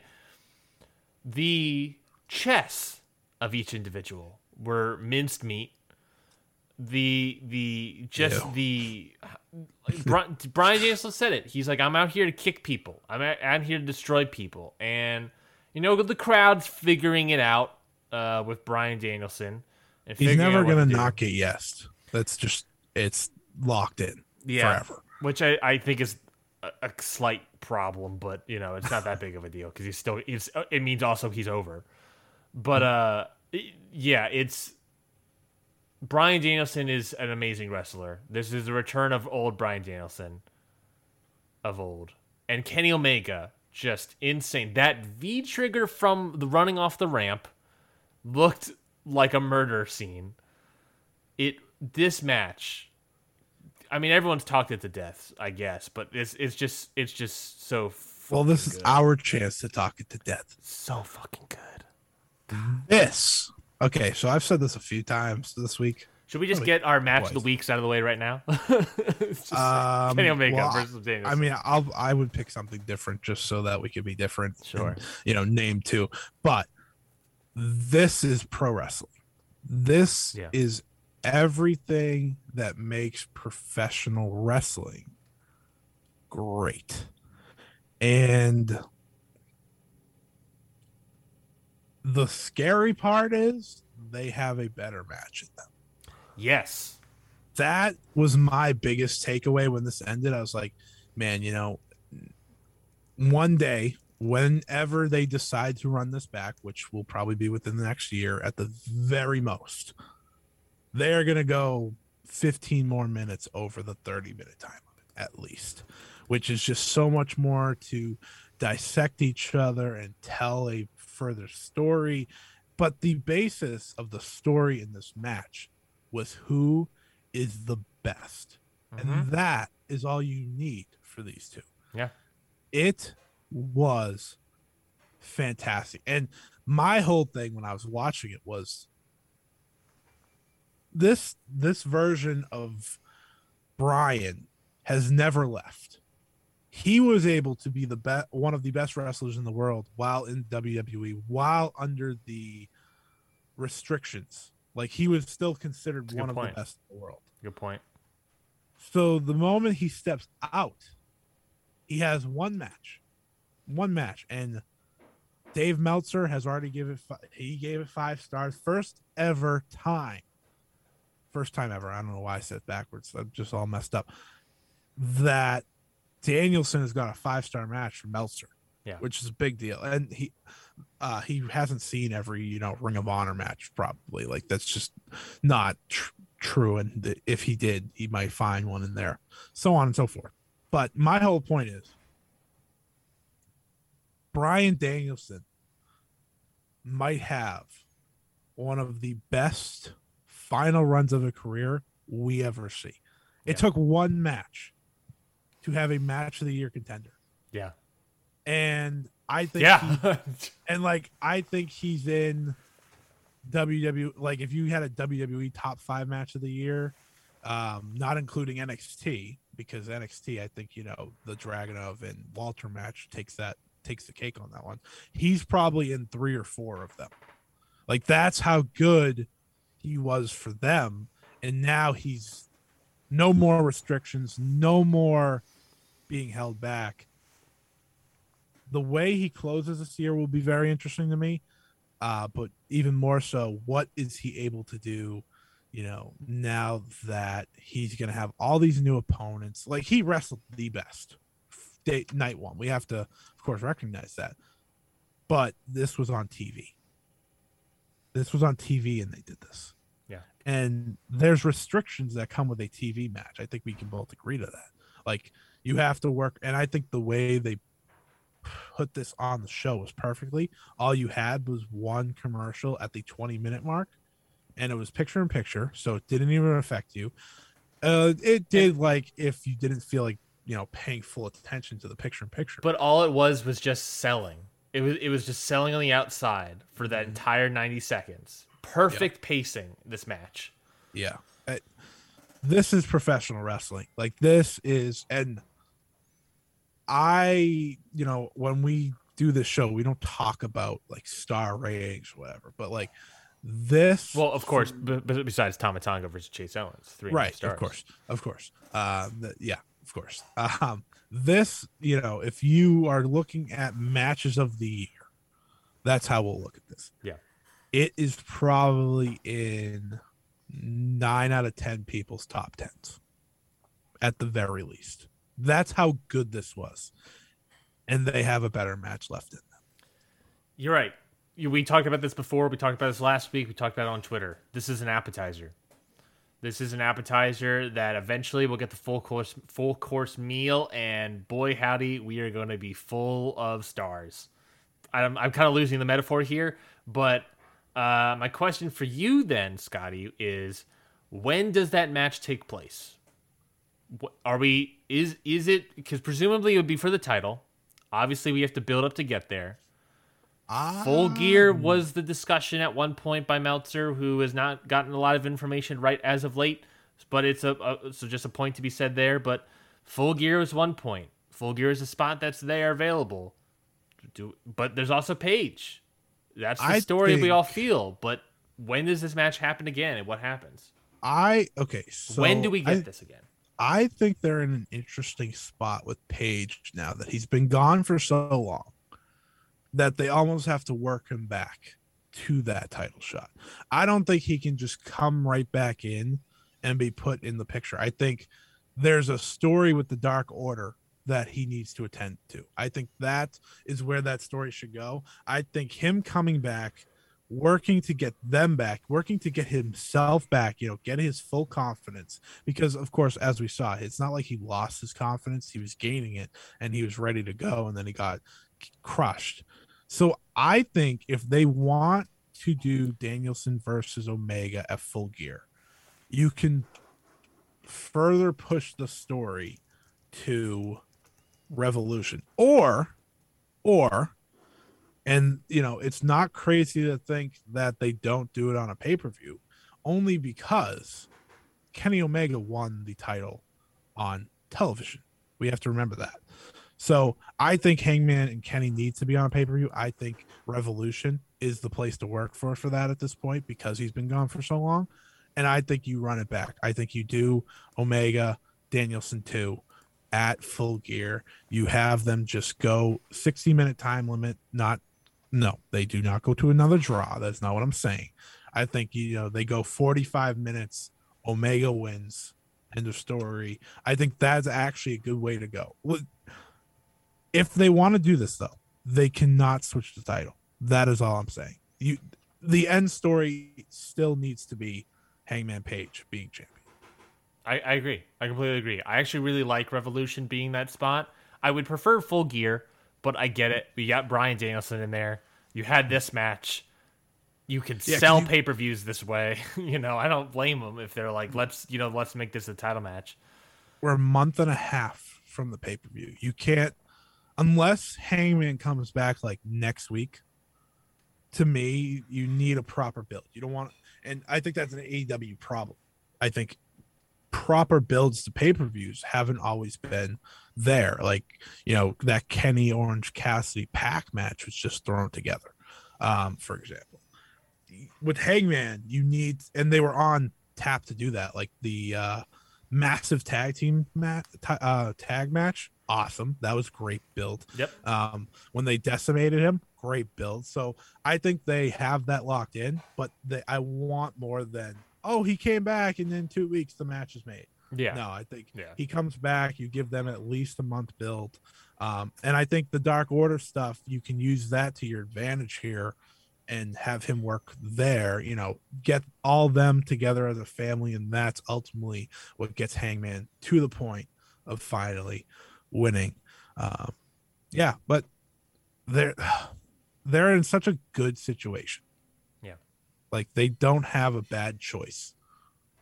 the chess of each individual were minced meat. The the just Ew. the Bryan, Bryan Danielson said it. He's like, I'm out here to kick people. I'm out, out here to destroy people, and you know the crowd's figuring it out uh, with Bryan Danielson. And He's never gonna to do. get yes. That's just it's locked in yeah, forever. Which I, I think is a, a slight problem, but you know it's not that big of a deal because he's still it means also he's over. But uh, yeah, it's Bryan Danielson is an amazing wrestler. This is the return of old Bryan Danielson of old, and Kenny Omega just insane. That V trigger from the running off the ramp looked like a murder scene. It this match I mean, everyone's talked it to death, I guess, but it's it's just it's just so Well, this is good. our chance to talk it to death. so fucking good. This. Okay, so I've said this a few times this week. Should we just Probably get our match of the weeks out of the way right now? Just Um, Kenny Omega well, versus Danielson. I mean, I'll I would pick something different just so that we could be different. Sure. and, you know, name two. But this is pro wrestling. This Yeah. is everything that makes professional wrestling great. And the scary part is they have a better match in them yes. that was my biggest takeaway when this ended. I was like, man, you know, one day, whenever they decide to run this back, which will probably be within the next year at the very most, they're going to go 15 more minutes over the 30 minute time limit at least, which is just so much more to dissect each other and tell a further story. But the basis of the story in this match was who is the best. Mhm. And that is all you need for these two. Yeah. It was fantastic. And my whole thing when I was watching it was this this version of Bryan has never left. He was able to be the best one of the best wrestlers in the world while in WWE, while under the restrictions. Like he was still considered one of the best in the world. Good point. So the moment he steps out, he has one match, one match, and Dave Meltzer has already given fi- he gave it five stars, first ever time, first time ever. I don't know why I said backwards. I'm just all messed up. That Danielson has got a five star match from Meltzer, Yeah. which is a big deal, and he uh, he hasn't seen every you know Ring of Honor match probably. Like that's just not tr- true. And if he did, he might find one in there, so on and so forth. But my whole point is, Bryan Danielson might have one of the best final runs of a career we ever see. It Yeah. took one match to have a match of the year contender. Yeah. And I think he- Yeah. and like I think he's in WWE. Like if you had a WWE top five match of the year, um, not including NXT, because NXT, I think you know the Dragunov and Walter match takes that takes the cake on that one. He's probably in three or four of them. Like that's how good he was for them, and now he's no more restrictions, no more being held back the way he closes this year will be very interesting to me. Uh, but even more so, what is he able to do? You know, now that he's going to have all these new opponents, like he wrestled the best day, night one. We have to, of course, recognize that. But this was on TV. This was on TV, and they did this. Yeah. And there's restrictions that come with a TV match. I think we can both agree to that. Like you have to work, and I think the way they put this on the show was perfectly. All you had was one commercial at the 20 minute mark, and it was picture in picture, so it didn't even affect you. Uh, it did like if you didn't feel like you know paying full attention to the picture in picture. But all it was was just selling. It was it was just selling on the outside for that entire 90 seconds. Perfect pacing this match. yeah, Uh, this is professional wrestling. Like this is, and I, you know, when we do this show, we don't talk about like star ratings or whatever, but like this. Well, of course, b- b- besides Tama Tonga versus Chase Owens, three and a half right stars. of course of course uh the, yeah of course um this you know if you are looking at matches of the year that's how we'll look at this Yeah. it is probably in nine out of ten people's top tens at the very least that's how good this was and they have a better match left in them You're right. We talked about this before. We talked about this last week. We talked about it on Twitter. This is an appetizer. This is an appetizer that eventually we'll get the full course full course meal, and boy howdy, we are going to be full of stars. I'm, I'm kind of losing the metaphor here, but uh, my question for you then, Scotty, is when does that match take place? Are we is is it because presumably it would be for the title? Obviously, we have to build up to get there. Full Gear Um, was the discussion at one point by Meltzer, who has not gotten a lot of information right as of late. But it's a, a so just a point to be said there. But Full Gear is one point. Full Gear is a spot that's there available. Do, but there's also Page. That's the I story we all feel. But when does this match happen again, and what happens? I okay. So when do we get I, this again? I think they're in an interesting spot with Page now that he's been gone for so long that they almost have to work him back to that title shot. I don't think he can just come right back in and be put in the picture. I think there's a story with the Dark Order that he needs to attend to. I think that is where that story should go. I think him coming back, working to get them back, working to get himself back, you know, get his full confidence. Because, of course, as we saw, it's not like he lost his confidence, he was gaining it and he was ready to go, and then he got crushed. So I think if they want to do Danielson versus Omega at full gear, you can further push the story to Revolution. Or, or, and you know, it's not crazy to think that they don't do it on a pay per view, only because Kenny Omega won the title on television. We have to remember that. So I think Hangman and Kenny needs to be on pay per view. I think Revolution is the place to work for for that at this point because he's been gone for so long. And I think you run it back. I think you do Omega Danielson two at full gear. You have them just go 60 minute time limit. Not no, they do not go to another draw. That's not what I'm saying. I think you know they go 45 minutes. Omega wins. End of story. I think that's actually a good way to go. If they want to do this though, they cannot switch the title. That is all I'm saying. You the end story still needs to be Hangman Page being champion. I, I agree. I completely agree. I actually really like Revolution being that spot. I would prefer full gear, but I get it. We got Bryan Danielson in there. You had this match. You can Yeah, sell pay per views this way. you know, I don't blame them if they're like, let's you know, let's make this a title match. we're a month and a half from the pay per view. You can't, unless Hangman comes back like next week. To me, you need a proper build. You don't want, and I think that's an AEW problem. I think proper builds to pay per views haven't always been there. Like you know that Kenny Orange Cassidy pack match was just thrown together, um, for example. With Hangman, you need, and they were on tap to do that. Like the uh, massive tag team mat, uh, tag match, awesome. That was great build. Yep. Um, when they decimated him, great build. So I think they have that locked in, but they, I want more than oh he came back and in two weeks the match is made. Yeah. No, I think Yeah. he comes back. You give them at least a month build, um, and I think the Dark Order stuff you can use that to your advantage here, and have him work there. You know, get all them together as a family, and that's ultimately what gets Hangman to the point of finally winning. Um, yeah, but they're they're in such a good situation. Yeah. like they don't have a bad choice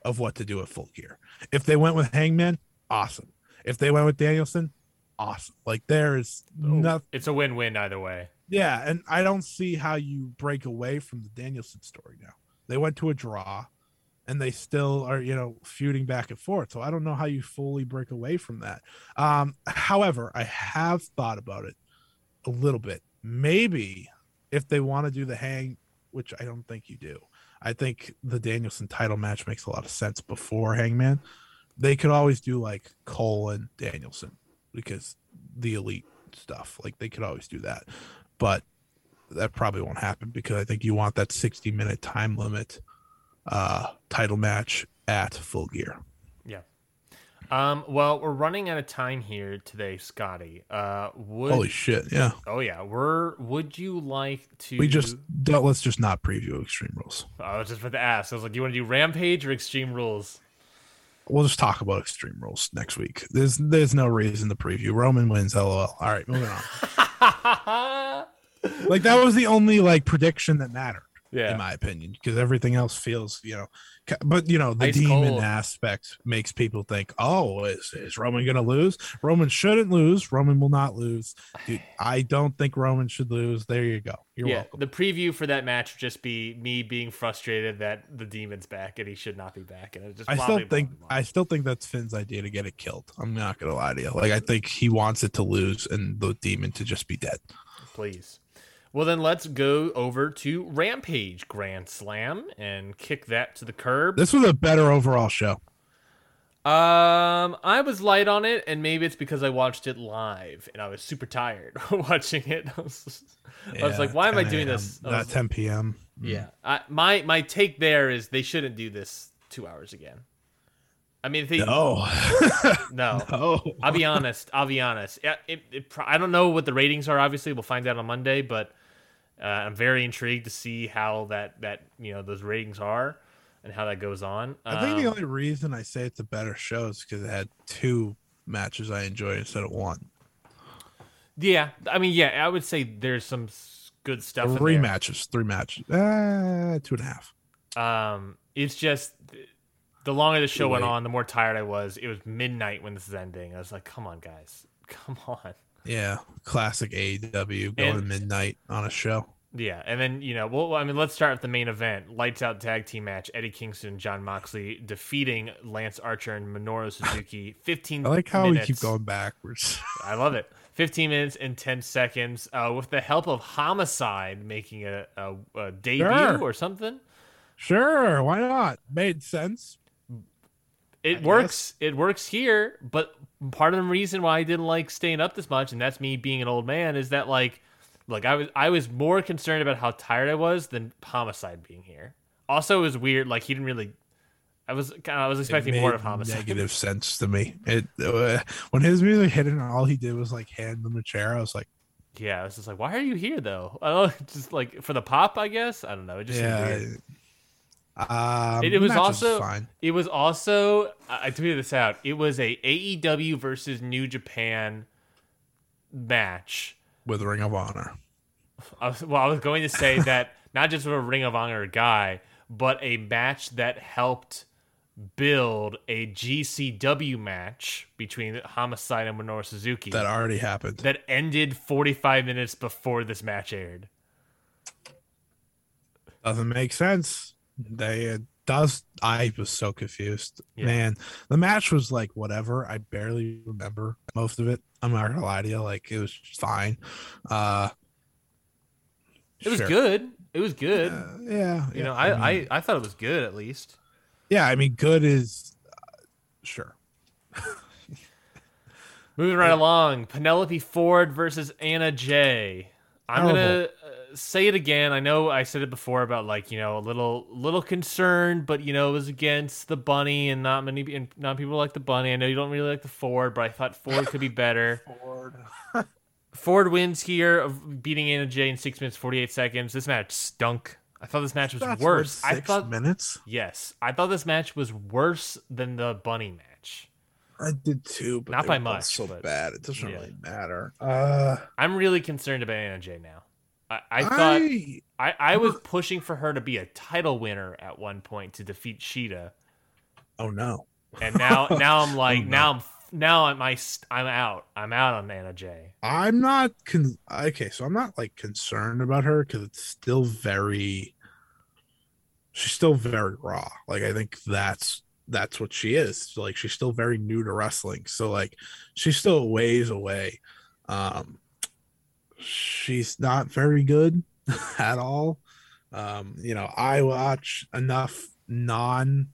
of what to do at full gear. If they went with Hangman, awesome. If they went with Danielson, awesome. Like there is nothing. It's a win win either way. Yeah, and I don't see how you break away from the Danielson story now. They went to a draw, and they still are, you know, feuding back and forth. So I don't know how you fully break away from that. Um, however, I have thought about it a little bit. Maybe if they want to do the hang, which I don't think you do, I think the Danielson title match makes a lot of sense before Hangman. They could always do like Cole and Danielson because the elite stuff. Like they could always do that. But that probably won't happen because I think you want that 60 minute time limit uh title match at full gear. Yeah. Um, well, we're running out of time here today, Scotty. Uh, would Holy shit. Yeah. oh yeah, we're would you like to? We just don't let's just not preview extreme rules. I was just about to ask. I was like, do you want to do Rampage or Extreme Rules? We'll just talk about extreme rules next week. There's there's no reason to preview. Roman wins, lol. All right, moving on. like that was the only like prediction that mattered. Yeah. in my opinion, because everything else feels, you know, but you know, the Ice demon cold. aspect makes people think, oh, is, is Roman going to lose? Roman shouldn't lose. Roman will not lose. Dude, I don't think Roman should lose. There you go. You're yeah, welcome. the preview for that match would just be me being frustrated that the demon's back and he should not be back, and it just I still think. I still think that's Finn's idea to get it killed. I'm not gonna lie to you. Like I think he wants it to lose and the demon to just be dead. please. Well, then let's go over to Rampage Grand Slam and kick that to the curb. This was a better overall show. Um, I was light on it, and maybe it's because I watched it live and I was super tired watching it. I was, I was like, "Why am I doing this?" I Not 10 p.m. yeah, I, my my take there is they shouldn't do this two hours again. I mean, if they, No. no, no. I'll be honest. I'll be honest. Yeah, it, it, I don't know what the ratings are. Obviously, we'll find out on Monday. But uh, I'm very intrigued to see how that that you know those ratings are and how that goes on. I think the Um, only reason I say it's a better show is because it had two matches I enjoyed instead of one. yeah, I mean, yeah, I would say there's some good stuff. in Three matches. Three matches. Uh, two and a half. Um, it's just the longer the show went on, the more tired I was. It was midnight when this is ending. I was like, come on, guys, come on. Yeah. Classic AEW going And- to midnight on a show. Yeah, and then you know, well, I mean, let's start with the main event: lights out tag team match. Eddie Kingston, Jon Moxley defeating Lance Archer and Minoru Suzuki. Fifteen. I like how minutes. we keep going backwards. I love it. Fifteen minutes and ten seconds, uh, with the help of Homicide making a, a, a debut Sure. or something. sure. Why not? Made sense. It I works. It works here, but part of the reason why I didn't like staying up this much, and that's me being an old man, is that like, look, I was I was more concerned about how tired I was than homicide being here. Also, it was weird. Like he didn't really. I was kind of, I was expecting more of homicide. Negative sense to me. It uh, when his music hit and all he did was like hand them a chair. I was like, Yeah, I was just like, why are you here though? I just like for the pop, I guess. I don't know. It just seemed yeah. Um, It, it was also fine. it was also I I tweeted this out. It was a AEW versus New Japan match. with Ring of Honor. I was, well, I was going to say that not just with a Ring of Honor guy, but a match that helped build a GCW match between Homicide and Minoru Suzuki That already happened. that ended 45 minutes before this match aired. Doesn't make sense. They does. I was so confused, Yeah. man. The match was like whatever. I barely remember most of it. I'm not gonna lie to you. Like it was fine. Uh, It was sure. good. It was good. Uh, yeah, you yeah, know, I, mean, I, I thought it was good at least. yeah. I mean, good is uh, sure. Moving right along, Penelope Ford versus Anna Jay. I'm gonna uh, say it again. I know I said it before about like you know a little little concerned, but you know it was against the bunny and not many and not people like the bunny. I know you don't really like the Ford, but I thought Ford could be better. Ford. Ford wins here, of beating Anna Jay in six minutes forty eight seconds. This match stunk. I thought this match was That's worse. what, I thought minutes. yes, I thought this match was worse than the bunny match. I did too, but Not by much, So but- bad. It doesn't yeah. really matter. Uh, I'm really concerned about Anna Jay now. I, I thought I, I, I was pushing for her to be a title winner at one point to defeat Shida, oh no. and now now I'm like Oh, no. now I'm now I'm I, I'm out. I'm out on Anna Jay. I'm not con- okay, so I'm not like concerned about her because it's still very she's still very raw. Like I think that's that's what she is. Like she's still very new to wrestling. So like she's still a ways away. Um she's not very good at all. Um, you know, I watch enough non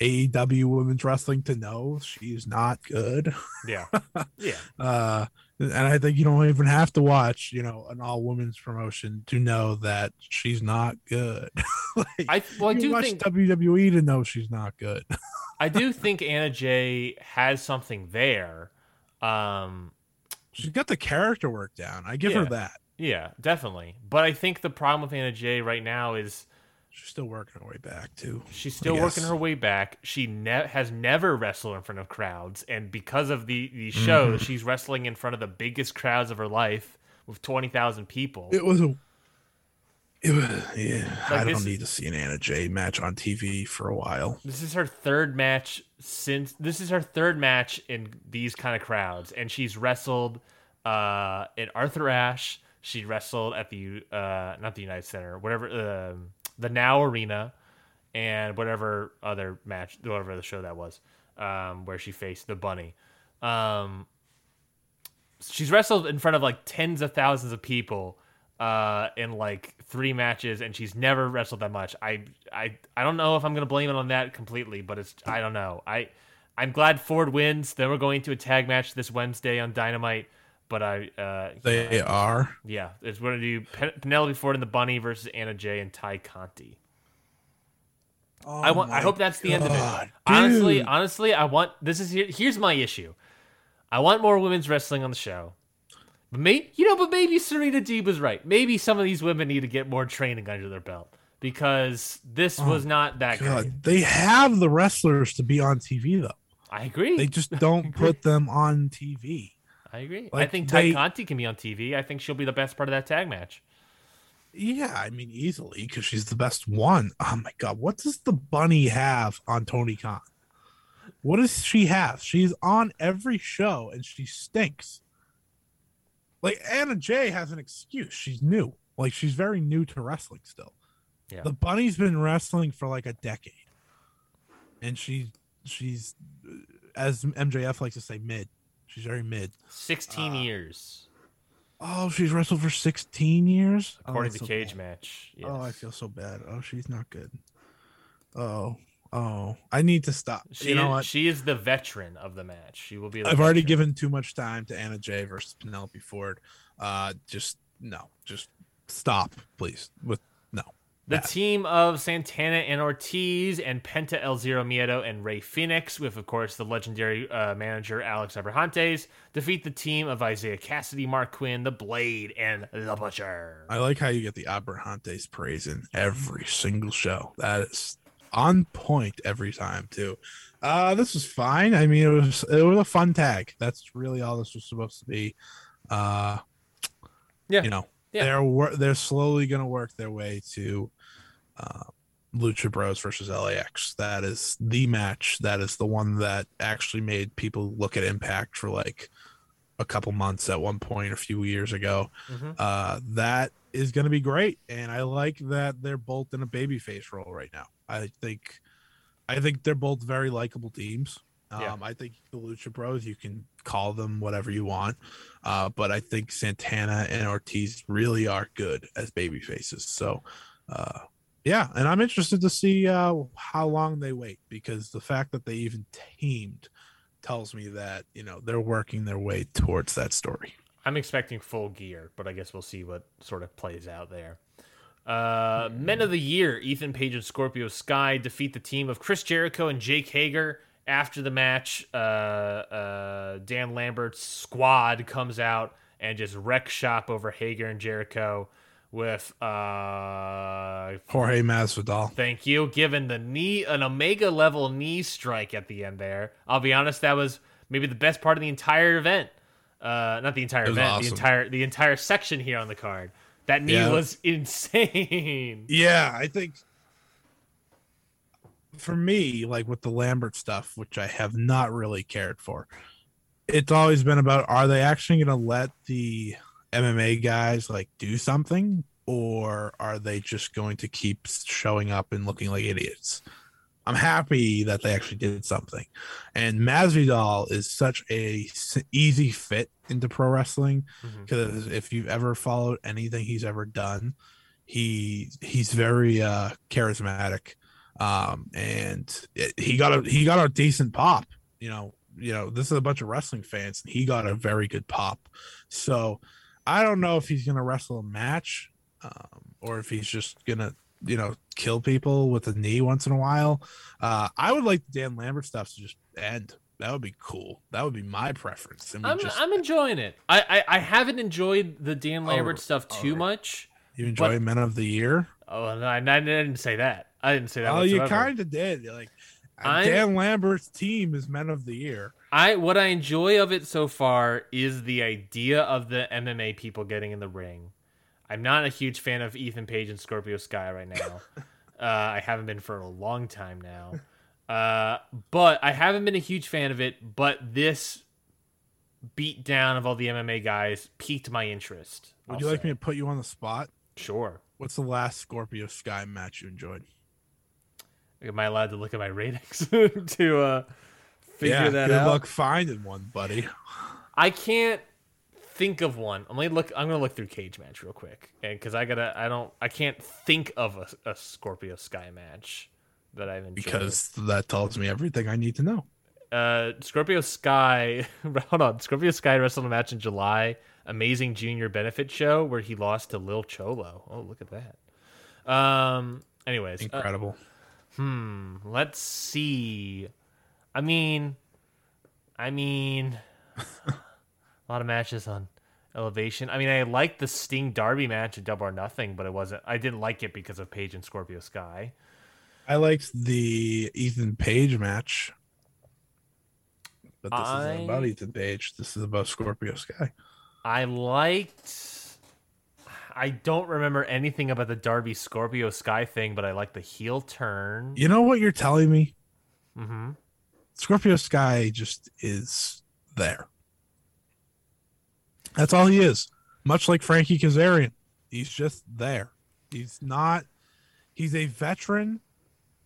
AEW women's wrestling to know she's not good. Yeah, yeah. Uh, and I think you don't even have to watch, you know, an all women's promotion to know that she's not good. like, I well I do watch think WWE to know she's not good. I do think Anna Jay has something there. Um, she's got the character work down. I give Yeah. her that. yeah, definitely. But I think the problem with Anna Jay right now is She's still working her way back too. She's still working her way back. She ne- has never wrestled in front of crowds, and because of the these shows, Mm-hmm. she's wrestling in front of the biggest crowds of her life with twenty thousand people. It was a It was, yeah, Like I this- don't need to see an Anna Jay match on TV for a while. This is her third match since this is her third match in these kind of crowds, and she's wrestled uh, in Arthur Ashe. She wrestled at the uh, not the United Center, whatever uh, the Now Arena, and whatever other match, whatever the show that was, um, where she faced the Bunny. Um, she's wrestled in front of like tens of thousands of people uh, in like three matches, and she's never wrestled that much. I I I don't know if I'm gonna blame it on that completely, but it's I don't know. I I'm glad Ford wins. Then we're going to a tag match this Wednesday on Dynamite. But I, uh, They are. yeah, it's going to do Pen- Penelope Ford and the Bunny versus Anna Jay and Tay Conti. I want. I hope that's the end of Oh it. Honestly, dude. honestly, I want. This is here, here's my issue. I want more women's wrestling on the show. But maybe you know, but maybe Serena Deeb was right. Maybe some of these women need to get more training under their belt because this was not that great. Oh they have the wrestlers to be on TV though. I agree. They just don't put them on TV. I agree. I think Ty they- Conti can be on TV. I think she'll be the best part of that tag match. Yeah, I mean easily because she's the best one. Oh my god, what does the bunny have on Tony Khan? What does she have? She's on every show and she stinks. Like Anna Jay has an excuse. She's new. Like she's very new to wrestling still. Yeah. The bunny's been wrestling for like a decade. And she she's as MJF likes to say mid. She's very mid. Sixteen Uh, years, Oh, she's wrestled for 16 years? Oh, according that's to so Cage bad. Match. Yes. Oh, I feel so bad. Oh, she's not good. Oh, oh, I need to stop. She, you know is, what? she is the veteran of the match. She will be. I've already given too much time to Anna Jay versus Penelope Ford. Uh, just no, just stop, please. With The bad. team of Santana and Ortiz and Penta El Zero Miedo and Rey Fenix, with of course the legendary uh, manager Alex Abrahantes, defeat the team of Isiah Kassidy, Marq Quen, The Blade, and The Butcher. I like how you get the Abrahantes praise in every single show. That is on point every time too. Uh, this was fine. I mean, it was it was a fun tag. That's really all this was supposed to be. Uh, Yeah. you know, Yeah. they're wor- they're slowly gonna work their way to uh, Lucha Bros versus LAX. That is the match. That is the one that actually made people look at Impact for like a couple months at one point a few years ago. Mhm. Uh, that is going to be great, and I like that they're both in a babyface role right now. I think, I think they're both very likable teams. Um, Yeah. I think the Lucha Bros, you can call them whatever you want, uh, but I think Santana and Ortiz really are good as baby faces. So, uh, yeah, and I'm interested to see uh, how long they wait because the fact that they even teamed tells me that you know they're working their way towards that story. I'm expecting full gear, but I guess we'll see what sort of plays out there. Uh, Men of the Year, Ethan Page and Scorpio Sky defeat the team of Chris Jericho and Jake Hager. After the match, uh, uh, Dan Lambert's squad comes out and just wreck shop over Hager and Jericho with, uh, Jorge Masvidal. thank you, given the knee, an Omega level knee strike at the end there. I'll be honest, that was maybe the best part of the entire event. Uh, not the entire event, the entire the entire section here on the card. That knee Yeah. was insane. Yeah, I think for me, like with the Lambert stuff, which I have not really cared for, it's always been about are they actually going to let the MMA guys like do something or are they just going to keep showing up and looking like idiots? I'm happy that they actually did something. And Masvidal is such a easy fit into pro wrestling because if you've ever followed anything he's ever done, he he's very uh charismatic um and it, he got a he got a decent pop you know you know this is a bunch of wrestling fans and he got a very good pop so i don't know if he's gonna wrestle a match um or if he's just gonna you know kill people with a knee once in a while uh i would like the dan lambert stuff to just end that would be cool that would be my preference I'm just I'm enjoying it. I, I I haven't enjoyed the Dan Lambert stuff too alright. much. you enjoy men of the year Oh, no, I, I didn't say that. I didn't say that. Oh, you kind of did. Like I'm- Dan Lambert's team is men of the year. I what I enjoy of it so far is the idea of the MMA people getting in the ring. I'm not a huge fan of Ethan Page and Scorpio Sky right now. uh, I haven't been for a long time now. Uh, but I haven't been a huge fan of it. But this beat down of all the MMA guys piqued my interest. Would you like me to put you on the spot? Sure. What's the last Scorpio Sky match you enjoyed? Am I allowed to look at my ratings to uh, figure yeah, that good out? Good luck finding one, buddy. I can't think of one. I'm gonna look. I'm gonna look through Cage Match real quick, and because I gotta, I don't, I can't think of a, a Scorpio Sky match that I've enjoyed. Because that tells me everything I need to know. uh, Scorpio Sky, hold on, Scorpio Sky wrestled a match in July, Amazing Junior Benefit Show where he lost to Lil Cholo. Oh, look at that. Um. Anyways, uh, Incredible. Hmm. Let's see. I mean, I mean, a lot of matches on Elevation. I mean, I liked the Sting Darby match at Double or Nothing, but it wasn't. I didn't like it because of Page and Scorpio Sky. I liked the Ethan Page match. But this I- isn't about Ethan Page. This is about Scorpio Sky. I liked. I don't remember anything about the Darby Scorpio Sky thing, but I like the heel turn. You know what you're telling me? Mm-hmm. Scorpio Sky just is there. That's all he is. Much like Frankie Kazarian. He's just there. He's not he's a veteran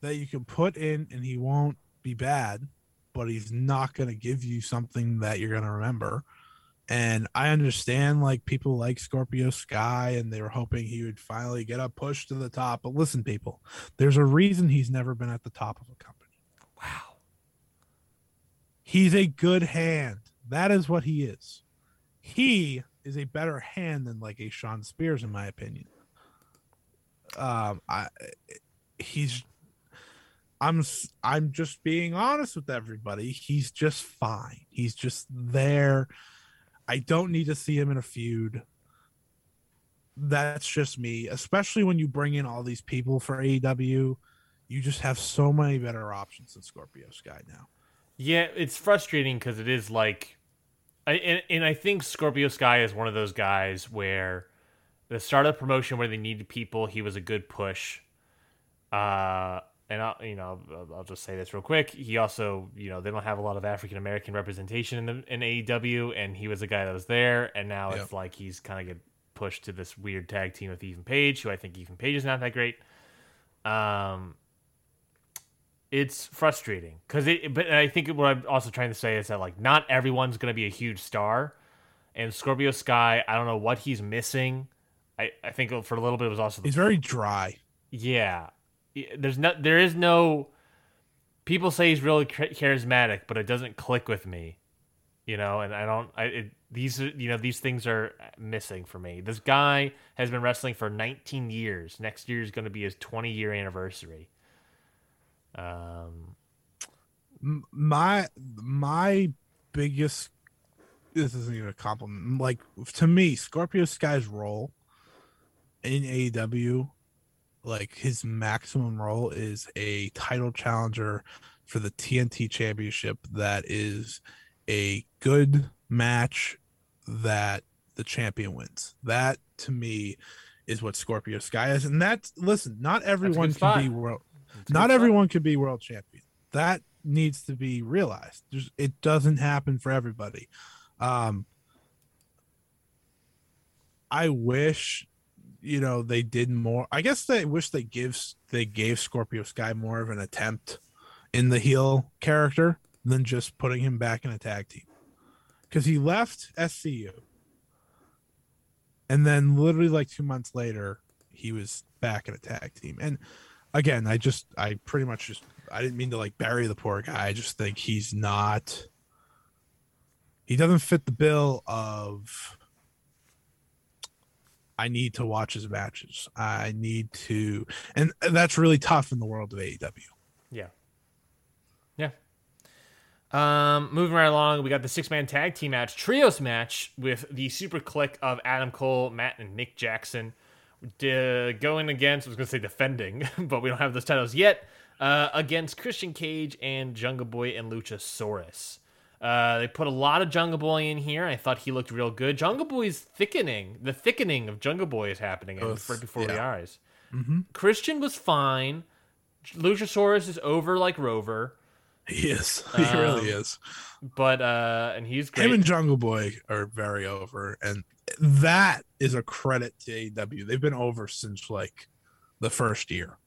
that you can put in and he won't be bad, but he's not going to give you something that you're going to remember. And I understand like people like Scorpio Sky and they were hoping he would finally get a push to the top. But listen, people, there's a reason he's never been at the top of a company. Wow. He's a good hand. That is what he is. He is a better hand than like a Shawn Spears, in my opinion. Um, I he's I'm I'm just being honest with everybody. He's just fine. He's just there. I don't need to see him in a feud. That's just me, especially when you bring in all these people for AEW. You just have so many better options than Scorpio Sky now. Yeah, it's frustrating because it is like, I and, and I think Scorpio Sky is one of those guys where the start of promotion where they needed people, he was a good push. Uh, and I'll, you know, I'll- just say this real quick. He also, you know, they don't have a lot of African American representation in the in AEW, and he was a guy that was there, and now Yep. it's like he's kind of get pushed to this weird tag team with Ethan Page, who I think Ethan Page is not that great. Um, it's frustrating because it but i think what i'm also trying to say is that like not everyone's going to be a huge star and scorpio sky i don't know what he's missing i i think for a little bit it was also the, He's very dry. yeah there's no there is no people say he's really charismatic but it doesn't click with me you know and i don't i it, these you know these things are missing for me this guy has been wrestling for 19 years next year is going to be his 20 year anniversary um My my biggest this isn't even a compliment. Like to me, Scorpio Sky's role in AEW, like his maximum role is a title challenger for the TNT championship that is a good match that the champion wins. That to me is what Scorpio Sky is. And that's listen, not everyone can be world a not everyone can be world champion. That needs to be realized. There's, it doesn't happen for everybody. Um, I wish, you know, they did more. I guess they wish they gives they gave Scorpio Sky more of an attempt in the heel character than just putting him back in a tag team. Because he left SCU, and then literally like two months later, he was back in a tag team. And again, I just I pretty much just I didn't mean to like bury the poor guy. I just think he's not he doesn't fit the bill of I need to watch his matches. I need to and that's really tough in the world of AEW. Yeah. Yeah. Um, moving right along, we got the six man tag team match, trios match with the Super Kliq of Adam Cole, Matt, and Nick Jackson. De- going against, I was going to say defending, but we don't have those titles yet, uh, against Christian Cage and Jungle Boy and Luchasaurus. Uh, they put a lot of Jungle Boy in here. I thought he looked real good. Jungle Boy's thickening. The thickening of Jungle Boy is happening Both, right before yeah. our eyes. Mm-hmm. Christian was fine. Luchasaurus is over like Rover, He is. He really Um, is. but uh, and he's great. Him and Jungle Boy are very over, and that is a credit to AEW. They've been over since like the first year.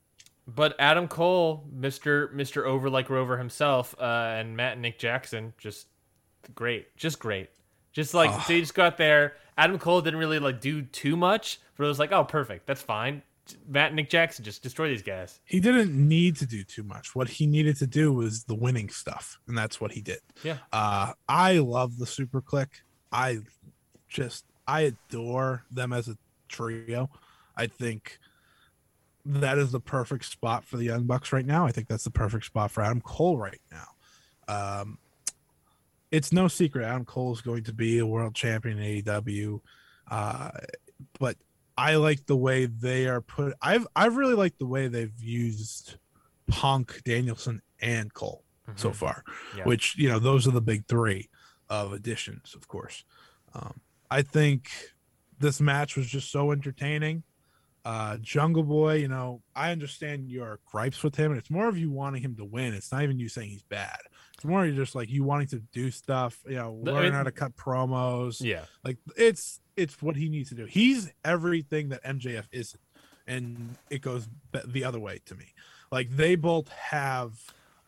But Adam Cole, Mister Mister Over like Rover himself, uh, and Matt and Nick Jackson, just great, just great, just like Ah. they just got there. Adam Cole didn't really like do too much, but it was like, oh, perfect, that's fine. Matt and Nick Jackson just destroy these guys. He didn't need to do too much. What he needed to do was the winning stuff, and that's what he did. Yeah. Uh, I love the Super Kliq. I just I adore them as a trio. I think that is the perfect spot for the Young Bucks right now. I think that's the perfect spot for Adam Cole right now. Um, it's no secret Adam Cole is going to be a world champion in AEW, uh, but I like the way they are put. I've I've really liked the way they've used Punk, Danielson, and Cole so Mhm. far. Yeah. Which you know those are the big three of additions, of course. Um, I think this match was just so entertaining. Uh, Jungle Boy, you know, I understand your gripes with him, and it's more of you wanting him to win. It's not even you saying he's bad. It's more you're just like you wanting to do stuff, you know, learn it- how to cut promos. Yeah, Like it's it's what he needs to do. He's everything that MJF isn't, and it goes the other way to me. Like they both have.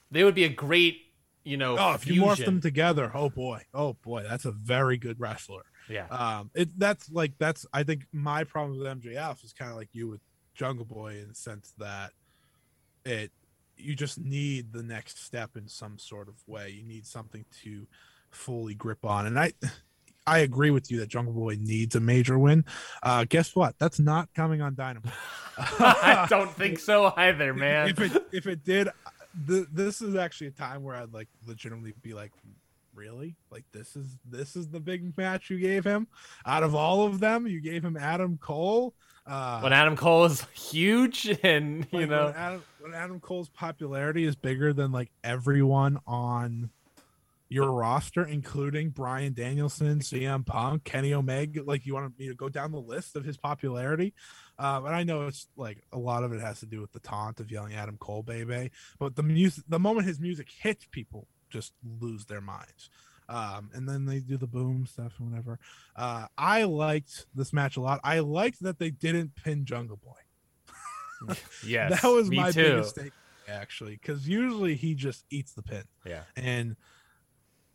they would be a great, you know, Oh, if you morph them together, oh boy, oh boy, that's a very good wrestler. Yeah, Um, it that's like that's I think my problem with MJF is kind of like you with Jungle Boy in the sense that it you just need the next step in some sort of way. You need something to fully grip on, and I. I agree with you that Jungle Boy needs a major win. Uh, guess what? That's not coming on Dynamite. I don't think so either, man. If it if it did, th- this is actually a time where I'd like legitimately be like, really? Like this is this is the big match you gave him out of all of them. You gave him Adam Cole. Uh, when Adam Cole is huge, and you like, know, when Adam, when Adam Cole's popularity is bigger than like everyone on your roster, including Bryan Danielson, CM Punk, Kenny Omega. Like you want me to go down the list of his popularity, um, and I know it's like a lot of it has to do with the taunt of yelling Adam Cole, baby. But the music, the moment his music hits, people just lose their minds. Um, and then they do the boom stuff and whatever. Uh, I liked this match a lot. I liked that they didn't pin Jungle Boy. yes, that was my too. biggest take actually because usually he just eats the pin Yeah, and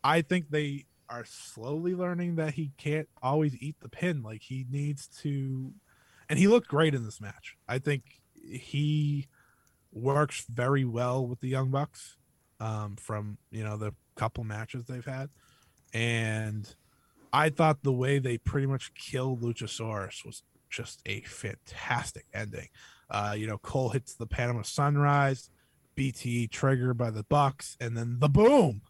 i think they are slowly learning that he can't always eat the pin like he needs to and he looked great in this match i think he works very well with the young bucks um, from you know the couple matches they've had and i thought the way they pretty much killed luchasaurus was just a fantastic ending uh, you know, Cole hits the Panama Sunrise, BTE trigger by the Bucks, and then the boom,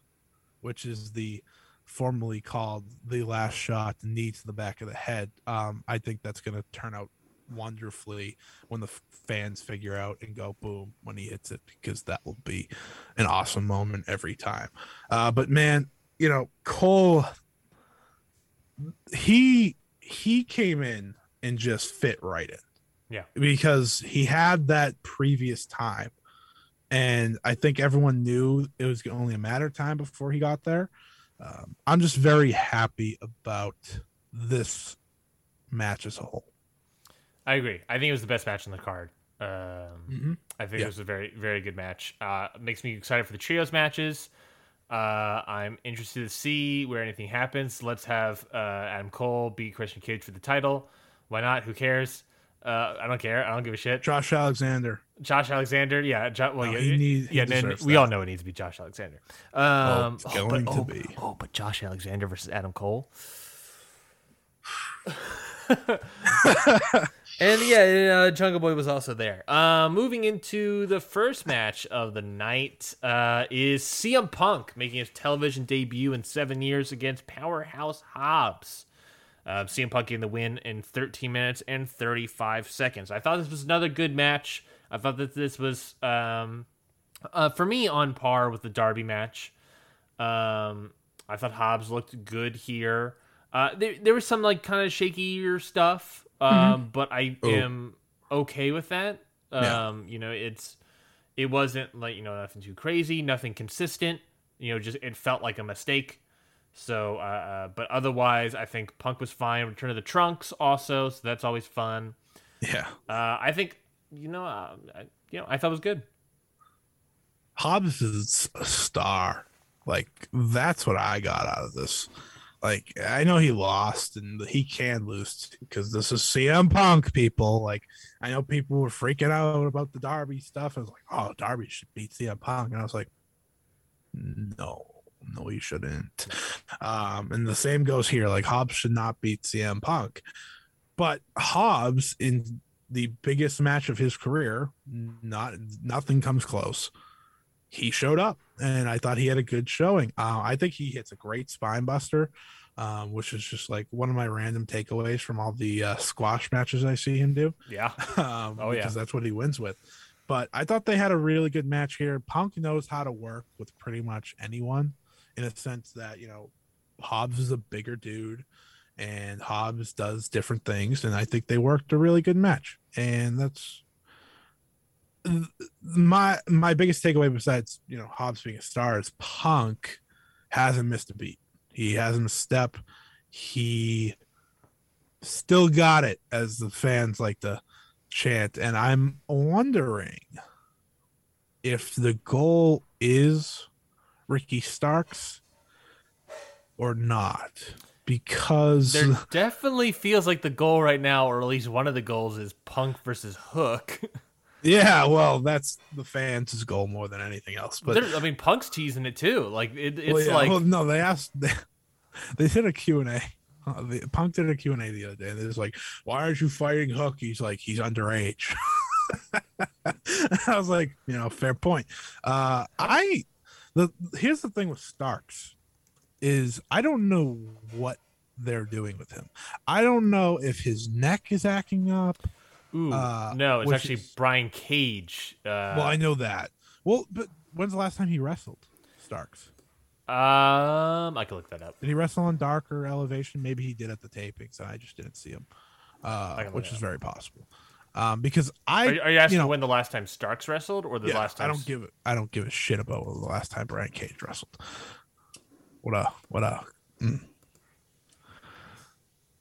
which is the formerly called the last shot, knee to the back of the head. Um, I think that's going to turn out wonderfully when the fans figure out and go boom when he hits it, because that will be an awesome moment every time. Uh, but man, you know, Cole, he he came in and just fit right in Yeah. because he had that previous time and i think everyone knew it was only a matter of time before he got there um, i'm just very happy about this match as a whole I agree. I think it was the best match on the card. Um, mm-hmm. I think Yeah. it was a very, very good match. Uh, makes me excited for the trios matches. Uh, I'm interested to see where anything happens. Let's have uh, Adam Cole beat Christian Cage for the title. Why not? Who cares? Uh, I don't care. I don't give a shit. josh alexander Josh Alexander, yeah, jo- well, No, yeah, he need- he yeah, no, we all know it needs to be Josh Alexander. Um, it's going but, to oh, be. oh, but Josh Alexander versus Adam Cole. and yeah, uh, Jungle Boy was also there. Uh, moving into the first match of the night uh, is CM Punk making his television debut in seven years against Powerhouse Hobbs. Uh, CM Punk getting the win in 13 minutes and 35 seconds. I thought this was another good match. I thought that this was, um, uh, for me, on par with the Darby match. Um, I thought Hobbs looked good here. Uh, there, there was some like kind of shakier stuff, um, Mm-hmm. but I Oh. am okay with that. Yeah. Um, you know, it's it wasn't like you know nothing too crazy, nothing consistent. You know, just it felt like a mistake. So, uh, uh, but otherwise, I think Punk was fine. Return of the Trunks also, so that's always fun. Yeah. Uh, I think you know, uh, I, you know, I thought it was good. Hobbs is a star. Like that's what I got out of this. Like I know he lost and he can lose because this is CM Punk people. Like I know people were freaking out about the Darby stuff. I was like, oh, Darby should beat CM Punk, and I was like, no, no, he shouldn't. Um, and the same goes here. Like Hobbs should not beat CM Punk, but Hobbs in the biggest match of his career, not nothing comes close he showed up and I thought he had a good showing. Uh, I think he hits a great spine buster, um, which is just like one of my random takeaways from all the uh, squash matches I see him do. Yeah, Um, Oh, yeah. because that's what he wins with. But I thought they had a really good match here. Punk knows how to work with pretty much anyone in a sense that, you know, Hobbs is a bigger dude and Hobbs does different things. And I think they worked a really good match. And that's my my biggest takeaway besides you know Hobbs being a star is Punk hasn't missed a beat. He hasn't a step. He still got it, as the fans like to chant. And I'm wondering if the goal is Ricky Starks or not. Because there definitely feels like the goal right now, or at least one of the goals, is Punk versus Hook. yeah, well, that's the fans' goal more than anything else. But There- I mean, Punk's teasing it too. Like it, it's Well, yeah, like well, no, they asked they, they did a Q&A. Uh, the, Punk did a Q&A the other day, and it's like, "Why aren't you fighting Hook?" He's like, "He's underage." I was like, you know, fair point. Uh, I the here's the thing with Starks is I don't know what they're doing with him. I don't know if his neck is acting up. Ooh, uh, no, it's actually is- Brian Cage. Uh, well, I know that. Well, but when's the last time he wrestled Starks? um, I can look that up. Did he wrestle on darker elevation? Maybe he did at the tapings, and I just didn't see him, uh, which is very possible. Um, because I, Are, you- are you asking know, when the last time Starks wrestled, or the yeah, last time? I don't give it. I don't give a shit about the last time Brian Cage wrestled. What a what a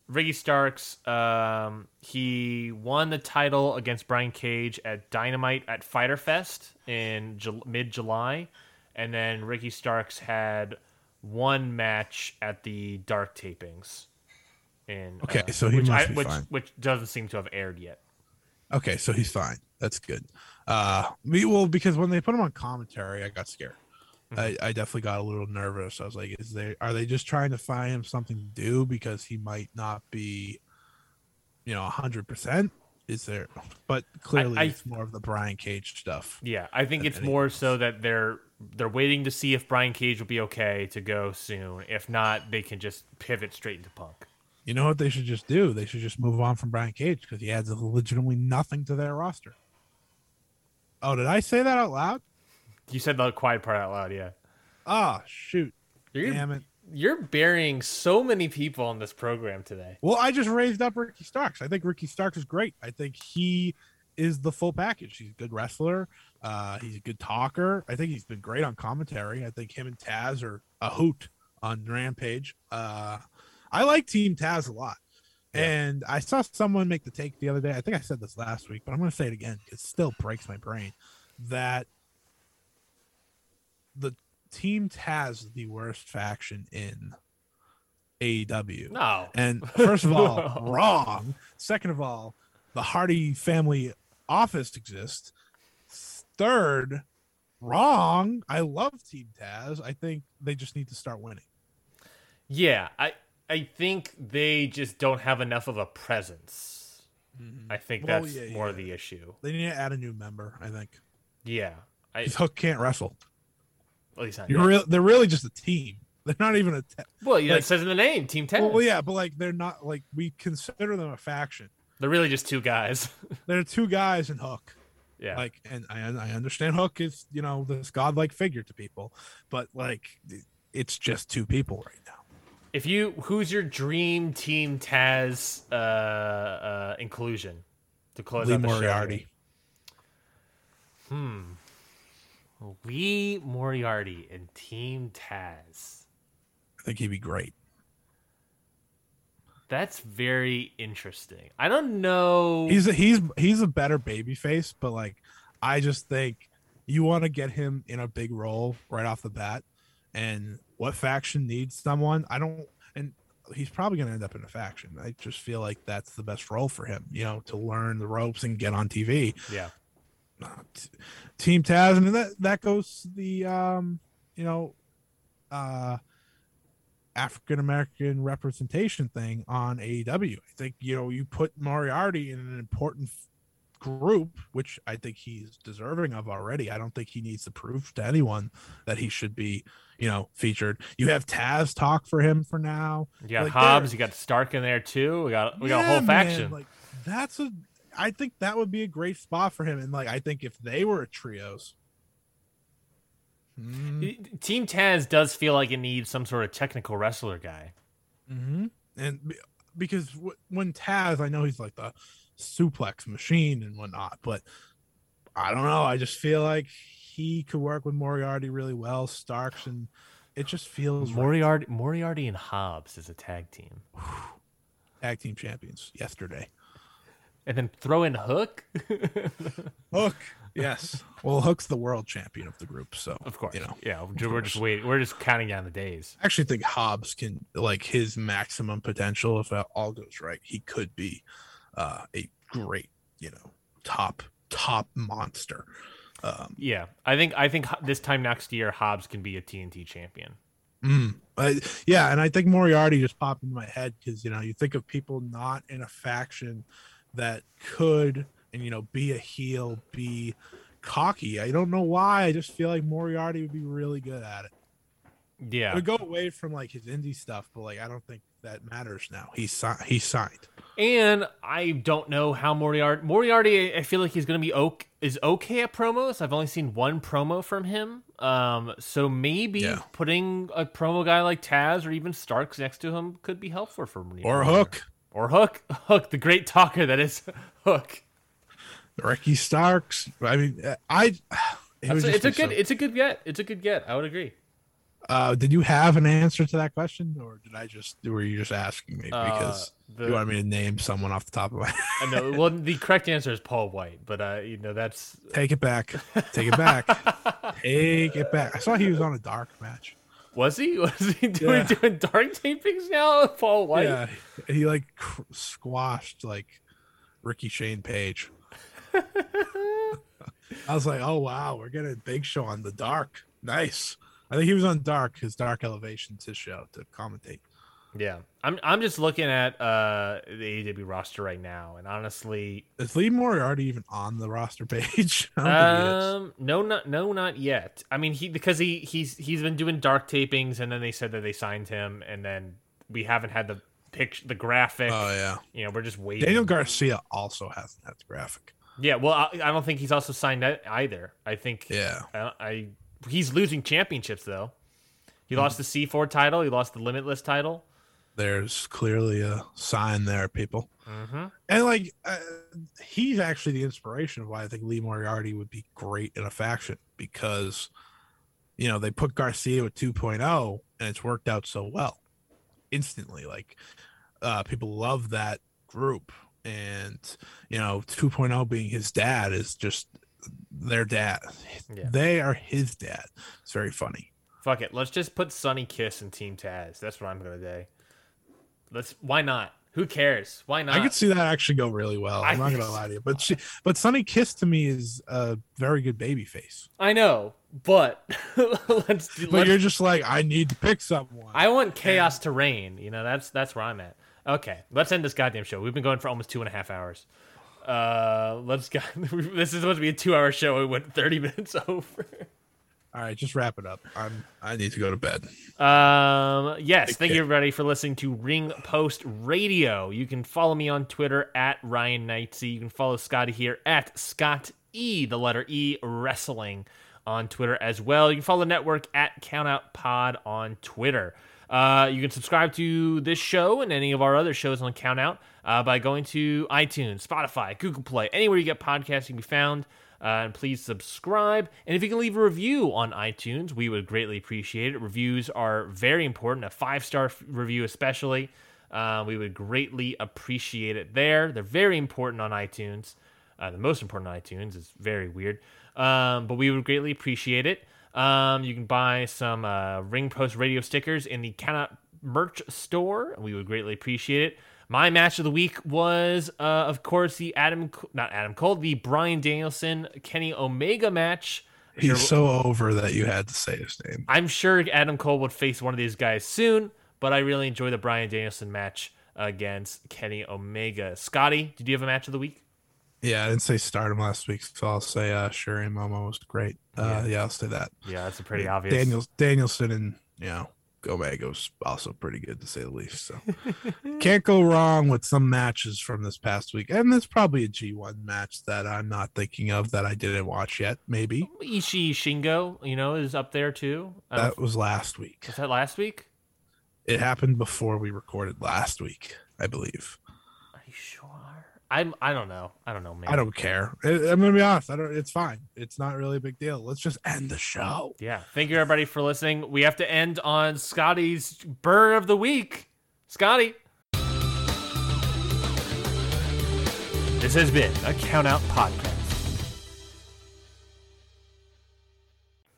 Ricky Starks, um, he won the title against Brian Cage at Dynamite at Fighter Fest in Ju- mid July, and then Ricky Starks had one match at the Dark tapings. In, Okay, uh, so he which, must I, be which, fine. which doesn't seem to have aired yet. okay. So he's fine. That's good. Uh, we well because when they put him on commentary, I got scared. I, mm-hmm. I definitely got a little nervous. I was like, "Is they are they just trying to find him something to do because he might not be, you know, hundred percent? Is there? But clearly, I- it's more of the Brian Cage stuff. Yeah, I think it's more else. so that they're they're waiting to see if Brian Cage will be okay to go soon. If not, they can just pivot straight into Punk. You know what they should just do? They should just move on from Brian Cage because he adds legitimately nothing to their roster. Oh, did I say that out loud? You said the quiet part out loud, yeah. Ah, shoot. You're, Damn it. you're burying so many people on this program today. Well, I just raised up Ricky Starks. I think Ricky Starks is great. I think he is the full package. He's a good wrestler. Uh, he's a good talker. I think he's been great on commentary. I think him and Taz are a hoot on Rampage. Uh, I like Team Taz a lot. Yeah. And I saw someone make the take the other day. I think I said this last week, but I'm going to say it again. It still breaks my brain that the Team Taz the worst faction in AEW. No. And first of all, wrong. Second of all, the Hardy family office exists. Third, wrong. I love Team Taz. I think they just need to start winning. Yeah, I I think they just don't have enough of a presence. Mm-hmm. I think Well, that's yeah, more yeah. the issue. They need to add a new member. I think Yeah, I, Hook can't wrestle. At least not You're yet. real. They're really just a team. They're not even a. Te- Well, yeah, like- it says in the name, Team Ten. well, yeah, but like they're not like we consider them a faction. They're really just two guys. They're two guys in Hook. yeah, like and I, I understand hook is you know this godlike figure to people but like it's just two people right now. If you, who's your dream team Taz uh, uh, inclusion to close Lee out the Moriarty. show? Hmm. Lee Moriarty and Team Taz. I think he'd be great. That's very interesting. I don't know. He's a, he's he's a better baby face, but like I just think you want to get him in a big role right off the bat. And what faction needs someone? I don't and he's probably going to end up in a faction. I just feel like that's the best role for him, you know, to learn the ropes and get on TV. yeah. Team Taz, and that that goes the um, you know, uh, African American representation thing on AEW. I think you know you put Moriarty in an important group, which I think he's deserving of already. I don't think he needs to prove to anyone that he should be, you know, featured. You have Taz talk for him for now. You got Like, Hobbs. You got Stark in there too. We got we got a Yeah, whole man, faction. like that's a. I think that would be a great spot for him, and like I think if they were a trios. Mm, Team Taz does feel like it needs some sort of technical wrestler guy. hmm And because when Taz, I know he's like the suplex machine and whatnot, but I don't know. I just feel like he could work with Moriarty really well. Starks and it just feels right. Moriarty, Moriarty and Hobbs as a tag team, tag team champions yesterday. And then throw in Hook. Hook, yes. Well, Hook's the world champion of the group, so of course, you know. yeah. We're we're just waiting. We're just counting down the days. I actually think Hobbs can like his maximum potential if all goes right. He could be uh, a great, you know, top top monster. Um, Yeah, I think I think this time next year Hobbs can be a TNT champion. mm, I- yeah, and I think Moriarty just popped into my head because you know you think of people not in a faction that could and you know be a heel, be cocky. I don't know why. I just feel like Moriarty would be really good at it. It Yeah, would go away from like his indie stuff, but like I don't think that matters now. He's si- he's signed. and I don't know how Moriarty. Moriarty, I feel like he's gonna be ok is okay at promos. I've only seen one promo from him. Um, so maybe Yeah. putting a promo guy like Taz or even Starks next to him could be helpful for Moriarty. Or Hook. Or Hook, Hook, the great talker that is Hook. Ricky Starks. I mean, uh, I. It It's, a- it's a good, so- it's a good get. It's a good get. I would agree. uh, did you have an answer to that question, or did I just? Were you just asking me Uh, because the- you want me to name someone off the top of my? head? I know. Well, the correct answer is Paul White, but uh, you know that's Take it back. Take it back. Take it back. I saw he was on a dark match. Was he was he doing Yeah. doing dark tapings now? Paul White. Yeah, he like cr- squashed like Ricky Shane Page. I was like, oh wow, we're getting a big show on the dark. Nice. I think he was on Dark, his Dark Elevations, his show to commentate. Yeah, I'm I'm just looking at uh the AEW roster right now, and honestly, Is Lee Moriarty even on the roster page? I don't think he is. um, no, not no, not yet. I mean, he because he he's he's been doing dark tapings, and then they said that they signed him, and then we haven't had the picture, the graphic. Oh yeah. you know, we're just waiting. Daniel Garcia also hasn't had the graphic. yeah, well, I, I don't think he's also signed either. I think Yeah. I, I he's losing championships though. He Hmm. lost the C4 title. He lost the Limitless title. There's clearly a sign there, people. Mm-hmm. And like, uh, he's actually the inspiration of why I think Lee Moriarty would be great in a faction because, you know, they put Garcia with 2.0 and it's worked out so well instantly. Like, uh, people love that group. And, you know, 2.0 being his dad is just their dad. Yeah. They are his dad. It's very funny. Fuck it. Let's just put Sonny Kiss in Team Taz. That's what I'm gonna do. Let's. Why not? Who cares? Why not? I could see that actually go really well. I I'm not gonna lie to you, but she, but Sonny Kiss to me is a very good baby face. I know, but let's. But let's you're just like, I need to pick someone. I want chaos to reign. You know, that's that's where I'm at. Okay, let's end this goddamn show. We've been going for almost two and a half hours. Uh, let's go. this is supposed to be a two-hour show. We went 30 minutes over. All right, just wrap it up. I'm I need to go to bed. Um, yes, Take thank you everybody for listening to Ring Post Radio. You can follow me on Twitter at Ryan Knightsey. You can follow Scotty here at Scott E, the letter E Wrestling on Twitter as well. You can follow the network at Countout Pod on Twitter. Uh, you can subscribe to this show and any of our other shows on Countout uh, by going to iTunes, Spotify, Google Play, anywhere you get podcasts, you can be found. Uh, and please subscribe. And if you can leave a review on iTunes, we would greatly appreciate it. Reviews are very important, a five star review, especially. Uh, we would greatly appreciate it there. They're very important on iTunes. Uh, the most important on iTunes is very weird, um, but we would greatly appreciate it. Um, you can buy some uh, Ring Post Radio stickers in the Count merch store, we would greatly appreciate it. My match of the week was, uh, of course, the Adam, not Adam Cole, the Bryan Danielson Kenny Omega match. He's so over that you had to say his name. I'm sure Adam Cole would face one of these guys soon, but I really enjoyed the Bryan Danielson match against Kenny Omega. Scotty, did you have a match of the week? Yeah, I didn't say stardom last week, so I'll say uh Shuri Momo was great. Uh yeah. yeah, I'll say that. Yeah, that's a pretty obvious. Daniels Danielson and you know Omega was also pretty good to say the least. So can't go wrong with some matches from this past week. And there's probably a G1 match that I'm not thinking of that I didn't watch yet. Maybe Ishii Shingo, you know, is up there too. Uh, that was last week. Was that last week? It happened before we recorded last week, I believe. Are you sure? I'm. I don't know. I don't know, man. I don't care. I, am gonna be honest. I don't. It's fine. It's not really a big deal. Let's just end the show. Yeah. Thank you everybody for listening. We have to end on Scotty's burn of the week. Scotty. This has been a Count Out podcast.